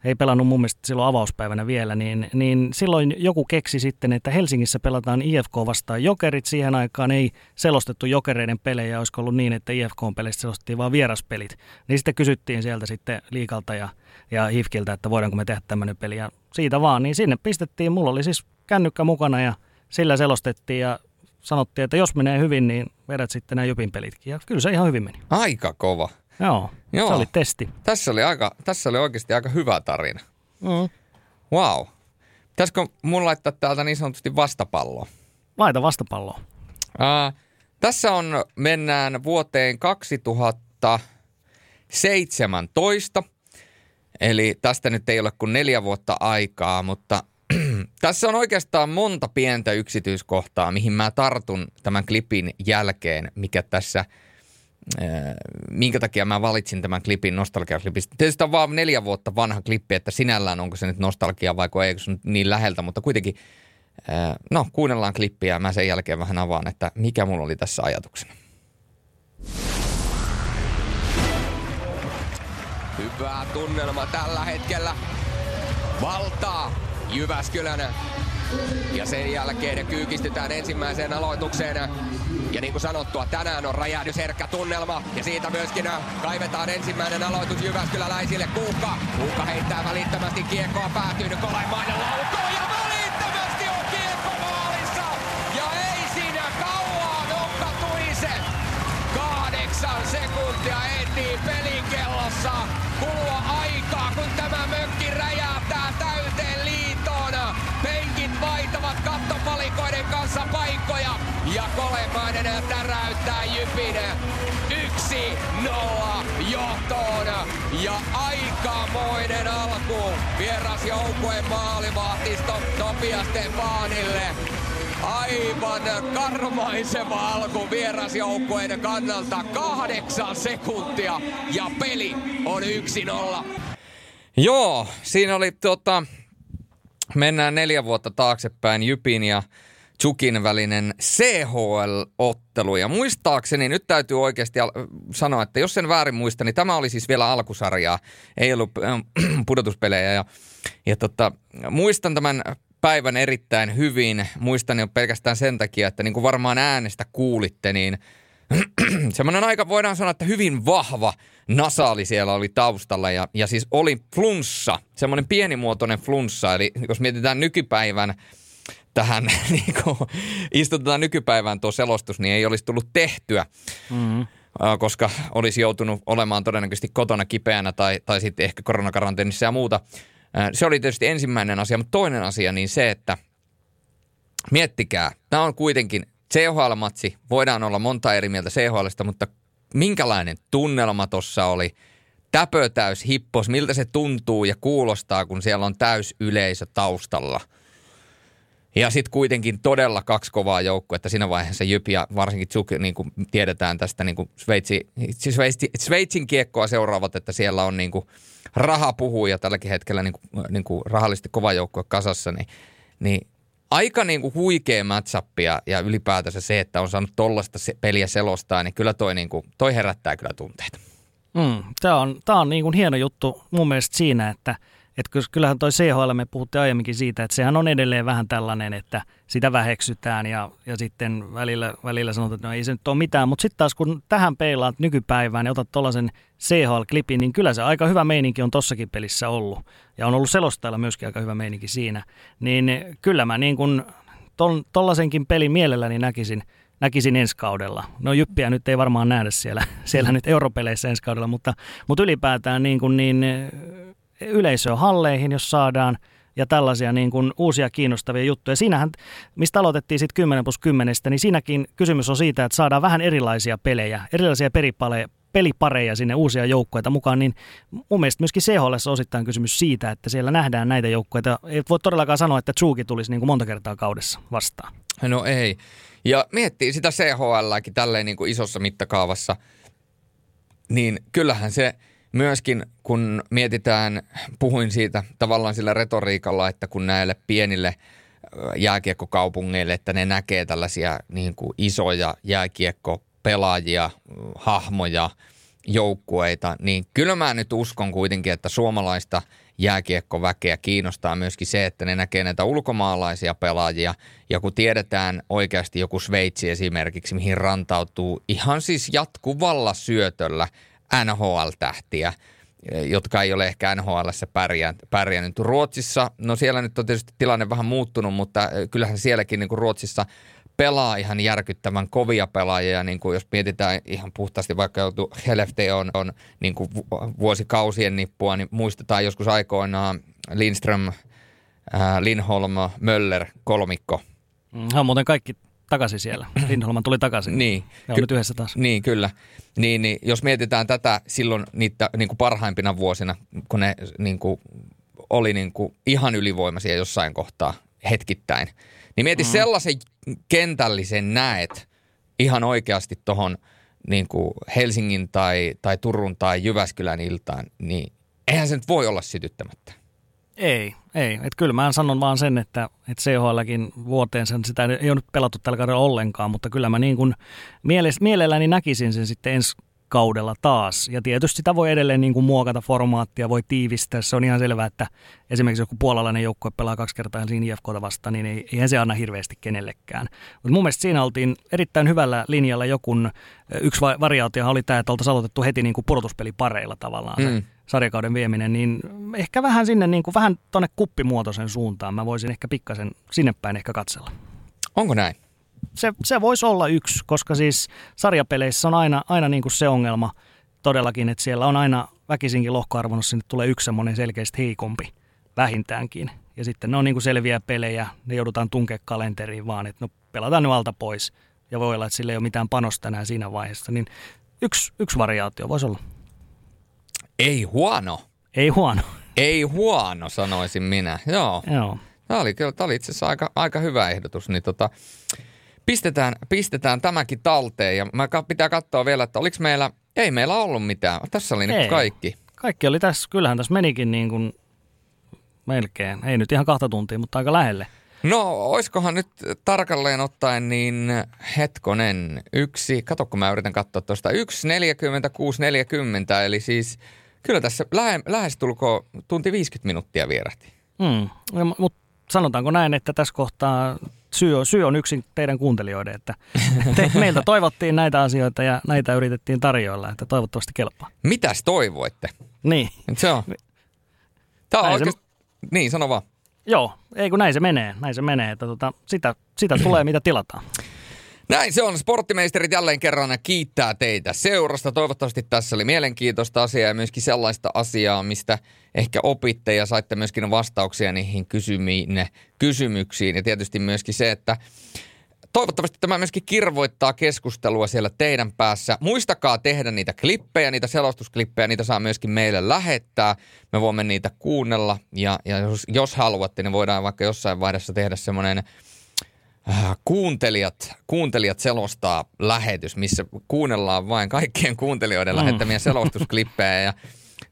[SPEAKER 3] Ei pelannut mun mielestä silloin avauspäivänä vielä, niin, niin silloin joku keksi sitten, että Helsingissä pelataan IFK vastaan Jokerit. Siihen aikaan ei selostettu Jokereiden pelejä, olisiko ollut niin, että IFK-peleistä selostettiin vain vieraspelit. Niin sitten kysyttiin sieltä sitten Liikalta ja, ja Hifkiltä, että voidaanko me tehdä tämmöinen peli. Ja siitä vaan, niin sinne pistettiin. Mulla oli siis kännykkä mukana ja sillä selostettiin ja sanottiin, että jos menee hyvin, niin vedät sitten nämä Jupin pelitkin. Ja kyllä se ihan hyvin meni.
[SPEAKER 4] Aika kova.
[SPEAKER 3] Joo, Joo. se oli testi.
[SPEAKER 4] Tässä oli, aika, tässä oli oikeasti aika hyvä tarina.
[SPEAKER 3] Mm.
[SPEAKER 4] Wow. Pitäisikö mun laittaa täältä niin sanotusti vastapalloa?
[SPEAKER 3] Laita vastapalloa.
[SPEAKER 4] Uh, tässä on, mennään vuoteen 2017. Eli tästä nyt ei ole kuin neljä vuotta aikaa, mutta tässä on oikeastaan monta pientä yksityiskohtaa, mihin mä tartun tämän klipin jälkeen, mikä tässä, minkä takia mä valitsin tämän klipin nostalgiaklipistä. Tietysti on vaan neljä vuotta vanha klippi, että sinällään onko se nyt nostalgia vai ei, se on niin läheltä, mutta kuitenkin, no kuunnellaan klippiä ja mä sen jälkeen vähän avaan, että mikä mulla oli tässä ajatuksena.
[SPEAKER 11] Hyvä tunnelma tällä hetkellä. Valtaa Jyväskylän. Ja sen jälkeen kyykistytään ensimmäiseen aloitukseen. Ja niin kuin sanottua, tänään on räjähdysherkkä tunnelma. Ja siitä myöskin kaivetaan ensimmäinen aloitus Jyväskyläläisille. Kuukka. Kuukka heittää välittömästi kiekkoa päätyy Kolemainen laukoo ja välittömästi on kiekko maalissa. Ja ei siinä kauaa nokka tuise. Kahdeksan sekuntia ehtii pelikellossa kulua aikaa, kun tämä mökki kattopalikoiden kanssa paikkoja ja Kolemainen täräyttää Jypin 1-0 johtoon. Ja aikamoinen alku vierasjoukkueen maalivahtisto Topias Stefanille. Aivan karmaiseva alku vierasjoukkueiden kannalta. Kahdeksan sekuntia ja peli on 1-0.
[SPEAKER 4] Joo, siinä oli tota, mennään neljä vuotta taaksepäin Jypin ja Chukin välinen CHL-ottelu. Ja muistaakseni, nyt täytyy oikeasti sanoa, että jos sen väärin muista, niin tämä oli siis vielä alkusarjaa. Ei ollut äh, pudotuspelejä. Ja, ja tota, muistan tämän päivän erittäin hyvin. Muistan jo pelkästään sen takia, että niin kuin varmaan äänestä kuulitte, niin semmoinen aika voidaan sanoa, että hyvin vahva nasaali siellä oli taustalla ja, ja siis oli flunssa, semmoinen pienimuotoinen flunssa. Eli jos mietitään nykypäivän tähän, niin kuin istutetaan nykypäivään tuo selostus, niin ei olisi tullut tehtyä. Mm-hmm koska olisi joutunut olemaan todennäköisesti kotona kipeänä tai, tai sitten ehkä koronakaranteenissa ja muuta. Se oli tietysti ensimmäinen asia, mutta toinen asia niin se, että miettikää, tämä on kuitenkin CHL-matsi, voidaan olla monta eri mieltä CHLista, mutta minkälainen tunnelma tuossa oli, täpötäys hippos, miltä se tuntuu ja kuulostaa, kun siellä on täys yleisö taustalla. Ja sitten kuitenkin todella kaksi kovaa että siinä vaiheessa Jypi ja varsinkin Tsuk, niin kuin tiedetään tästä niin kuin Sveitsi, Sveitsi, Sveitsin kiekkoa seuraavat, että siellä on niin kuin raha puhuu ja tälläkin hetkellä niin kuin, niin kuin rahallisesti kova joukkue kasassa, niin, niin aika niin kuin huikea matchup ja, ja ylipäätänsä se, että on saanut tollaista peliä selostaa, niin kyllä toi, niin kuin, toi herättää kyllä tunteita.
[SPEAKER 3] Mm, tämä on, tää on niin kuin hieno juttu mun mielestä siinä, että – että kyllähän toi CHL, me puhuttiin aiemminkin siitä, että sehän on edelleen vähän tällainen, että sitä väheksytään ja, ja sitten välillä, välillä sanotaan, että no ei se nyt ole mitään. Mutta sitten taas kun tähän peilaat nykypäivään ja otat tuollaisen CHL-klipin, niin kyllä se aika hyvä meininki on tossakin pelissä ollut. Ja on ollut selostajalla myöskin aika hyvä meininki siinä. Niin kyllä mä niin kuin tollasenkin pelin mielelläni näkisin, näkisin ensi kaudella. No Jyppiä nyt ei varmaan nähdä siellä, siellä nyt europeleissä ensi kaudella, mutta, mutta ylipäätään niin, kuin niin yleisöä halleihin, jos saadaan, ja tällaisia niin kuin uusia kiinnostavia juttuja. Siinähän, mistä aloitettiin sitten 10 plus 10, niin siinäkin kysymys on siitä, että saadaan vähän erilaisia pelejä, erilaisia peripaleja, pelipareja sinne uusia joukkoita mukaan, niin mun mielestä myöskin CHL on osittain kysymys siitä, että siellä nähdään näitä joukkoita. Ei voi todellakaan sanoa, että Tsuki tulisi niin kuin monta kertaa kaudessa vastaan.
[SPEAKER 4] No ei. Ja miettii sitä CHLäkin tälleen niin kuin isossa mittakaavassa, niin kyllähän se myöskin, kun mietitään, puhuin siitä tavallaan sillä retoriikalla, että kun näille pienille jääkiekkokaupungeille, että ne näkee tällaisia niin kuin isoja jääkiekkopelaajia, hahmoja, joukkueita, niin kyllä mä nyt uskon kuitenkin, että suomalaista jääkiekkoväkeä kiinnostaa myöskin se, että ne näkee näitä ulkomaalaisia pelaajia. Ja kun tiedetään oikeasti joku Sveitsi esimerkiksi, mihin rantautuu ihan siis jatkuvalla syötöllä NHL-tähtiä, jotka ei ole ehkä NHLssä pärjännyt. Ruotsissa, no siellä nyt on tietysti tilanne vähän muuttunut, mutta kyllähän sielläkin niin kuin Ruotsissa pelaa ihan järkyttävän kovia pelaajia, niin kuin jos mietitään ihan puhtaasti vaikka joutu Helefte on, on niin kuin vuosikausien nippua, niin muistetaan joskus aikoinaan Lindström, äh, Lindholm, Möller, kolmikko.
[SPEAKER 3] Mm, Hän on muuten kaikki takaisin siellä. Lindholman tuli takaisin.
[SPEAKER 4] Niin.
[SPEAKER 3] Ne on nyt yhdessä taas.
[SPEAKER 4] Niin, kyllä. Niin, niin, jos mietitään tätä silloin niitä niin kuin parhaimpina vuosina, kun ne niin kuin, oli niin kuin ihan ylivoimaisia jossain kohtaa hetkittäin, niin mieti mm. sellaisen kentällisen näet ihan oikeasti tuohon niin kuin Helsingin tai, tai Turun tai Jyväskylän iltaan, niin eihän se nyt voi olla sytyttämättä.
[SPEAKER 3] Ei, ei. Et kyllä mä sanon vaan sen, että, että CHLkin vuoteen sen sitä ei ole nyt pelattu tällä kaudella ollenkaan, mutta kyllä mä niin kuin mielelläni näkisin sen sitten ensi kaudella taas. Ja tietysti sitä voi edelleen niin kuin muokata formaattia, voi tiivistää. Se on ihan selvää, että esimerkiksi joku puolalainen joukkue pelaa kaksi kertaa Helsingin IFKta vastaan, niin ei, eihän se anna hirveästi kenellekään. Mutta mun mielestä siinä oltiin erittäin hyvällä linjalla jokun. Yksi variaatio oli tämä, että oltaisiin aloitettu heti niin kuin pudotuspelipareilla tavallaan mm. Sarjakauden vieminen, niin ehkä vähän sinne niin kuin, vähän tuonne kuppimuotoisen suuntaan. Mä voisin ehkä pikkasen sinne päin ehkä katsella.
[SPEAKER 4] Onko näin?
[SPEAKER 3] se, se voisi olla yksi, koska siis sarjapeleissä on aina, aina niin kuin se ongelma todellakin, että siellä on aina väkisinkin lohkoarvonnassa sinne tulee yksi semmoinen selkeästi heikompi vähintäänkin. Ja sitten ne on niin kuin selviä pelejä, ne joudutaan tunkea kalenteriin vaan, että no pelataan nyt alta pois. Ja voi olla, että sillä ei ole mitään panosta enää siinä vaiheessa. Niin yksi, yksi variaatio voisi olla.
[SPEAKER 4] Ei huono.
[SPEAKER 3] Ei huono.
[SPEAKER 4] Ei huono, sanoisin minä. Joo.
[SPEAKER 3] Joo.
[SPEAKER 4] Tämä oli, tämä oli itse asiassa aika, aika hyvä ehdotus. Niin tota, pistetään, pistetään tämäkin talteen ja mä pitää katsoa vielä, että oliko meillä, ei meillä ollut mitään. Tässä oli
[SPEAKER 3] ei.
[SPEAKER 4] nyt kaikki.
[SPEAKER 3] Kaikki oli tässä, kyllähän tässä menikin niin kuin melkein, ei nyt ihan kahta tuntia, mutta aika lähelle.
[SPEAKER 4] No, oiskohan nyt tarkalleen ottaen niin hetkonen yksi, kato kun mä yritän katsoa tuosta, 1.46.40, eli siis kyllä tässä lähe, lähestulkoon tunti 50 minuuttia vierähti.
[SPEAKER 3] Mm, mutta sanotaanko näin, että tässä kohtaa syy on, syy on yksin teidän kuuntelijoiden, että te, meiltä toivottiin näitä asioita ja näitä yritettiin tarjoilla, että toivottavasti kelpaa.
[SPEAKER 4] Mitäs toivoitte?
[SPEAKER 3] Niin.
[SPEAKER 4] Se on. Tämä on oikeasti... se... Niin, sano vaan.
[SPEAKER 3] Joo, ei kun näin se menee, näin se menee, että tota, sitä, sitä tulee mitä tilataan.
[SPEAKER 4] Näin se on. Sporttimeisterit jälleen kerran kiittää teitä seurasta. Toivottavasti tässä oli mielenkiintoista asiaa ja myöskin sellaista asiaa, mistä ehkä opitte ja saitte myöskin vastauksia niihin kysymiin, kysymyksiin. Ja tietysti myöskin se, että toivottavasti tämä myöskin kirvoittaa keskustelua siellä teidän päässä. Muistakaa tehdä niitä klippejä, niitä selostusklippejä, niitä saa myöskin meille lähettää. Me voimme niitä kuunnella ja, ja jos, jos haluatte, niin voidaan vaikka jossain vaiheessa tehdä semmoinen – kuuntelijat, kuuntelijat selostaa lähetys, missä kuunnellaan vain kaikkien kuuntelijoiden mm. lähettämiä selostusklippejä ja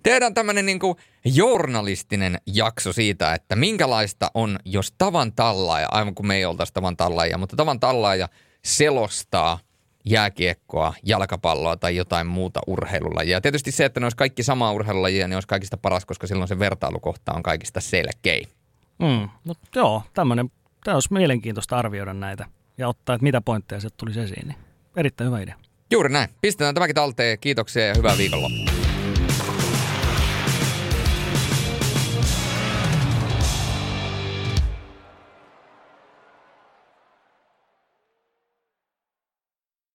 [SPEAKER 4] tehdään tämmöinen niin journalistinen jakso siitä, että minkälaista on, jos tavan tallaaja, aivan kuin me ei oltaisi tavan tallaaja, mutta tavan tallaaja selostaa jääkiekkoa, jalkapalloa tai jotain muuta urheilulajia. Ja tietysti se, että ne olisi kaikki samaa urheilulajia, niin olisi kaikista paras, koska silloin se vertailukohta on kaikista selkeä.
[SPEAKER 3] Mm, no, joo, tämmöinen tämä olisi mielenkiintoista arvioida näitä ja ottaa, että mitä pointteja sieltä tulisi esiin. Niin erittäin hyvä idea.
[SPEAKER 4] Juuri näin. Pistetään tämäkin talteen. Kiitoksia ja hyvää viikonloppua.